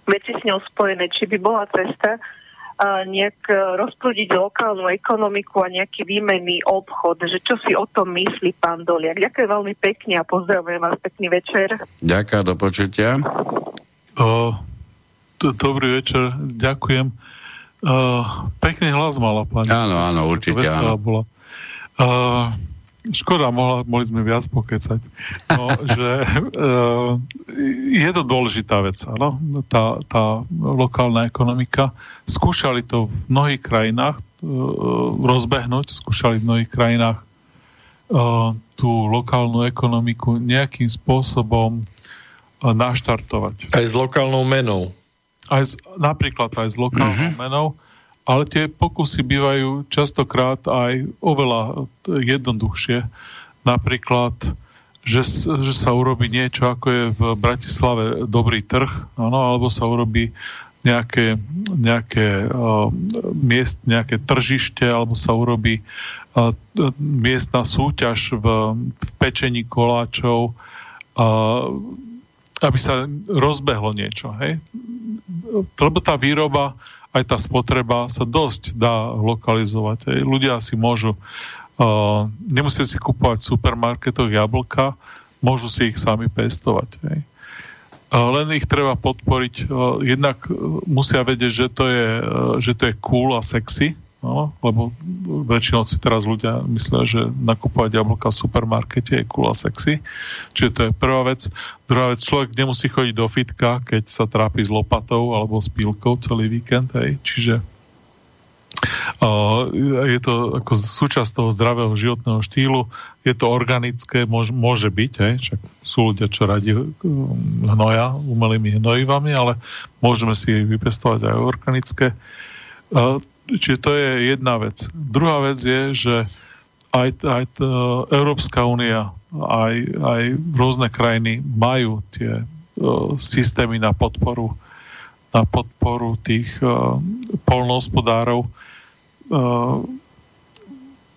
veci s ňou spojené. Či by bola cesta nejak rozprúdiť lokálnu ekonomiku a nejaký výmenný obchod. Že čo si o tom myslí pán Doliak? Ďakujem veľmi pekne a pozdravujem vás. Pekný večer. Ďakujem, do počutia. Uh, dobrý večer. Ďakujem. Uh, pekný hlas mala pani. Áno, áno, určite áno. Bola. Uh, škoda, mohla, mohli sme viac pokecať. No, [LAUGHS] že uh, je to dôležitá vec, áno, tá, tá lokálna ekonomika. Skúšali to v mnohých krajinách uh, rozbehnúť, skúšali v mnohých krajinách uh, tú lokálnu ekonomiku nejakým spôsobom uh, naštartovať. Aj s lokálnou menou aj z, napríklad aj s lokálnou uh-huh. menou, ale tie pokusy bývajú častokrát aj oveľa jednoduchšie. Napríklad, že, že sa urobí niečo, ako je v Bratislave dobrý trh, ano, alebo sa urobí nejaké, nejaké, uh, miest, nejaké tržište, alebo sa urobí uh, miestna súťaž v, v pečení koláčov, uh, aby sa rozbehlo niečo. Hej? lebo tá výroba, aj tá spotreba sa dosť dá lokalizovať. Aj. Ľudia si môžu, uh, nemusia si kupovať v supermarketoch jablka, môžu si ich sami pestovať. Uh, len ich treba podporiť. Uh, jednak uh, musia vedieť, že to je, uh, že to je cool a sexy. No, lebo väčšinou si teraz ľudia myslia, že nakupovať jablka v supermarkete je cool a sexy. Čiže to je prvá vec. Druhá vec, človek nemusí chodiť do fitka, keď sa trápi s lopatou alebo s pílkou celý víkend. Hej. Čiže uh, je to ako súčasť toho zdravého životného štýlu. Je to organické, môž, môže byť, hej. Však sú ľudia, čo radi um, hnoja umelými hnojivami, ale môžeme si vypestovať aj organické. Uh, Čiže to je jedna vec. Druhá vec je, že aj, aj t, Európska únia, aj, aj rôzne krajiny majú tie uh, systémy na podporu na podporu tých uh, polnohospodárov. Uh,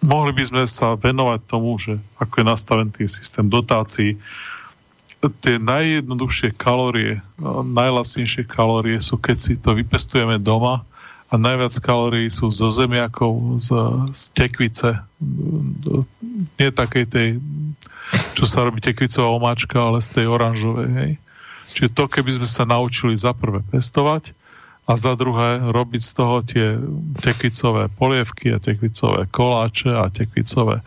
mohli by sme sa venovať tomu, že ako je nastavený tý systém dotácií. Tie najjednoduchšie kalórie, uh, najlasnejšie kalórie sú, keď si to vypestujeme doma, a najviac kalórií sú zo zemiakov, z, z tekvice, nie takej tej, čo sa robí tekvicová omáčka, ale z tej oranžovej, hej. Čiže to, keby sme sa naučili za prvé pestovať a za druhé robiť z toho tie tekvicové polievky a tekvicové koláče a tekvicové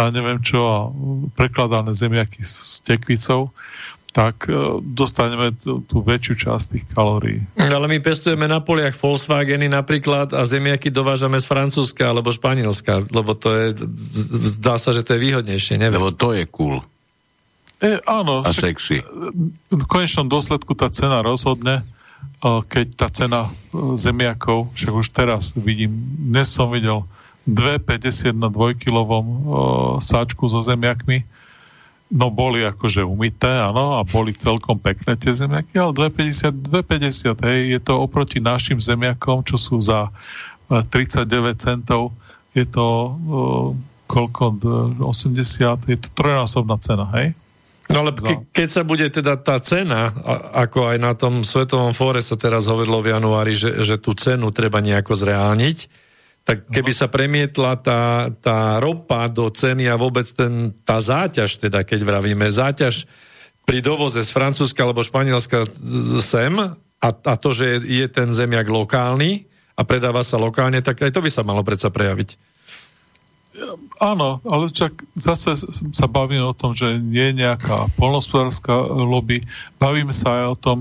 ja neviem čo prekladané zemiaky s tekvicou, tak e, dostaneme tú, tú väčšiu časť tých kalórií. Ale my pestujeme na poliach Volkswageny napríklad a zemiaky dovážame z Francúzska alebo Španielska, lebo to je, zdá sa, že to je výhodnejšie, neviem. Lebo to je cool. E, áno. A sexy. V konečnom dôsledku tá cena rozhodne, e, keď tá cena zemiakov, však už teraz vidím, dnes som videl 2,50 na dvojkilovom sáčku so zemiakmi, No boli akože umité, áno, a boli celkom pekné tie zemiaky, ale 2,50, 2,50, hej, je to oproti našim zemiakom, čo sú za 39 e, centov, je to uh, koľko, 80, je to trojnásobná cena, hej? No ale ke, keď sa bude teda tá cena, ako aj na tom Svetovom fóre sa teraz hovorilo v januári, že, že tú cenu treba nejako zreálniť, tak keby sa premietla tá, tá ropa do ceny a vôbec ten, tá záťaž, teda keď vravíme, záťaž pri dovoze z Francúzska alebo Španielska sem a, a to, že je, je ten zemiak lokálny a predáva sa lokálne, tak aj to by sa malo predsa prejaviť. Áno, ale čak zase sa bavíme o tom, že nie je nejaká polnospodárska lobby. Bavíme sa aj o tom,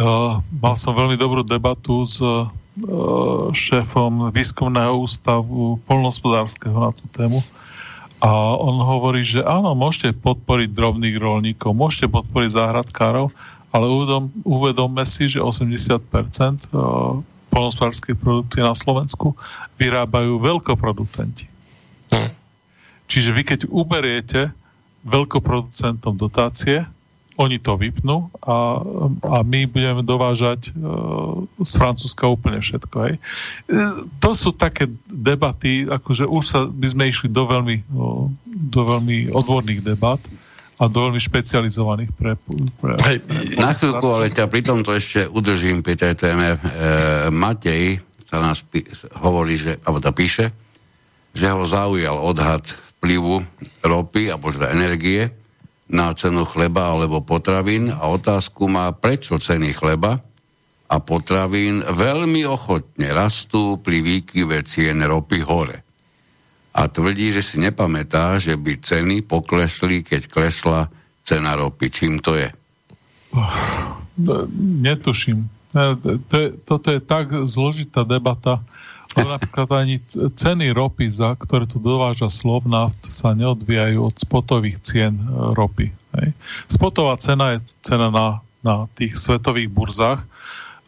uh, mal som veľmi dobrú debatu s Eh, šéfom výskumného ústavu polnospodárskeho na tú tému. A on hovorí, že áno, môžete podporiť drobných rolníkov, môžete podporiť záhradkárov, ale uvedom, uvedomme si, že 80% eh, polnospodárskej produkcie na Slovensku vyrábajú veľkoproducenti. Hm. Čiže vy keď uberiete veľkoproducentom dotácie, oni to vypnú a, a my budeme dovážať e, z Francúzska úplne všetko. Hej. E, to sú také debaty, akože už sa by sme išli do veľmi, o, do veľmi odborných debat a do veľmi špecializovaných pre... pre, Hej, na chvíľku, ale ťa pri tomto ešte udržím pri tej téme. E, Matej sa nás pí, hovorí, že, alebo to píše, že ho zaujal odhad vplyvu ropy alebo teda energie na cenu chleba alebo potravín a otázku má, prečo ceny chleba a potravín veľmi ochotne rastú pri výkyve cien ropy hore. A tvrdí, že si nepamätá, že by ceny poklesli, keď klesla cena ropy. Čím to je? Netuším. To je, toto je tak zložitá debata, napríklad ani ceny ropy, za ktoré tu dováža Slovnaft, sa neodvíjajú od spotových cien e, ropy. Hej. Spotová cena je cena na, na tých svetových burzách,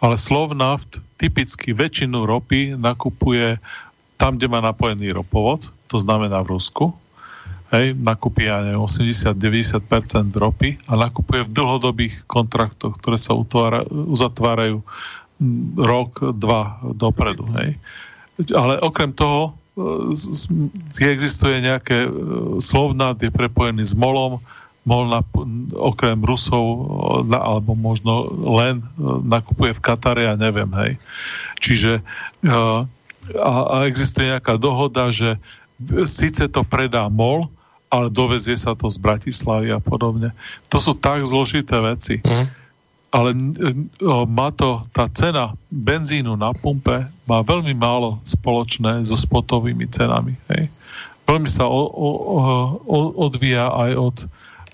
ale Slovnaft typicky väčšinu ropy nakupuje tam, kde má napojený ropovod, to znamená v Rusku, hej, nakupí ja 80-90% ropy a nakupuje v dlhodobých kontraktoch, ktoré sa utvára, uzatvárajú rok, dva dopredu. Hej ale okrem toho e, existuje nejaké e, slovná, je prepojený s molom, mol na, okrem Rusov na, alebo možno len e, nakupuje v Katare, ja neviem, hej. Čiže a, a existuje nejaká dohoda, že síce to predá mol, ale dovezie sa to z Bratislavy a podobne. To sú tak zložité veci. Mm. Ale má to, tá cena benzínu na pumpe má veľmi málo spoločné so spotovými cenami. Hej. Veľmi sa o, o, o, odvíja aj od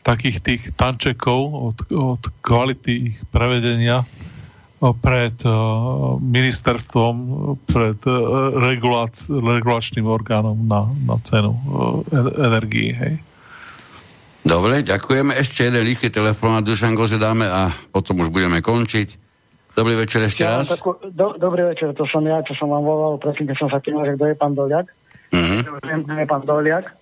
takých tých tančekov, od, od kvality ich prevedenia pred ministerstvom, pred uh, regulac, regulačným orgánom na, na cenu energii. Hej. Dobre, ďakujeme. Ešte jeden rýchly telefón na Dušanko dáme a potom už budeme končiť. Dobrý večer ešte ja, raz. Takú, do, dobrý večer, to som ja, čo som vám volal, prosím, keď som sa tým, že kto je pán Doliak. Mm-hmm. Kto je pán Doliak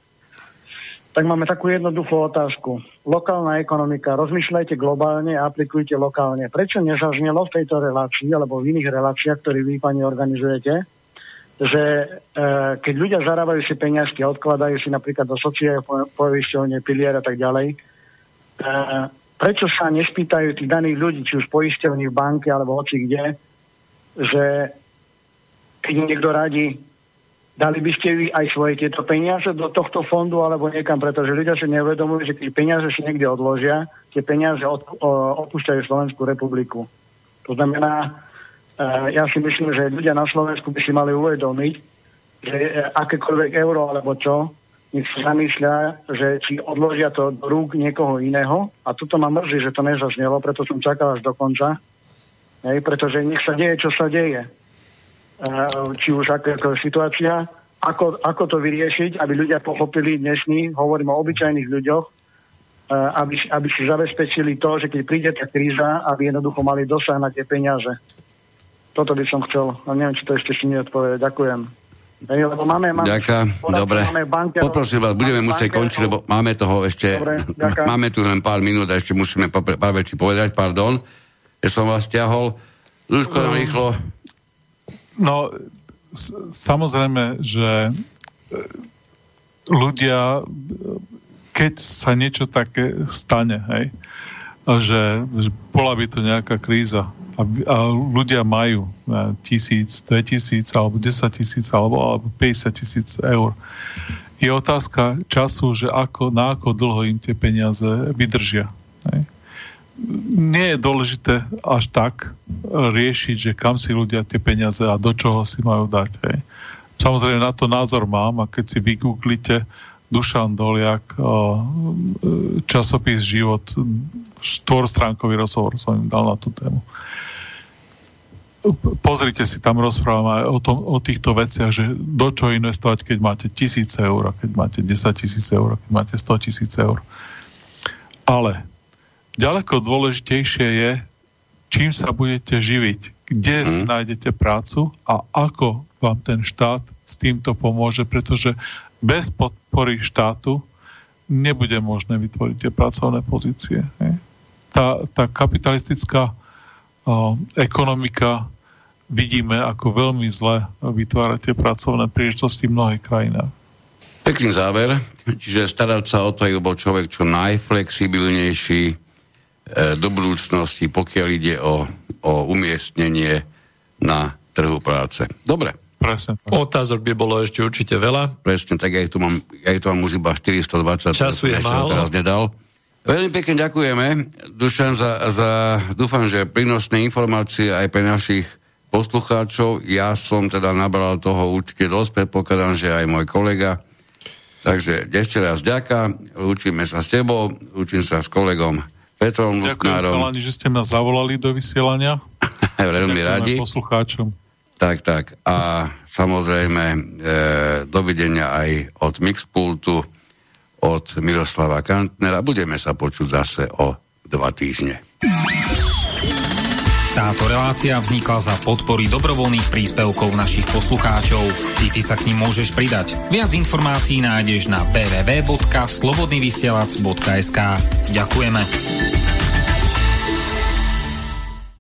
tak máme takú jednoduchú otázku. Lokálna ekonomika, rozmýšľajte globálne a aplikujte lokálne. Prečo nezaznelo v tejto relácii alebo v iných reláciách, ktoré vy, pani, organizujete, že e, keď ľudia zarábajú si peniazky a odkladajú si napríklad do sociálnej poisťovne, pilier a tak ďalej, e, prečo sa nespýtajú tých daných ľudí, či už poisťovní v banke alebo hoci kde, že keď niekto radí, Dali by ste aj svoje tieto peniaze do tohto fondu alebo niekam, pretože ľudia si neuvedomujú, že keď peniaze si niekde odložia, tie peniaze od, o, opúšťajú Slovenskú republiku. To znamená, ja si myslím, že ľudia na Slovensku by si mali uvedomiť, že e, akékoľvek euro alebo čo, nech sa zamýšľa, že či odložia to do rúk niekoho iného. A toto ma mrzí, že to nezaznelo, preto som čakal až do konca. Hej, pretože nech sa deje, čo sa deje. Eh, či už aká situácia, ako, ako to vyriešiť, aby ľudia pochopili dnešní, hovorím o obyčajných ľuďoch, eh, aby, aby si zabezpečili to, že keď príde tá kríza, aby jednoducho mali dosah na tie peniaze. Toto by som chcel. A neviem, či to ešte si neodpovede. Ďakujem. Hej, lebo máme, máme, Ďakujem, dobre. Máme banky, Poprosím vás, budeme musieť končiť, lebo máme toho ešte, dobre, [LAUGHS] máme tu len pár minút a ešte musíme pár vecí povedať, pardon, že som vás ťahol. Ľudko, um, rýchlo. No, samozrejme, že e, ľudia, keď sa niečo také stane, hej, že, že bola by to nejaká kríza a, a ľudia majú ne, tisíc, dve tisíc, alebo 10 tisíc, alebo, alebo 50 tisíc eur. Je otázka času, že ako, na ako dlho im tie peniaze vydržia. Hej nie je dôležité až tak riešiť, že kam si ľudia tie peniaze a do čoho si majú dať. Hej. Samozrejme na to názor mám a keď si vygooglite Dušan Doliak, časopis Život, štvorstránkový rozhovor som im dal na tú tému. Pozrite si, tam rozprávam aj o, tom, o týchto veciach, že do čo investovať, keď máte tisíc eur, keď máte 10 tisíc eur, keď máte 100 tisíc eur. Ale Ďaleko dôležitejšie je, čím sa budete živiť, kde hmm. si nájdete prácu a ako vám ten štát s týmto pomôže, pretože bez podpory štátu nebude možné vytvoriť tie pracovné pozície. Tá, tá kapitalistická o, ekonomika vidíme, ako veľmi zle vytvára tie pracovné príležitosti v mnohých krajinách. Pekný záver, čiže starať sa o to, aby bol človek čo najflexibilnejší, E, do budúcnosti, pokiaľ ide o, o umiestnenie na trhu práce. Dobre. Presne. Otázok by bolo ešte určite veľa. Presne, tak ja tu mám, ja tu mám už iba 420. Času je málo. teraz nedal. Veľmi pekne ďakujeme, Dušan, za, za dúfam, že prínosné informácie aj pre našich poslucháčov. Ja som teda nabral toho určite dosť, predpokladám, že aj môj kolega. Takže ešte raz ďaká, lúčime sa s tebou, lúčim sa s kolegom Petrom Ďakujem, chalani, že ste ma zavolali do vysielania. [LAUGHS] Veľmi radi. poslucháčom. Tak, tak. A samozrejme, e, dovidenia aj od Mixpultu, od Miroslava Kantnera. Budeme sa počuť zase o dva týždne. Táto relácia vznikla za podpory dobrovoľných príspevkov našich poslucháčov. Ty, ty sa k ním môžeš pridať. Viac informácií nájdeš na www.slobodnyvysielac.sk Ďakujeme.